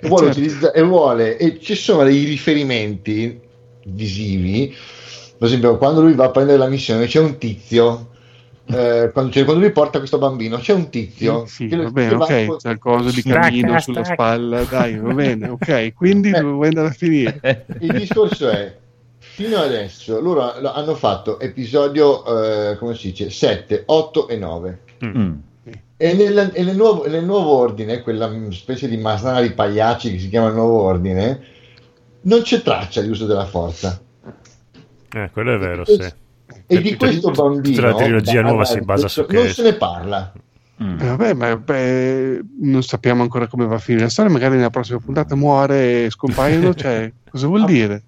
E vuole, certo. utilizza- e vuole, e ci sono dei riferimenti visivi. Per esempio, quando lui va a prendere la missione, c'è un tizio. eh, quando, cioè, quando lui porta questo bambino, c'è un tizio. Sì, che- va che bene, va- ok, c'è il coso di cammino sulla spalla, dai, va bene, ok, quindi Eh. dove vuoi andare a finire? Il discorso è, fino adesso loro hanno fatto episodio, eh, come si dice, 7, 8 e 9. Mm. E, nel, e nel nuovo, nel nuovo ordine, quella specie di masnada di pagliacci che si chiama il nuovo ordine, non c'è traccia di uso della forza. Eh, quello è vero, sì. E di Tutta- questo tutta bambino la trilogia nuova si basa questo- su non che se ne parla. Mm. Eh, vabbè, ma beh, non sappiamo ancora come va a finire la storia, magari nella prossima puntata muore e scompaiono, cioè, cosa vuol dire?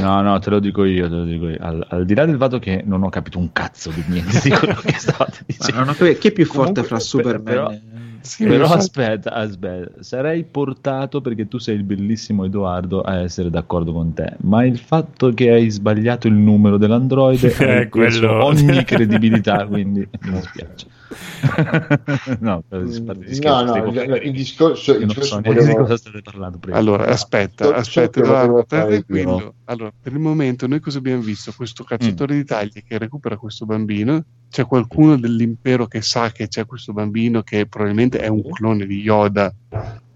No, no, te lo dico io, te lo dico io. Al, al di là del fatto che non ho capito un cazzo di niente di quello che stavate dicendo. non ho capito, chi è più forte Comunque, fra per- Superman però- e- Sì, Però so. aspetta, aspetta, sarei portato perché tu sei il bellissimo Edoardo a essere d'accordo con te, ma il fatto che hai sbagliato il numero dell'androide Eh, ha perso quello- ogni credibilità, quindi mi dispiace. no, per di No, no, il, discorso, il non so discorso neanche di volevo- cosa state parlando prima. Allora, aspetta, so aspetta, Edoardo, volevo tranquillo. Allora, per il momento noi cosa abbiamo visto? Questo cacciatore di taglie che recupera questo bambino, c'è qualcuno dell'impero che sa che c'è questo bambino che probabilmente è un clone di Yoda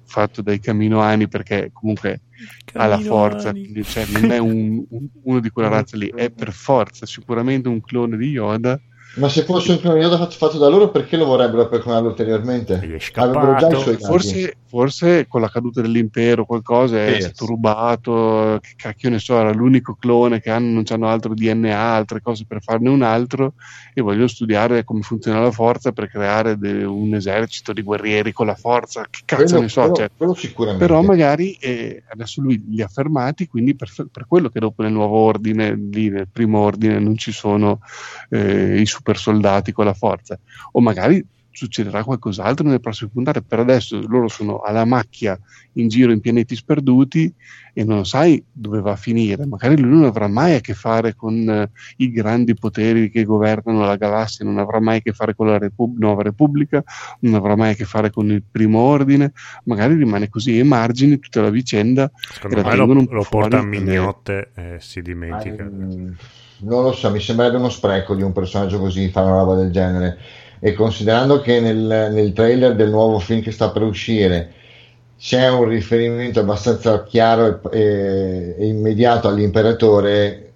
fatto dai Caminoani perché comunque ha la forza, quindi, cioè, non è un- un- uno di quella razza lì, è per forza sicuramente un clone di Yoda. Ma se fosse un clone fatto, da loro, perché lo vorrebbero perconarlo ulteriormente? Avrebbero già i suoi. Forse, forse con la caduta dell'impero qualcosa è Sì. stato rubato, che cacchio ne so, era l'unico clone che hanno, non hanno altro DNA, altre cose per farne un altro e vogliono studiare come funziona la forza per creare de- un esercito di guerrieri con la forza, che cazzo quello, ne so, quello- cioè, quello sicuramente. però magari eh, adesso lui li ha fermati, quindi per, per quello che dopo nel nuovo ordine, lì nel primo ordine, non ci sono eh, i super soldati con la forza, o magari succederà qualcos'altro nelle prossime puntate. Per adesso loro sono alla macchia in giro in pianeti sperduti e non sai dove va a finire. Magari lui non avrà mai a che fare con eh, i grandi poteri che governano la galassia, non avrà mai a che fare con la Repub- nuova Repubblica, non avrà mai a che fare con il primo ordine. Magari rimane così ai margini tutta la vicenda. Secondo me lo, lo porta a mignotte e si dimentica. Mm, non lo so, mi sembrerebbe uno spreco di un personaggio così fare una roba del genere. E considerando che nel, nel trailer del nuovo film che sta per uscire c'è un riferimento abbastanza chiaro e, e- e immediato all'imperatore,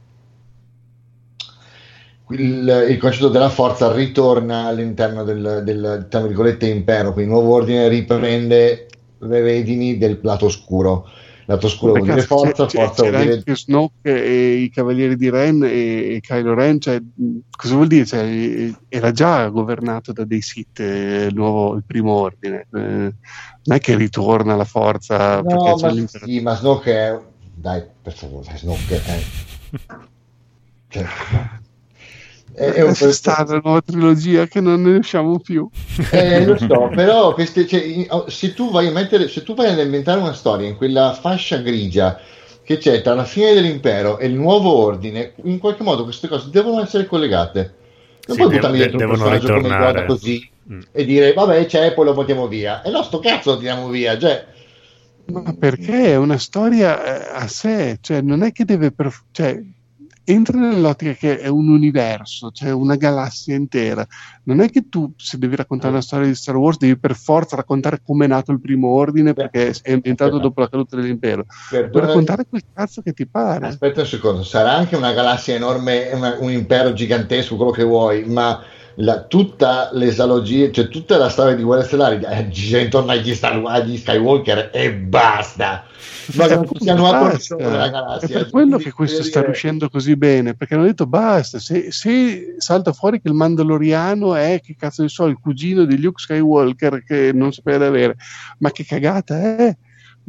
il, il concetto della forza ritorna all'interno del, del tra virgolette, impero, quindi il nuovo ordine riprende le redini del lato oscuro. Lato oscuro vuol dire forza, c'è- forza c'era vuol dire anche Snoke e i Cavalieri di Ren e, e Kylo Ren, cioè, cosa vuol dire? Cioè, era già governato da dei Sith eh, il, nuovo, il primo ordine, Eh, non è che ritorna la forza No, c'è ma sì, ma Snoke è... Dai, per favore, Snoke è... Cioè, è, è un Adesso sta la nuova trilogia che non ne usciamo più. Eh, lo so, però queste, cioè, oh, se tu vai a mettere, se tu vai ad inventare una storia in quella fascia grigia che c'è tra la fine dell'impero e il nuovo ordine, in qualche modo queste cose devono essere collegate. Non Sì, puoi buttarmi de- dentro un devono personaggio come. Yoda così Mm. e dire vabbè c'è e poi lo buttiamo via. E no, sto cazzo lo tiriamo via. Cioè, Ma perché è una storia eh, a sé, cioè non è che deve per, cioè, entra nell'ottica che è un universo, cioè una galassia intera. Non è che tu, se devi raccontare una storia di Star Wars, devi per forza raccontare come è nato il primo ordine perché è ambientato dopo la caduta dell'impero. Puoi perdonami- raccontare quel cazzo che ti pare. Aspetta un secondo, sarà anche una galassia enorme, una- un impero gigantesco, quello che vuoi, ma la- tutta l'esalogia, cioè tutta la storia di Guerre Stellari eh, gira intorno agli, Star, agli Skywalker e basta. Ma non siano a la È galassia. per quello Quindi, che questo sta riuscendo così bene, perché hanno detto basta, se, se salta fuori che il Mandaloriano è, che cazzo ne so, il cugino di Luke Skywalker che non sapeva di avere, ma che cagata è?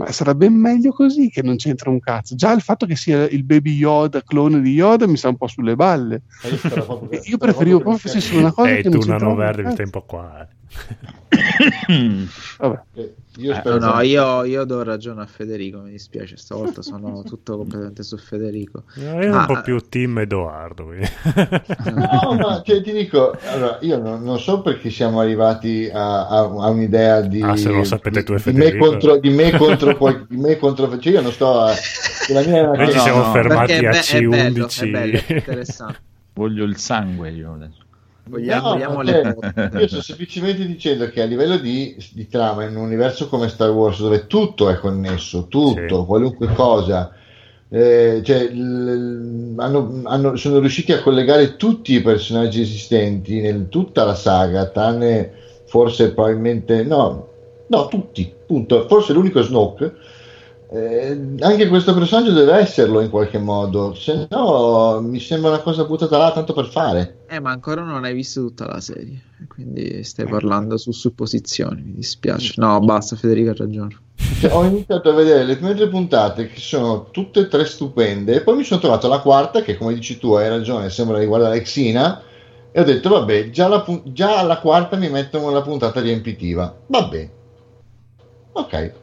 Ma sarà ben meglio così che non c'entra un cazzo. Già il fatto che sia il baby Yoda, clone di Yoda, mi sta un po' sulle balle. io proprio che- Io preferivo proprio che- facessero una cosa Ehi, che tu non c'entrava un verde mi cazzo. stai un po' qua. eh. Vabbè. Io Eh, spero No, no, che- io, io do ragione a Federico, mi dispiace, stavolta sono tutto completamente su Federico. No, io Ah, un po' eh. più team Edoardo. quindi. No, ma cioè, ti dico, allora, io non, non so perché siamo arrivati a, a- a un'idea di, Ah, se lo sapete tu e di, me contro, di me contro qual- di me contro cioè io non sto a, la mia Noi ci cosa- siamo no, fermati a è be- è bello, C11. è bello, interessante. Voglio il sangue io adesso. Vogliamo, No, vogliamo ma le cioè, io sto semplicemente dicendo che a livello di, di trama in un universo come Star Wars dove tutto è connesso, tutto, Sì. qualunque cosa eh, cioè, l- hanno- hanno- sono riusciti a collegare tutti i personaggi esistenti in tutta la saga, tranne forse probabilmente no, no, tutti, punto. Forse l'unico Snoke. Eh, anche questo personaggio deve esserlo in qualche modo, se no mi sembra una cosa buttata là tanto per fare. Eh, ma ancora non hai visto tutta la serie, quindi stai parlando su supposizioni, mi dispiace. No, basta, Federico ha ragione. Cioè, ho iniziato a vedere le prime tre puntate che sono tutte e tre stupende e poi mi sono trovato la quarta che come dici tu hai ragione sembra riguardare Xina e ho detto vabbè già, la già alla quarta mi mettono la puntata riempitiva vabbè ok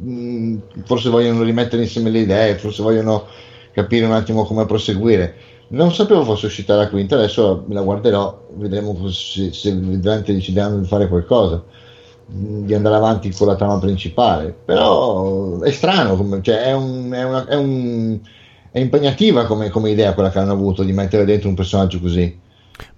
Mm, forse vogliono rimettere insieme le idee forse vogliono capire un attimo come proseguire. Non sapevo fosse uscita la quinta adesso la guarderò vedremo se, se veramente decideranno di fare qualcosa di andare avanti con la trama principale. Però è strano come, cioè è, un, è, una, è, un, è impegnativa come, come idea quella che hanno avuto di mettere dentro un personaggio così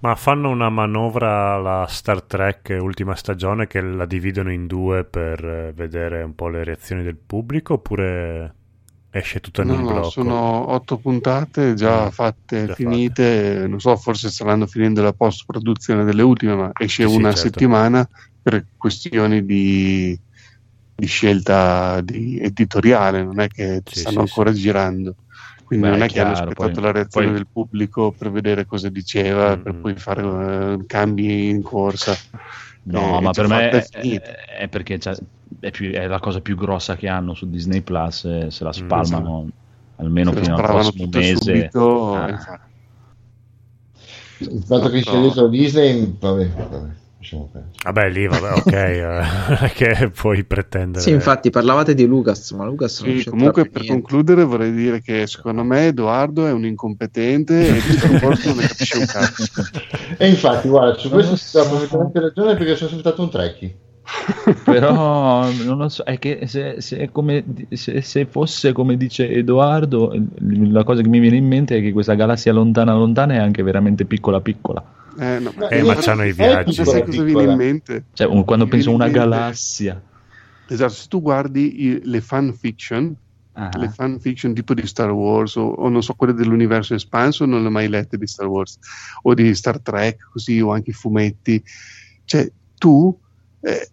Ma fanno una manovra alla Star Trek ultima stagione che la dividono in due per eh, vedere un po' le reazioni del pubblico oppure esce tutta in No, un no, blocco? sono otto puntate già Mm, fatte, già finite. Non so, forse staranno finendo la post-produzione delle ultime, ma esce Sì, sì, una certo. settimana per questioni di, di scelta di editoriale, non è che Sì, stanno ancora girando. Quindi Beh, non è è che hanno chiaro, aspettato poi- la reazione poi- del pubblico per vedere cosa diceva, Mm, per mm. poi fare eh, cambi in corsa. No, Eh, ma per me è, è- è perché è, più- è la cosa più grossa che hanno su Disney Plus. e Se la spalmano almeno Se fino al prossimo mese. subito, Ah. infatti. il fatto che No. dentro Disney vabbè, vabbè Vabbè, lì, vabbè, ok, eh, che puoi pretendere. Sì, infatti parlavate di Lucas, ma Lucas non Sì, c'è comunque per niente. concludere vorrei dire che secondo me Edoardo è un incompetente e di Wars non ne capisce un cazzo. e infatti guarda su questo do so. perfettamente ragione perché sono stato un trekkie Però non lo so, è che se, se è come- se- se fosse come dice Edoardo, la cosa che mi viene in mente è che questa galassia lontana lontana è anche veramente piccola piccola. Eh, no, Eh, ma c'hanno i viaggi. Sai cosa piccola, viene in mente? Cioè, un- quando Mi penso a una mente- galassia. Esatto, se tu guardi i- le fan fiction, Ah, le fan fiction tipo di Star Wars o, o non so quelle dell'universo espanso, non le ho mai lette di Star Wars o di Star Trek, così o anche i fumetti. Cioè, tu eh,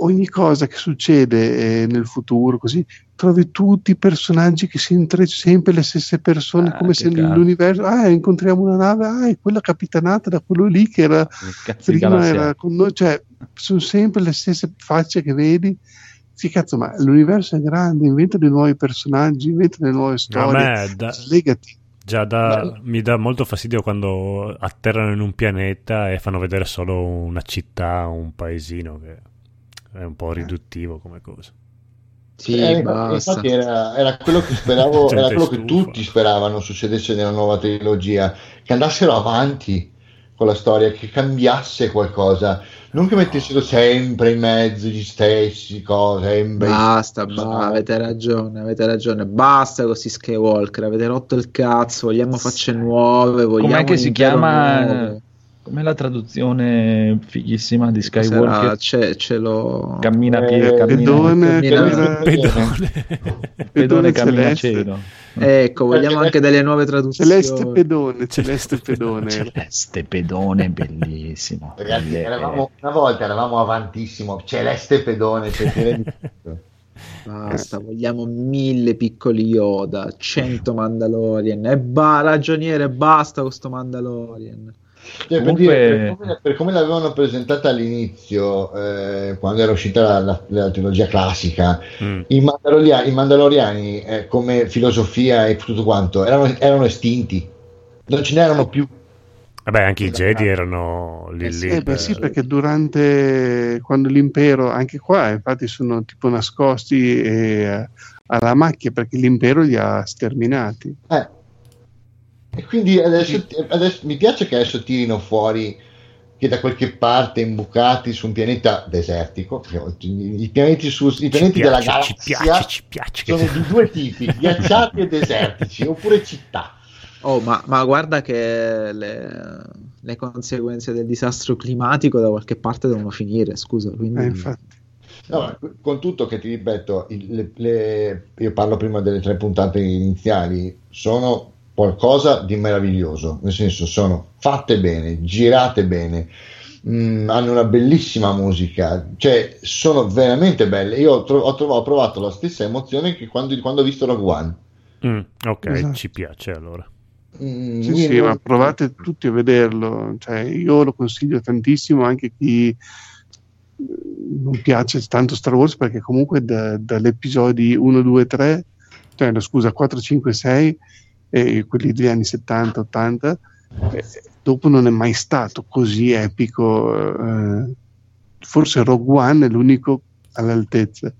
ogni cosa che succede eh, nel futuro, così trovi tutti i personaggi che si intrecciano sempre le stesse persone, Ah, come se cazzo. nell'universo, ah, incontriamo una nave, ah, è quella capitanata da quello lì che era cazzo prima era con noi, cioè sono sempre le stesse facce che vedi. Sì, cazzo, ma l'universo è grande, inventa dei nuovi personaggi, inventa delle nuove A storie. me da- Slegati. già da- Bello. mi dà molto fastidio quando atterrano in un pianeta e fanno vedere solo una città, un paesino, che è un po' riduttivo come cosa. Sì, Eh, basta. infatti era, era quello che speravo, era quello che tutti speravano succedesse nella nuova trilogia, che andassero avanti con la storia, che cambiasse qualcosa, non che mettessero sempre in mezzo gli stessi cose, Basta, ba- avete ragione, avete ragione. Basta con questi Skywalker, avete rotto il cazzo, vogliamo facce nuove, vogliamo Com'è che si chiama? nuovo. Com'è la traduzione fighissima di Sarà, Skywalker? c'è, ce l'ho... Cammina Eh, piede, cammina, Pedone, cammina- Pedone. pedone cammina celeste. cielo. Ecco, vogliamo anche delle nuove traduzioni. Celeste pedone, celeste pedone. Celeste pedone, bellissimo. Ragazzi, eravamo, una volta eravamo avantissimo, Celeste Pedone, cioè, ti rendi conto? Basta, vogliamo mille piccoli Yoda, 100 Mandalorian. E ba, ragioniere, basta con sto Mandalorian. Cioè, per, Comunque- dire, per, come, per come l'avevano presentata all'inizio, eh, quando era uscita la, la- la trilogia classica, Mm. i, Mandaloria- i Mandaloriani eh, come filosofia e tutto quanto erano, erano estinti, non ce n'erano più. Vabbè, anche i Jedi erano lì Eh lì. sì, Eh beh, per- sì, perché durante quando l'impero, anche qua, infatti sono tipo nascosti eh, alla macchia perché l'impero li ha sterminati. Eh. E quindi adesso, adesso- mi piace che adesso tirino fuori che da qualche parte imbucati su un pianeta desertico, i pianeti, su, i Ci pianeti della piace, ci galassia piace, ci piace. sono di due tipi, ghiacciati e desertici, oppure città. Oh, ma, ma guarda che le, le conseguenze del disastro climatico da qualche parte devono finire, scusa. Quindi... Eh, infatti. No, con tutto che ti ripeto, il- le- le- io parlo prima delle tre puntate iniziali, sono qualcosa di meraviglioso, nel senso sono fatte bene, girate bene, mm, hanno una bellissima musica, cioè sono veramente belle. Io ho, tro- ho trov- ho provato la stessa emozione che quando, quando ho visto Rogue One. Mm, ok, Esatto. ci piace allora. Mm, Sì, sì, non- ma provate tutti a vederlo. Cioè, io lo consiglio tantissimo anche a chi eh, non piace tanto Star Wars perché comunque da- dall'episodi 1, 2, 3, cioè no, scusa, 4, 5, 6 e quelli degli anni 70, 80, eh, dopo non è mai stato così epico. eh, forse Rogue One è l'unico all'altezza.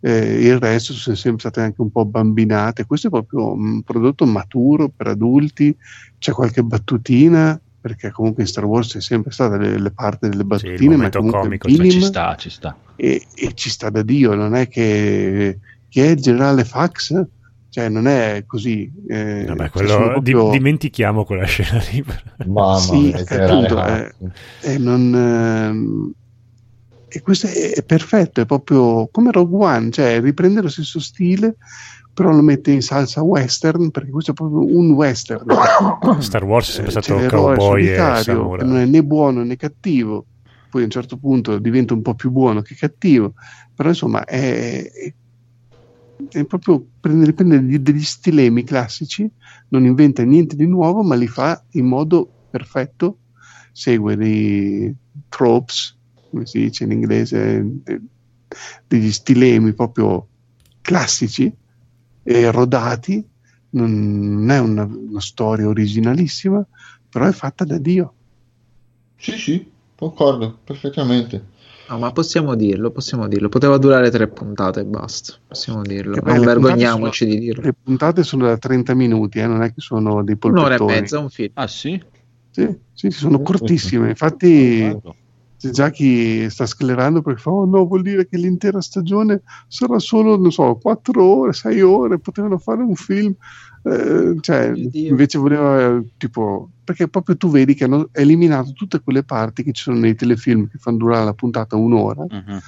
Eh, il resto sono sempre state anche un po' bambinate. Questo è proprio un prodotto maturo per adulti. C'è qualche battutina, perché comunque in Star Wars c'è sempre stata le, le parti delle Sì, battutine, ma momento comunque comico, Ma ci minima sta, ci sta. e, e ci sta da Dio. Non è che chi è il generale Fax? Cioè, non è così. eh, Vabbè, cioè, quello- proprio- dimentichiamo quella scena lì. Mamma Sì, mia, eh, appunto, Hux. e non ehm, e questo è, è perfetto è proprio come Rogue One cioè riprende lo stesso stile però lo mette in salsa western perché questo è proprio un western Star Wars è sempre Eh, stato c'è l'eroe cowboy e solitario che non è samurai. né buono né cattivo poi a un certo punto diventa un po' più buono che cattivo però insomma è, è- proprio prende, prende degli, stilemi classici non inventa niente di nuovo ma li fa in modo perfetto segue dei tropes come si dice in inglese de- degli stilemi proprio classici e rodati non è una, una storia originalissima però è fatta da Dio Sì, sì, concordo perfettamente. No, ma possiamo dirlo, possiamo dirlo. Poteva durare tre puntate e basta. Possiamo dirlo. Che poi Non vergogniamoci di dirlo. le puntate sono da 30 minuti eh, non è che sono dei Un'ora e polpettoni mezza, un film. Ah sì? sì, sì, sono cortissime infatti c'è già chi sta sclerando perché fa oh no vuol dire che l'intera stagione sarà solo non so 4 ore 6 ore potevano fare un film Eh, cioè, invece voleva eh, tipo perché proprio tu vedi che hanno eliminato tutte quelle parti che ci sono nei telefilm che fanno durare la puntata un'ora. Mhm.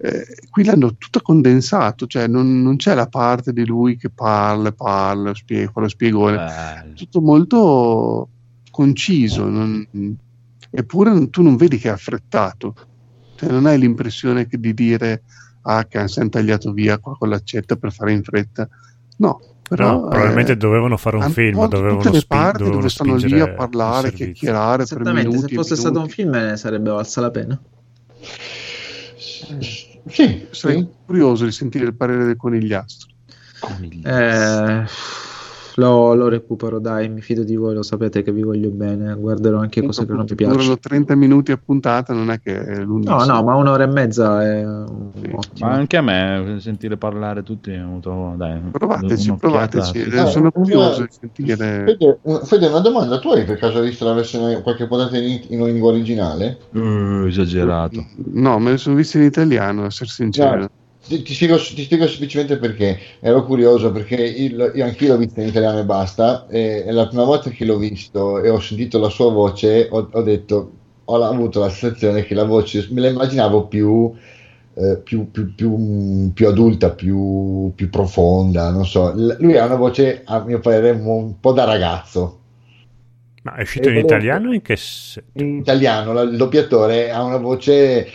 eh, qui l'hanno tutto condensato cioè non, non c'è la parte di lui che parla parla spiega, fa lo spiegone. Bello. tutto molto conciso, non- eppure tu non vedi che è affrettato, cioè, non hai l'impressione che- di dire ah, che si hanno tagliato via qua con l'accetta per fare in fretta, no, però No, probabilmente eh, dovevano fare un film, dovevano, tutte le spin- parti dovevano dove stanno lì spingere a parlare, chiacchierare per minuti se fosse stato un minuti. film ne sarebbe valsa la pena. Sì, Sarei sì. curioso di sentire il parere del conigliastro. Eh, lo, lo recupero, dai, mi fido di voi, lo sapete che vi voglio bene. Guarderò anche cose che non mi Durano piacciono. 30 minuti a puntata, non è che è. No, no, ma un'ora e mezza è ottimo. Ma anche a me sentire parlare tutti è venuto dai, Provateci, provateci, Sì, eh, sì. sono curioso di sentire. Fede, una- Fede, una domanda, tu hai per caso visto la versione, qualche puntata in, in lingua originale? Uh, esagerato. No, me le sono viste in italiano, a essere sincero. Ti, ti spiego, ti spiego semplicemente perché ero curioso, perché il- io anch'io l'ho visto in italiano e basta. E, e la prima volta che l'ho visto e ho sentito la sua voce, ho, ho detto, ho avuto la sensazione che la voce me la immaginavo più, eh, più, più- più- più adulta, più, più profonda. Non so, lui ha una voce, a mio parere, un, po' da ragazzo. Ma è uscito in E volevo- italiano in che In italiano, la- il doppiatore ha una voce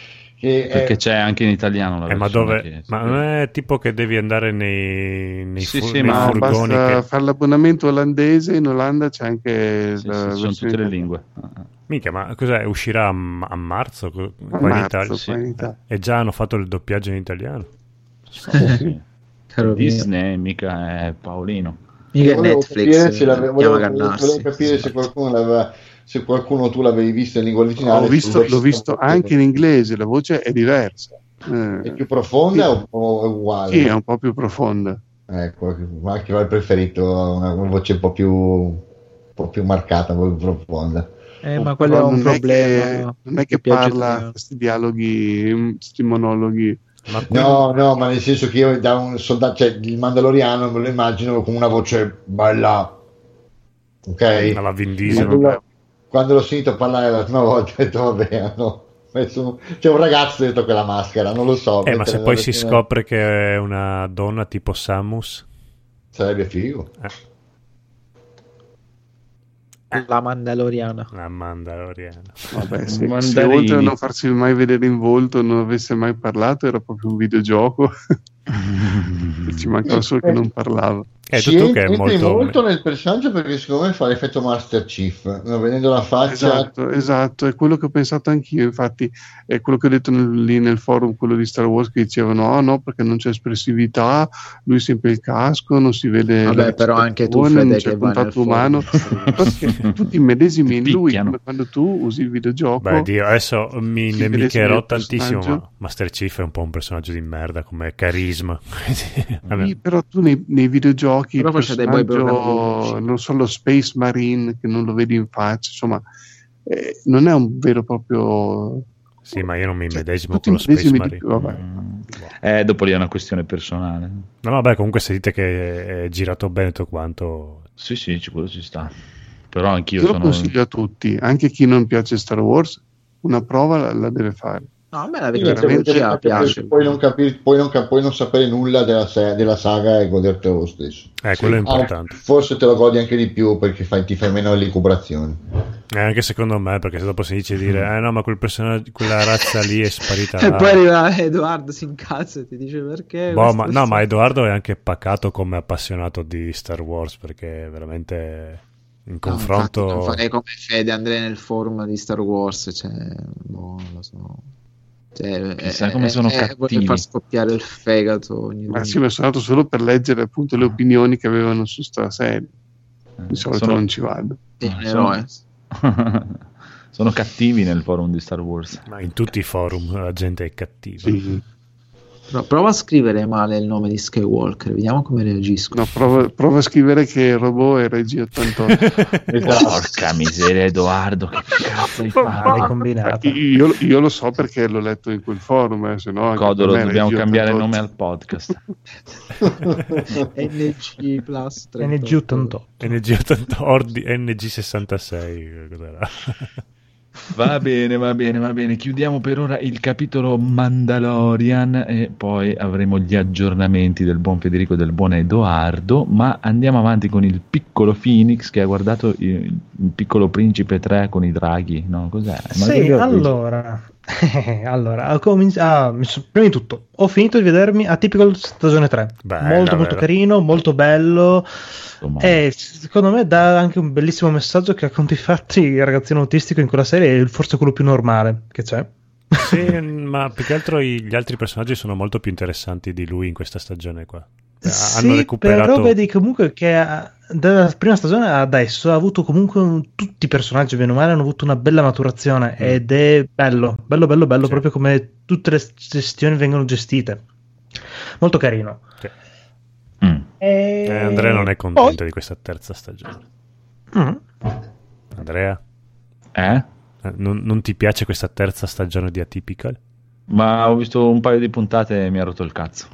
che è- Perché c'è anche in italiano la Eh, ma dove? che- Ma non è tipo che devi andare nei, nei, Sì, fu- sì, nei ma furgoni basta che... fare l'abbonamento olandese, in Olanda c'è anche Sì, la sì, sono tutte le lingue. Minchia, ma cos'è? Uscirà a, a marzo A qua in marzo, Italia? sì. Italia. E già hanno fatto il doppiaggio in italiano. sì. Caro mio. Disney mica è Paolino. Mica è Volevo Netflix. capire eh, volevo, volevo capire se qualcuno l'aveva se qualcuno tu l'avevi visto in lingua originale visto- l'ho visto anche in inglese, la voce è diversa. Eh, è più profonda Sì. o, è uguale? sì, è un po' più profonda. ecco ma anche il preferito una, una voce un po' più un po' più marcata un po' più profonda Eh, ma quello è un non problema. che, non è che parla questi dialoghi, questi monologhi. No no ma nel senso che io da un soldato cioè il mandaloriano me lo immagino con una voce bella ok alla Vin Diesel. Quando, l'ho- sentito parlare la prima volta ho detto vabbè hanno messo c'è un ragazzo dentro quella maschera non lo so Eh, ma se poi si versione- scopre che è una donna tipo Samus, sarebbe figo eh, La Mandaloriana. la Mandaloriana. Vabbè, se, se oltre a non farsi mai vedere in volto non avesse mai parlato, era proprio un videogioco. Ci mancava solo che non parlava. Eh, Ci tu, che è molto... molto nel personaggio perché secondo me fa l'effetto Master Chief no? vedendo la faccia Esatto, esatto, è quello che ho pensato anch'io. Infatti, è quello che ho detto nel- lì nel forum, quello di Star Wars, che dicevano: no, no, perché non c'è espressività, lui sempre il casco, non si vede. Vabbè, però anche tu, Fede, non c'è nel contatto umano. forum. Perché tu ti medesimi in lui quando tu usi il videogioco. Beh, Dio, adesso mi nemicherò il tantissimo, ma Master Chief è un po' un personaggio di merda come carisma. Vabbè. Sì, però tu nei, nei videogiochi Però personaggio, non so lo Space Marine che non lo vedi in faccia, insomma, eh, non è un vero e proprio Sì, ma io non mi Cioè, medesimo tutti con lo Space Marine. di- vabbè. Mm. Eh, dopo lì è una questione personale. No, vabbè, comunque se dite che è girato bene tutto quanto... Sì, sì, ci- quello ci sta. Però anch'io Io lo sono... consiglio a tutti, anche chi non piace Star Wars, una prova la, la deve fare. No, a me la vecchia veramente trilogia piace. puoi non, capire, puoi, non, cap- puoi non sapere nulla della, se- della saga e godertelo lo stesso Eh, quello è Ah, importante. forse te lo godi anche di più perché fai- ti fai meno licubrazioni Eh, anche secondo me, perché se dopo si dice dire, eh no, ma quel personaggio, quella razza lì è sparita. E là." poi arriva Edoardo, si incazza e ti dice perché. Boh, ma, no, ma Edoardo è anche pacato come appassionato di Star Wars, perché veramente in No, confronto... infatti non farei come Fede, andrei nel forum di Star Wars, cioè, boh, non lo so. Cioè, Chissà eh, come sono eh, cattivi. Voglio far scoppiare il fegato ogni Ma sì, ma sono andato solo per leggere appunto le opinioni che avevano su sta serie. Eh, Di solito sono... non ci vado. Ah, Eroe. sono cattivi nel forum di Star Wars. Ma in tutti i forum la gente è cattiva. Sì. Però prova a scrivere male il nome di Skywalker, vediamo come reagiscono. No, prova, prova a scrivere che il robot è Regi 88. Porca miseria, Edoardo, che cazzo hai fatto? io, io lo so perché l'ho letto in quel forum, eh, se no Codolo, dobbiamo Regi cambiare 88. nome al podcast. NG Plus 38. NG88. NG80 Ordi NG66 cos'era? Va bene, va bene, va bene. Chiudiamo per ora il capitolo Mandalorian e poi avremo gli aggiornamenti del buon Federico e del buon Edoardo. Ma andiamo avanti con il piccolo Phoenix che ha guardato il, il piccolo principe 3 con i draghi. No, cos'è? Ma Sì, allora, allora cominci- ah, prima di tutto, ho finito di vedermi Atypical stagione 3. Bella, molto, molto bella. carino, molto bello. Insomma, E secondo me dà anche un bellissimo messaggio che a conti fatti il ragazzino autistico in quella serie è forse quello più normale che c'è. Sì, ma più che altro gli altri personaggi sono molto più interessanti di lui in questa stagione qua. Eh, Sì, Hanno recuperato... però vedi comunque che dalla prima stagione ad adesso ha avuto comunque un- tutti i personaggi bene o male hanno avuto una bella maturazione ed è bello, bello, bello, bello Mm. Sì. proprio come tutte le gestioni vengono gestite. Molto carino. Sì. mm. E... Eh, Andrea non è contento di questa terza stagione. Mm. Andrea, Eh? eh, non, non ti piace questa terza stagione di Atypical? Ma ho visto un paio di puntate e mi ha rotto il cazzo.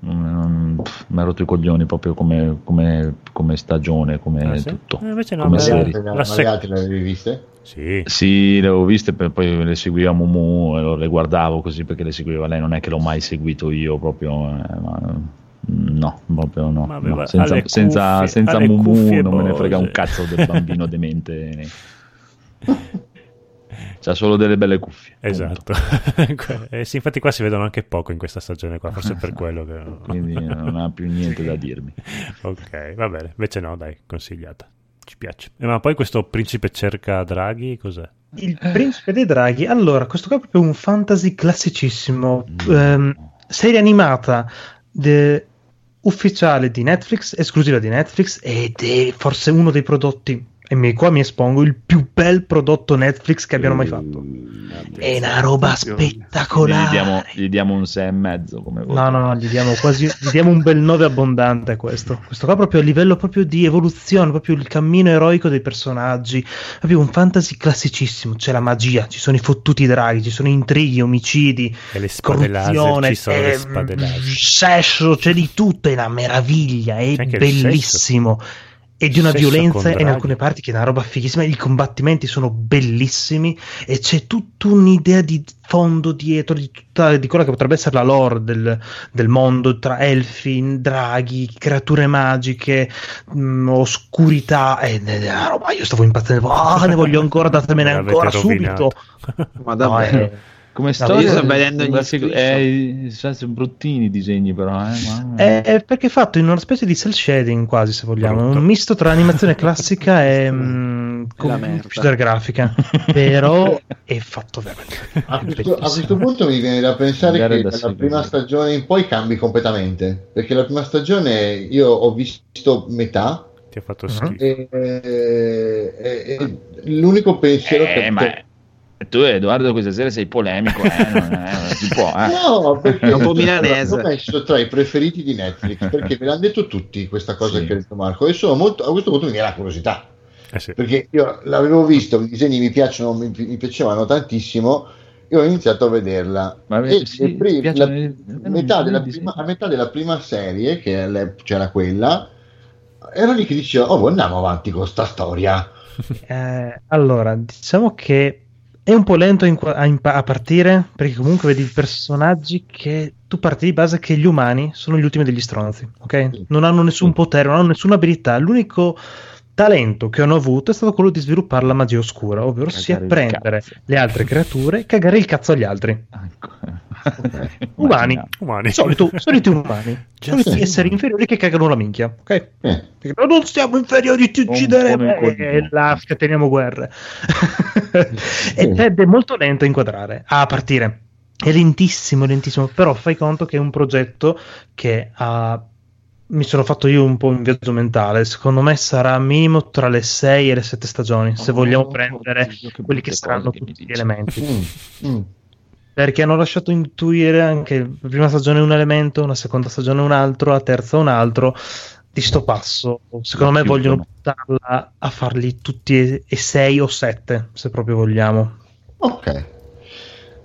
Mi ha rotto i coglioni proprio come, come- come stagione, come Ah, sì? tutto. Eh, invece no, come ma- Ma le serie. altre, La ma sec- le altre le avevi viste? Sì, Sì, le ho viste, poi le seguiva Mumu e lo- le guardavo così perché le seguiva lei. Non è che l'ho mai seguito io proprio. eh, ma- no, proprio no. Ma aveva no. Senza, senza, senza Mumu non me ne frega un cazzo del bambino demente. C'ha solo delle belle cuffie. esatto. Eh, sì, infatti qua si vedono anche poco in questa stagione qua, forse per quello che... Quindi non ha più niente da dirmi. ok, va bene. Invece no, dai, consigliata. Ci piace. Eh, ma poi questo principe cerca Draghi, cos'è? Il principe dei draghi. Allora, questo qua è proprio un fantasy classicissimo. Ehm, serie animata de- ufficiale di Netflix, esclusiva di Netflix, ed è forse uno dei prodotti, e mi- qua mi espongo, il più bel prodotto Netflix che abbiano mai fatto. È una roba spettacolare. Gli diamo, gli diamo un 6 e mezzo come voto. No, no, no, gli diamo quasi gli diamo un bel 9 abbondante a questo. Questo qua proprio a livello proprio di evoluzione, proprio il cammino eroico dei personaggi, proprio un fantasy classicissimo, c'è la magia, ci sono i fottuti draghi, ci sono intrighi, omicidi, E le spade laser, corruzione, ci sono le spade laser. sesso, c'è di tutto, è una meraviglia, è bellissimo. E di una Sesso violenza in alcune parti che è una roba fighissima. I combattimenti sono bellissimi e c'è tutta un'idea di fondo dietro di, tutta, di quella che potrebbe essere la lore del, del mondo tra elfi, draghi, creature magiche, mh, oscurità. E, e- e- una roba, io stavo impazzendo. Ah, ne voglio ancora, datemene ancora rovinato. subito. Ma No, davvero? È- Come No, storia, io sto vedendo gli screenshot. eh, cioè, sono bruttini i disegni però. Eh, È, è perché è fatto in una specie di cell shading quasi se vogliamo, Brutto. un misto tra animazione classica e mm, computer grafica, però è fatto veramente A questo, a bellissimo. questo punto mi viene da pensare Magari che da dalla seguire. prima stagione in poi cambi completamente. Perché la prima stagione io ho visto metà Ti ha fatto Mhm. schifo. e, e- e l'unico pensiero Eh, che... ma tu Edoardo questa sera sei polemico, eh, non, è- non si può. Eh. No, perché È un po' milanese. l'ho messo tra i preferiti di Netflix perché me l'hanno detto tutti questa cosa Sì. che ha detto Marco e sono molto, a questo punto mi viene la curiosità Eh sì. perché io l'avevo visto, i disegni mi piacciono, mi, mi piacevano tantissimo e ho iniziato a vederla Ma e sì, le piacciono la- i- a metà disegni? prima, a metà della prima serie che c'era quella ero lì che dicevo oh andiamo avanti con sta storia Eh, allora, diciamo che è un po' lento a, impa- a partire perché comunque vedi personaggi che tu parti di base che gli umani sono gli ultimi degli stronzi, ok? Non hanno nessun potere, non hanno nessuna abilità. L'unico talento che hanno avuto è stato quello di sviluppare la magia oscura, ovvero sia Cagare il prendere cazzo. le altre creature e cagare il cazzo agli altri. Ecco. Umani. Umani. Solito, soliti umani, soliti sì. esseri inferiori che cagano la minchia, ok? Eh, Perché non siamo inferiori, ti uccideremo po' nel e là scateniamo guerre. Ed è molto lento a inquadrare, a partire. È lentissimo, lentissimo, però fai conto che è un progetto che ha... Mi sono fatto io un po' un viaggio mentale, secondo me sarà minimo tra le 6 e le 7 stagioni, se Oh, vogliamo oddio, prendere che quelli che saranno che tutti gli elementi. mm, mm. Perché hanno lasciato intuire anche la prima stagione un elemento, una seconda stagione un altro, la terza un altro. Di sto passo, secondo me Chiudono. vogliono portarla a farli tutti e, e sei o sette, se proprio vogliamo. Ok.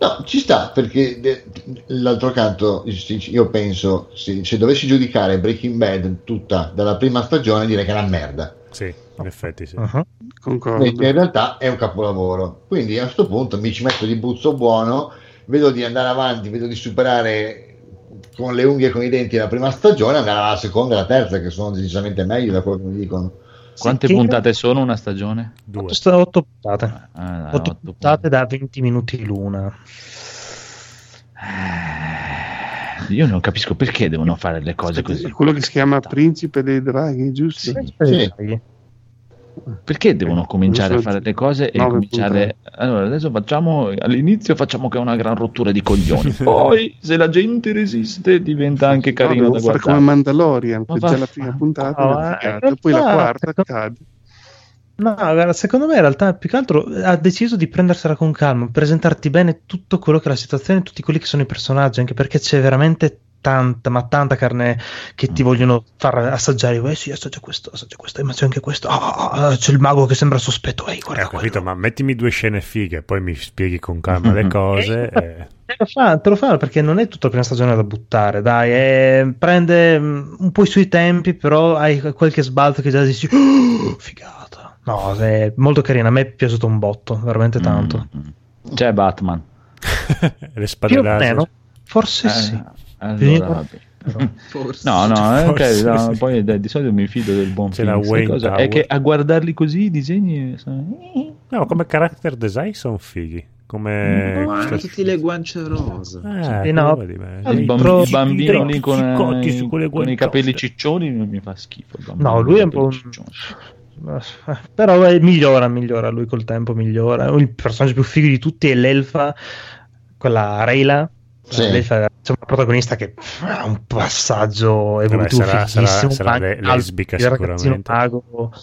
No, ci sta perché de- l'altro canto io penso se, se dovessi giudicare Breaking Bad tutta dalla prima stagione direi che è una merda. Sì, in effetti sì. Uh-huh. Concordo. Mentre in realtà è un capolavoro. Quindi a questo punto mi ci metto di buzzo buono, vedo di andare avanti, vedo di superare con le unghie e con i denti la prima stagione, andare alla seconda e alla terza che sono decisamente meglio da quello che mi dicono. Quante Sì, puntate sono una stagione? Due. Otto, sta- otto puntate. Ah, Otto otto puntate da 20 minuti l'una. Eh, Io non capisco perché devono fare le cose così. quello che si chiama Principe dei Draghi, giusto? Sì. Sì. Perché devono cominciare a fare le cose e cominciare. Allora, adesso facciamo all'inizio facciamo che è una gran rottura di coglioni. Poi, se la gente resiste, diventa anche No, carino devo da guardare. come Mandalorian, Ma già la prima puntata è No, eh, figata, in poi la realtà, quarta secondo- cade. No, guarda, secondo me in realtà più che altro ha deciso di prendersela con calma, presentarti bene tutto quello che è la situazione, tutti quelli che sono i personaggi, anche perché c'è veramente tanta, ma tanta carne che ti Mm. vogliono far assaggiare. Eh sì, assaggia questo, assaggia questo, eh, ma c'è anche questo. Ah, c'è il mago che sembra sospetto. Ehi, Eh, guarda ho capito, quello. ma mettimi due scene fighe, poi mi spieghi con calma le cose. e- lo fa, te lo fa perché non è tutta la prima stagione da buttare, dai, è- prende mm, un po' i suoi tempi, però hai qualche sbalzo che già dici, "Oh, figata. No, è molto carina, a me è piaciuto un botto, veramente tanto. Mm. C'è Batman. Le spade Più o laser. meno, forse Eh, sì. Allora, Finito? vabbè. Forse. No, no, eh, ok, Forse no, sì. poi dai, di solito mi fido del buon C'è La cosa è che a guardarli così i disegni sono- No, come character design sono fighi. Come... Ma anche tutte le guance rosa. Eh, Sì, no. il, il bambino lì con, su quelle con i capelli ciccioni mi fa schifo. il bambino No, con lui i è un po' un- ciccioni. Però eh, migliora, migliora, lui col tempo migliora. Il personaggio più figo di tutti è l'elfa, quella Rayla. Sì. L'elfa c'è una protagonista che ha un passaggio evolutivo sarà- sarà- fighissimo. sarà ma le- lesbica il ragazzino sicuramente. mago,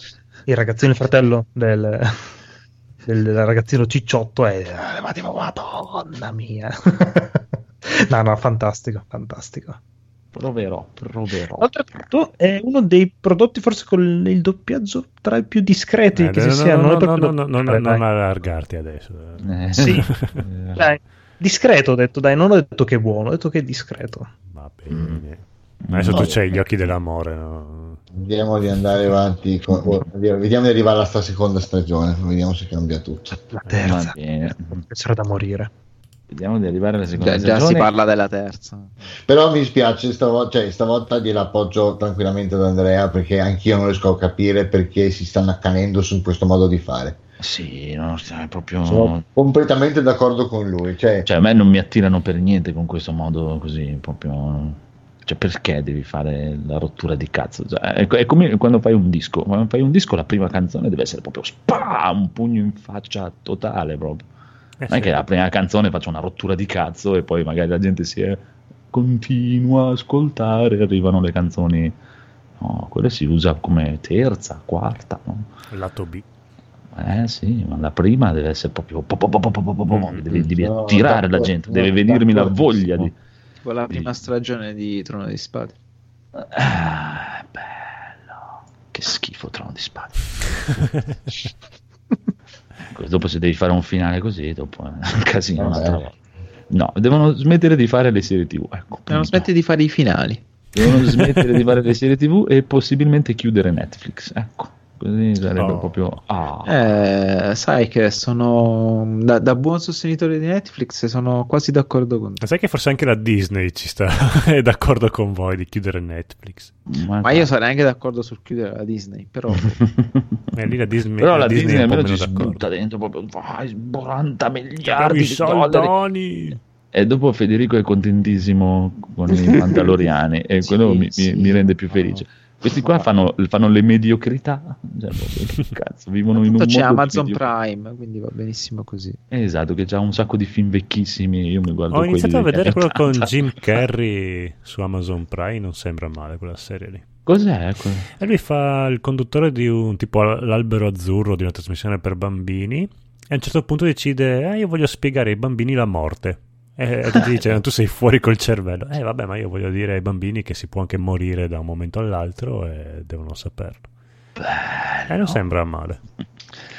il ragazzino, il fratello del, del, del ragazzino cicciotto è eh, ma tipo, madonna mia. no, no, fantastico, fantastico. Proverò, proverò. Oltretutto è uno dei prodotti forse con il doppiaggio tra i più discreti Eh, che no, ci no, siano. no, non no, no, no, non allargarti adesso. Eh, Sì. eh, Dai, discreto ho detto, dai, non ho detto che è buono, ho detto che è discreto. Va bene. Adesso No. tu c'hai gli occhi dell'amore. no? Vediamo di andare avanti. con- vediamo di arrivare alla sta seconda stagione. Vediamo se cambia tutto. La terza, piacerà da morire. Vediamo di arrivare alla seconda Già, già stagione. si parla della terza. Però mi dispiace, stavolta, cioè, stavolta gliel'appoggio tranquillamente ad Andrea perché anch'io non riesco a capire perché si stanno accanendo su questo modo di fare. Sì, no, è proprio... Sono completamente d'accordo con lui. Cioè, Cioè, a me non mi attirano per niente con questo modo così, proprio... Cioè, perché devi fare la rottura di cazzo? Cioè, è, è come quando fai un disco. Quando fai un disco, la prima canzone deve essere proprio spa, un pugno in faccia totale proprio. Eh, Non è sì. che la prima canzone faccia una rottura di cazzo e poi magari la gente si è... continua a ascoltare e arrivano le canzoni. No, quelle si usa come terza, quarta, no? Lato B. Eh sì, ma la prima deve essere proprio. Po, po, po, mm, devi, devi no, attirare la gente, no, deve venirmi la voglia di. Tipo la prima di... stagione di Trono di Spade. Ah, bello. Che schifo Trono di Spade. dopo se devi fare un finale così, dopo è un casino eh, un'altra eh. volta. No, devono smettere di fare le serie TV. Ecco, devono smettere di fare i finali. Devono smettere di fare le serie TV e possibilmente chiudere Netflix. Ecco così sarebbe Oh. proprio... Ah. Eh, sai che sono da, da buon sostenitore di Netflix sono quasi d'accordo con te. Ma sai che forse anche la Disney ci sta è d'accordo con voi di chiudere Netflix. Ma io sarei anche d'accordo sul chiudere la Disney, però E lì la Disney, Però la Disney, è un po' almeno meno ci sbutta dentro proprio vai, 40 Abbiamo miliardi di soldoni. e dopo Federico è contentissimo con i Mandaloriani e Sì, quello mi, sì. mi- mi rende più felice questi qua fanno, fanno le mediocrità cioè, che cazzo, vivono in un c'è mondo di Amazon mediocrità. Prime, quindi va benissimo così. esatto che c'ha un sacco di film vecchissimi io mi guardo Ho iniziato a vedere quello con 80. Jim Carrey su Amazon Prime, non sembra male quella serie lì. cos'è? quello? E lui fa il conduttore di un tipo l'albero azzurro di una trasmissione per bambini e a un certo punto decide, ah io voglio spiegare ai bambini la morte. E, e ti dice, tu sei fuori col cervello. Eh vabbè, ma io voglio dire ai bambini che si può anche morire da un momento all'altro e devono saperlo. E non sembra male.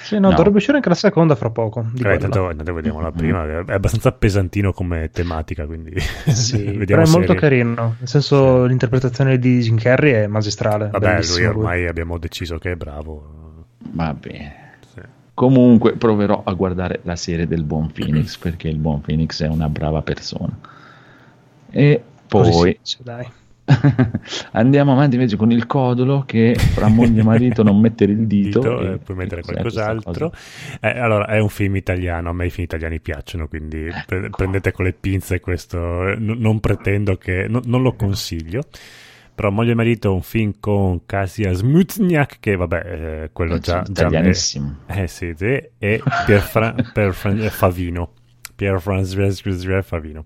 Sì, no, No. dovrebbe uscire anche la seconda fra poco. Di Eh, tanto, tanto vediamo la prima, è abbastanza pesantino come tematica, quindi Sì, però è molto ri- carino. Nel senso, l'interpretazione di Jim Carrey è magistrale. Vabbè, lui ormai abbiamo deciso che è bravo. va bene Sì. Comunque proverò a guardare la serie del buon Phoenix perché il buon Phoenix è una brava persona e poi. Andiamo avanti invece con il codolo che fra moglie e marito non mettere il dito, Dito, e- e puoi mettere qualcos'altro. cosa? Eh, allora, è un film italiano, a me i film italiani piacciono, quindi Ecco. prendete con le pinze questo, eh, n- non pretendo che, no- non lo consiglio. Però Moglie e Marito è un film con Kasia Smutniak, che vabbè, eh, quello già... già italianissimo. eh sì, sì, e Pierfra- Pierfran- eh, Favino. Pier Franz Favino.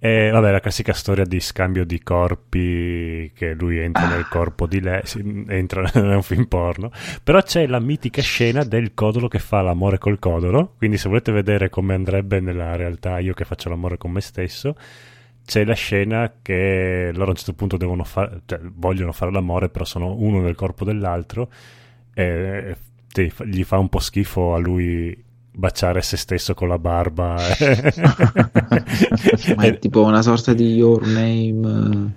E vabbè, la classica storia di scambio di corpi, che lui entra nel corpo di lei, sì, entra, è un film porno, però c'è la mitica scena del codolo che fa l'amore col codolo, quindi se volete vedere come andrebbe nella realtà io che faccio l'amore con me stesso, c'è la scena che loro a un certo punto devono fare, cioè, vogliono fare l'amore, però sono uno nel corpo dell'altro, e te- gli fa un po' schifo a lui baciare se stesso con la barba. Ma è tipo una sorta di Your Name.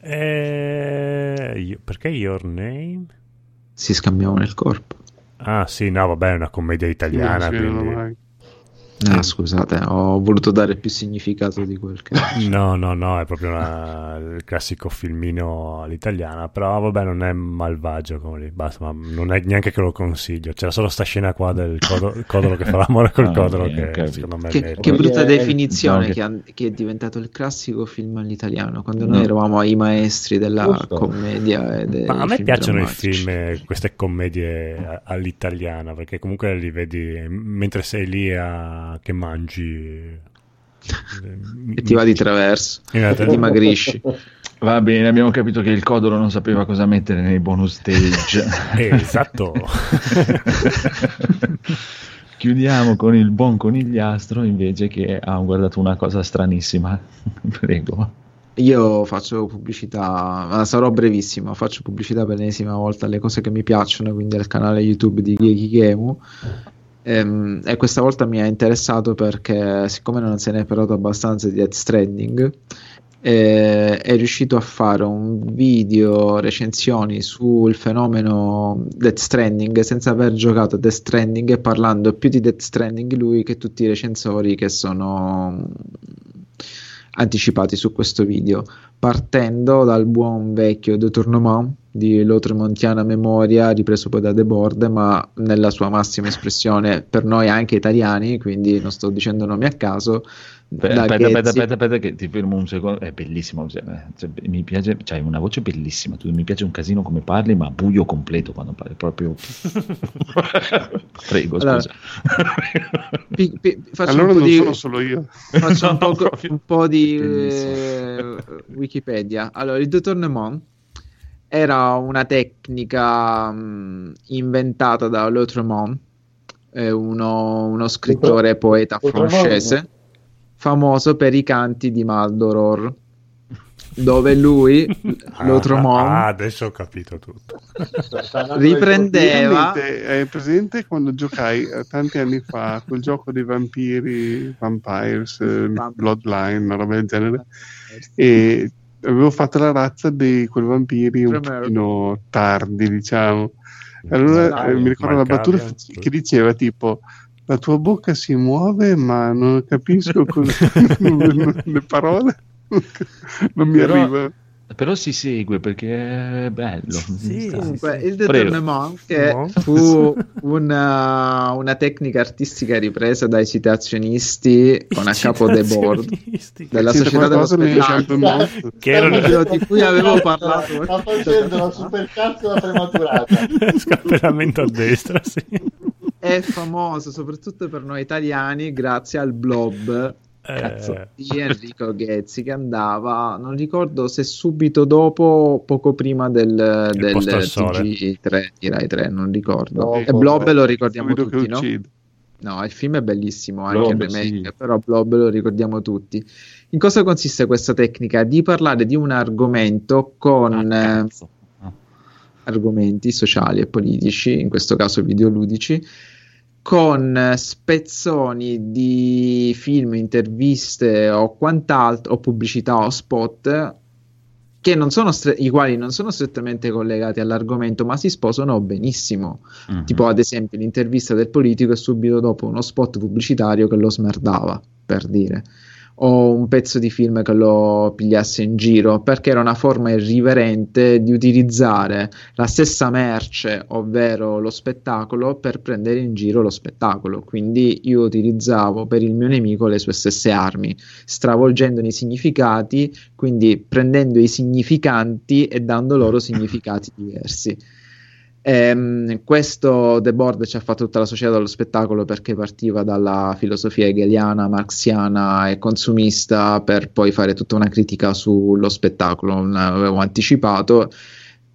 Eh, io- perché Your Name? Si scambiavano il corpo. Ah sì, no, vabbè, è una commedia italiana. Vedono quindi-. Ah, scusate, ho voluto dare più significato di quel che No, no, no, è proprio una- il classico filmino all'italiana, però vabbè non è malvagio come lì, basta, ma non è neanche che lo consiglio, c'era solo sta scena qua del codo- il codolo che fa l'amore col Ah, codolo ok, che secondo me Che, merita. che brutta definizione no, che, che è diventato il classico film all'italiano, quando No. noi eravamo i maestri della Giusto. commedia e dei Ma a me film piacciono i drammatici. film, eh, queste commedie all'italiana, perché comunque li vedi mentre sei lì a... che mangi. eh, E ti va di traverso, e dimagrisci. Va bene, abbiamo capito che il Codolo non sapeva cosa mettere nei bonus stage. Eh, esatto. Chiudiamo con il buon conigliastro invece che ha guardato una cosa stranissima. Prego. Io faccio pubblicità, ma sarò brevissimo, faccio pubblicità per l'ennesima volta alle cose che mi piacciono, quindi al canale YouTube di Gekigemu. Ehm, e questa volta mi ha interessato perché, siccome non se ne è parlato abbastanza di Death Stranding, eh, è riuscito a fare un video recensioni sul fenomeno Death Stranding senza aver giocato a Death Stranding e parlando più di Death Stranding lui che tutti i recensori che sono anticipati su questo video, partendo dal buon vecchio De Tournement di Lotremontiana Memoria, ripreso poi da The Board, ma nella sua massima espressione per noi anche italiani, quindi non sto dicendo nomi a caso. Aspetta, aspetta, aspetta, Ghezzi- aspetta, aspetta che ti fermo un secondo. È bellissimo. cioè, cioè, mi piace, c'hai una voce bellissima. Tu, mi piace un casino come parli, ma buio completo quando parli. Proprio. Prego, Allora, scusa. pi- pi- faccio Allora un po' non di, sono solo io. faccio un po', un po' di eh, Wikipedia. Allora, il détournement era una tecnica mh, inventata da Lautremont, eh, uno, uno scrittore e poeta francese, famoso per i canti di Maldoror, dove lui, Ah, Lautremont, ah, adesso ho capito tutto. riprendeva... È presente quando giocai eh, tanti anni fa quel gioco dei vampiri, Vampires, eh, Bloodline, una roba del genere, e avevo fatto la razza di quei vampiri un pochino tardi, diciamo. Allora eh, mi ricordo la battuta che diceva tipo la tua bocca si muove ma non capisco cosa- le parole. Non mi Però- arriva Però si segue perché è bello. Sì, Comunque, il Prego. détournement che No. fu una, una tecnica artistica ripresa dai citazionisti con a capo The Board della C'entra società dello spettacolo Champion Che erano- Quello di cui avevo parlato Sta facendo la supercazzo da prematurata. Scalpellamento a destra, sì. è famoso soprattutto per noi italiani grazie al blob cazzo, Eh, di Enrico Ghezzi che andava non ricordo se subito dopo o poco prima del, del al sole. TG3 di Rai 3 non ricordo No, e Blob lo ricordiamo tutti no? No, il film è bellissimo, anche Blob, il remake, sì. però Blob lo ricordiamo tutti. In cosa consiste questa tecnica? Di parlare di un argomento con Ah, eh. Ah. argomenti sociali e politici, in questo caso videoludici, con spezzoni di film, interviste o quant'altro, o pubblicità o spot che non sono stre- i quali non sono strettamente collegati all'argomento, ma si sposano benissimo. Mhm. Tipo, ad esempio, l'intervista del politico e subito dopo uno spot pubblicitario che lo smerdava, per dire. O un pezzo di film che lo pigliasse in giro, perché era una forma irriverente di utilizzare la stessa merce, ovvero lo spettacolo, per prendere in giro lo spettacolo. Quindi io utilizzavo per il mio nemico le sue stesse armi, stravolgendone i significati, quindi prendendo i significanti e dando loro significati diversi. Ehm, questo The Board ci ha fatto tutta la società dello spettacolo perché partiva dalla filosofia hegeliana, marxiana e consumista per poi fare tutta una critica sullo spettacolo, l'avevo anticipato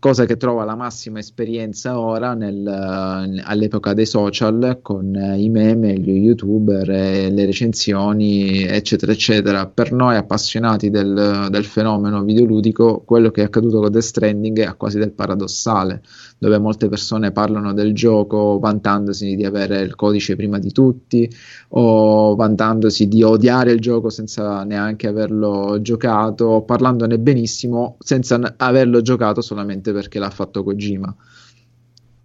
cosa che trova la massima esperienza ora nel, eh, all'epoca dei social con eh, i meme, gli youtuber, e le recensioni, eccetera, eccetera. Per noi appassionati del, del fenomeno videoludico, quello che è accaduto con The Stranding è quasi del paradossale, dove molte persone parlano del gioco vantandosi di avere il codice prima di tutti o vantandosi di odiare il gioco senza neanche averlo giocato, o parlandone benissimo senza averlo giocato solamente perché l'ha fatto Kojima.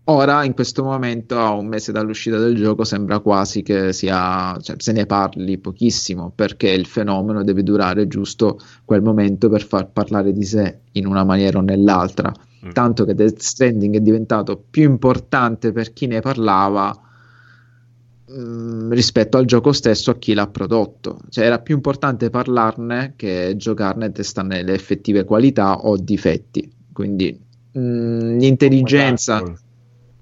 Ora, in questo momento, a un mese dall'uscita del gioco, sembra quasi che sia, cioè, se ne parli pochissimo perché il fenomeno deve durare giusto quel momento per far parlare di sé in una maniera o nell'altra. Mm. Tanto che Death Stranding è diventato più importante per chi ne parlava mm, rispetto al gioco stesso a chi l'ha prodotto. Cioè, era più importante parlarne che giocarne e testarne le effettive qualità o difetti. Quindi mm, l'intelligenza.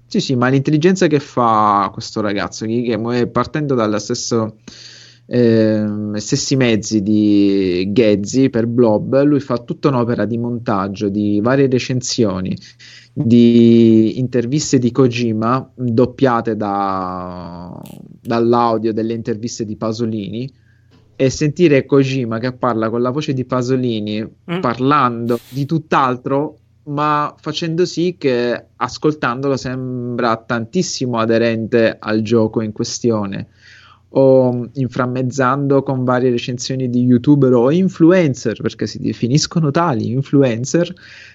Sì, sì, ma l'intelligenza che fa questo ragazzo, è partendo dalla stesso, ehm, stessi mezzi di Ghezzi per Blob, lui fa tutta un'opera di montaggio di varie recensioni, di interviste di Kojima, doppiate da- dall'audio delle interviste di Pasolini. E sentire Kojima che parla con la voce di Pasolini Mm. parlando di tutt'altro, ma facendo sì che ascoltandolo sembra tantissimo aderente al gioco in questione o inframmezzando con varie recensioni di youtuber o influencer perché si definiscono tali influencer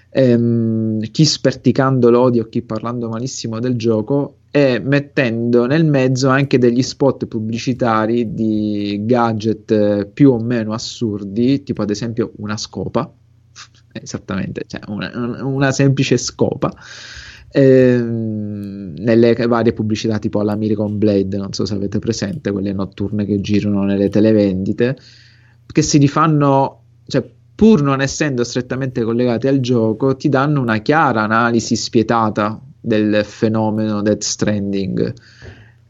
ehm, chi sperticando l'odio chi parlando malissimo del gioco e mettendo nel mezzo anche degli spot pubblicitari di gadget più o meno assurdi tipo ad esempio una scopa esattamente cioè una, un- una semplice scopa ehm, nelle varie pubblicità tipo alla Miracle Blade, non so se avete presente, quelle notturne che girano nelle televendite, che si rifanno, cioè pur non essendo strettamente collegate al gioco, ti danno una chiara analisi spietata del fenomeno Death Stranding.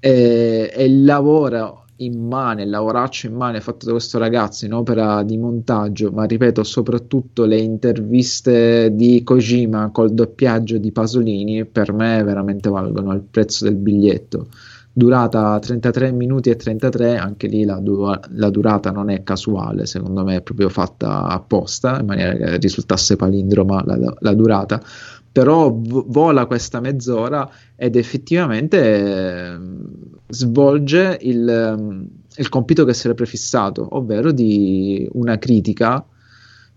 E, e il lavoro immane, il lavoraccio immane fatto da questo ragazzo in opera di montaggio, ma ripeto, soprattutto le interviste di Kojima col doppiaggio di Pasolini, per me veramente valgono il prezzo del biglietto. Durata 33 minuti e 33, anche lì la, du- la durata non è casuale, secondo me è proprio fatta apposta, in maniera che risultasse palindroma la, la durata, però v- vola questa mezz'ora ed effettivamente svolge il, ehm, il compito che si era prefissato, ovvero di una critica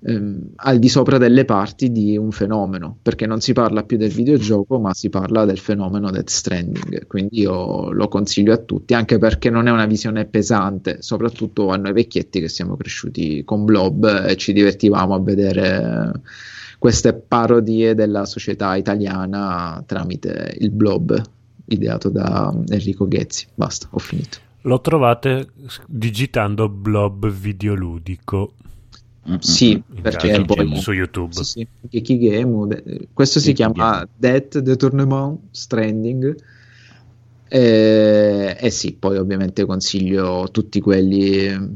ehm, al di sopra delle parti di un fenomeno, perché non si parla più del videogioco, ma si parla del fenomeno Death Stranding. Quindi io lo consiglio a tutti, anche perché non è una visione pesante, soprattutto a noi vecchietti che siamo cresciuti con Blob e ci divertivamo a vedere queste parodie della società italiana tramite il Blob ideato da Enrico Ghezzi. Basta, ho finito. Lo trovate digitando blob videoludico Mm, Sì, in perché poi su YouTube. Sì, sì, Geeky Game, de- questo si Geeky chiama Death Detournement Stranding. E, e sì, poi ovviamente consiglio tutti quelli eh,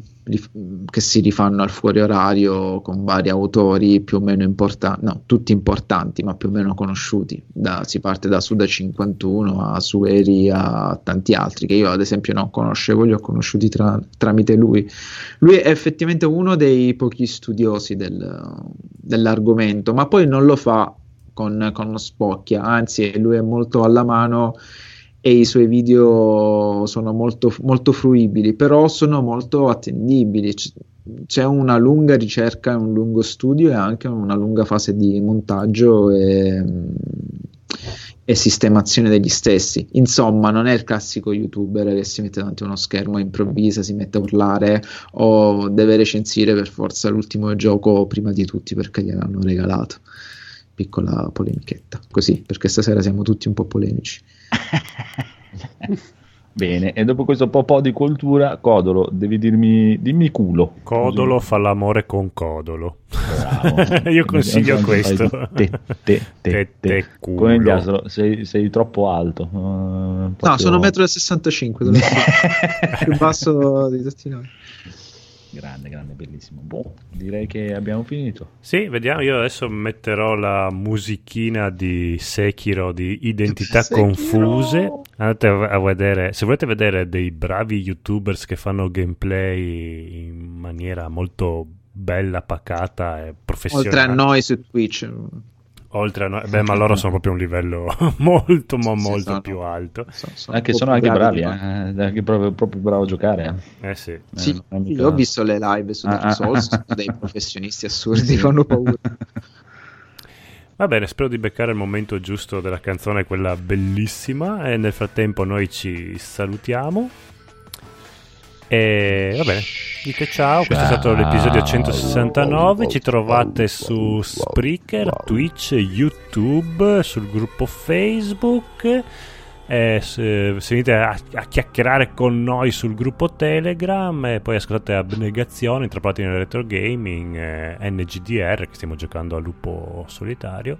che si rifanno al fuori orario con vari autori più o meno importanti, no, tutti importanti, ma più o meno conosciuti. Da- si parte da Suda 51 a Sueri a tanti altri che io ad esempio non conoscevo, li ho conosciuti tra- tramite lui. Lui è effettivamente uno dei pochi studiosi del- dell'argomento, ma poi non lo fa con, con spocchia, anzi lui è molto alla mano e i suoi video sono molto, molto fruibili, però sono molto attendibili. C'è una lunga ricerca, un lungo studio e anche una lunga fase di montaggio e, e sistemazione degli stessi. Insomma, non è il classico youtuber che si mette davanti a uno schermo e improvvisa, si mette a urlare o deve recensire per forza l'ultimo gioco prima di tutti perché gliel'hanno regalato. Piccola polemichetta, così perché stasera siamo tutti un po' polemici. Bene, e dopo questo po' po' di cultura, Codolo, devi dirmi, dimmi culo. Codolo fa l'amore con Codolo. Bravo. Io consiglio questo. Te, te, te, Te, te. te, culo. Come il Asolo, sei, sei troppo alto. Uh, No, sono 1,65 m, più basso di tutti noi. Grande, grande, bellissimo. Boh, direi che abbiamo finito. Sì, vediamo. Io adesso metterò la musichina di Sekiro di Identità Sekiro! Confuse. Andate a a vedere. Se volete vedere dei bravi YouTubers che fanno gameplay in maniera molto bella, pacata e professionale. Oltre a noi su Twitch. Oltre a noi- beh, ma loro sono proprio un livello molto, ma Sì, sì, molto sono- più alto. so- sono Anche sono anche bravi, noi. eh, anche proprio, proprio bravo a giocare. eh. Eh sì. Eh, Sì, mica- io ho visto le live su Ah, Dark ah, Souls, ah. sono dei professionisti assurdi, fanno paura. Va bene, spero di beccare il momento giusto della canzone, quella bellissima. E nel frattempo noi ci salutiamo. E va bene, dite ciao. Questo è stato l'episodio 169. Ci trovate su Spreaker, Twitch, YouTube, sul gruppo Facebook. E se, se venite a, a chiacchierare con noi sul gruppo Telegram e poi ascoltate Abnegazione, Intrappolati nel retro gaming, eh, NGDR che stiamo giocando a lupo solitario.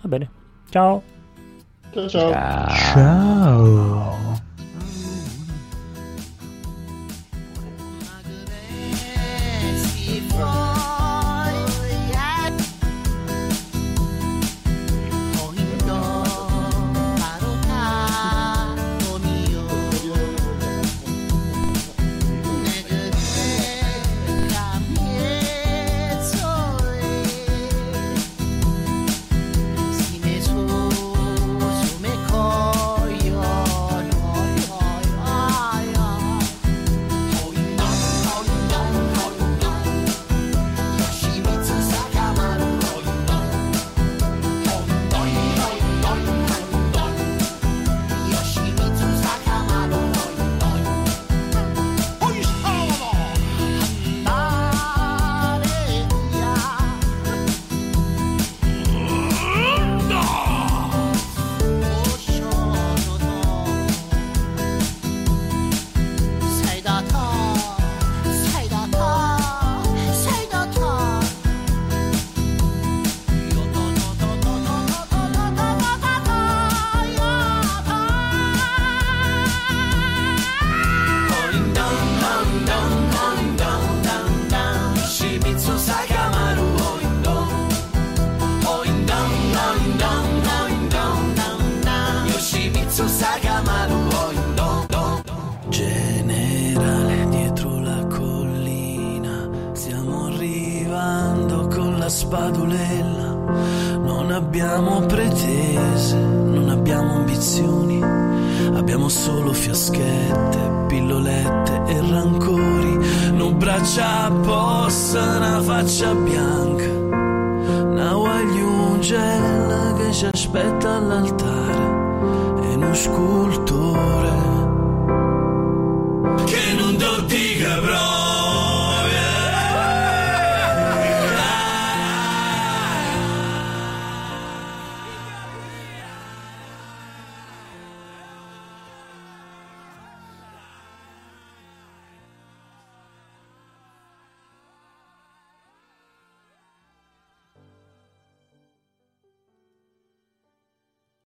Va bene, ciao. Ciao ciao. Ciao. Spadolella. Non abbiamo pretese, non abbiamo ambizioni, abbiamo solo fiaschette, pillolette e rancori. No braccia apposta, una faccia bianca, una guagliungella che ci aspetta all'altare e uno scultore che non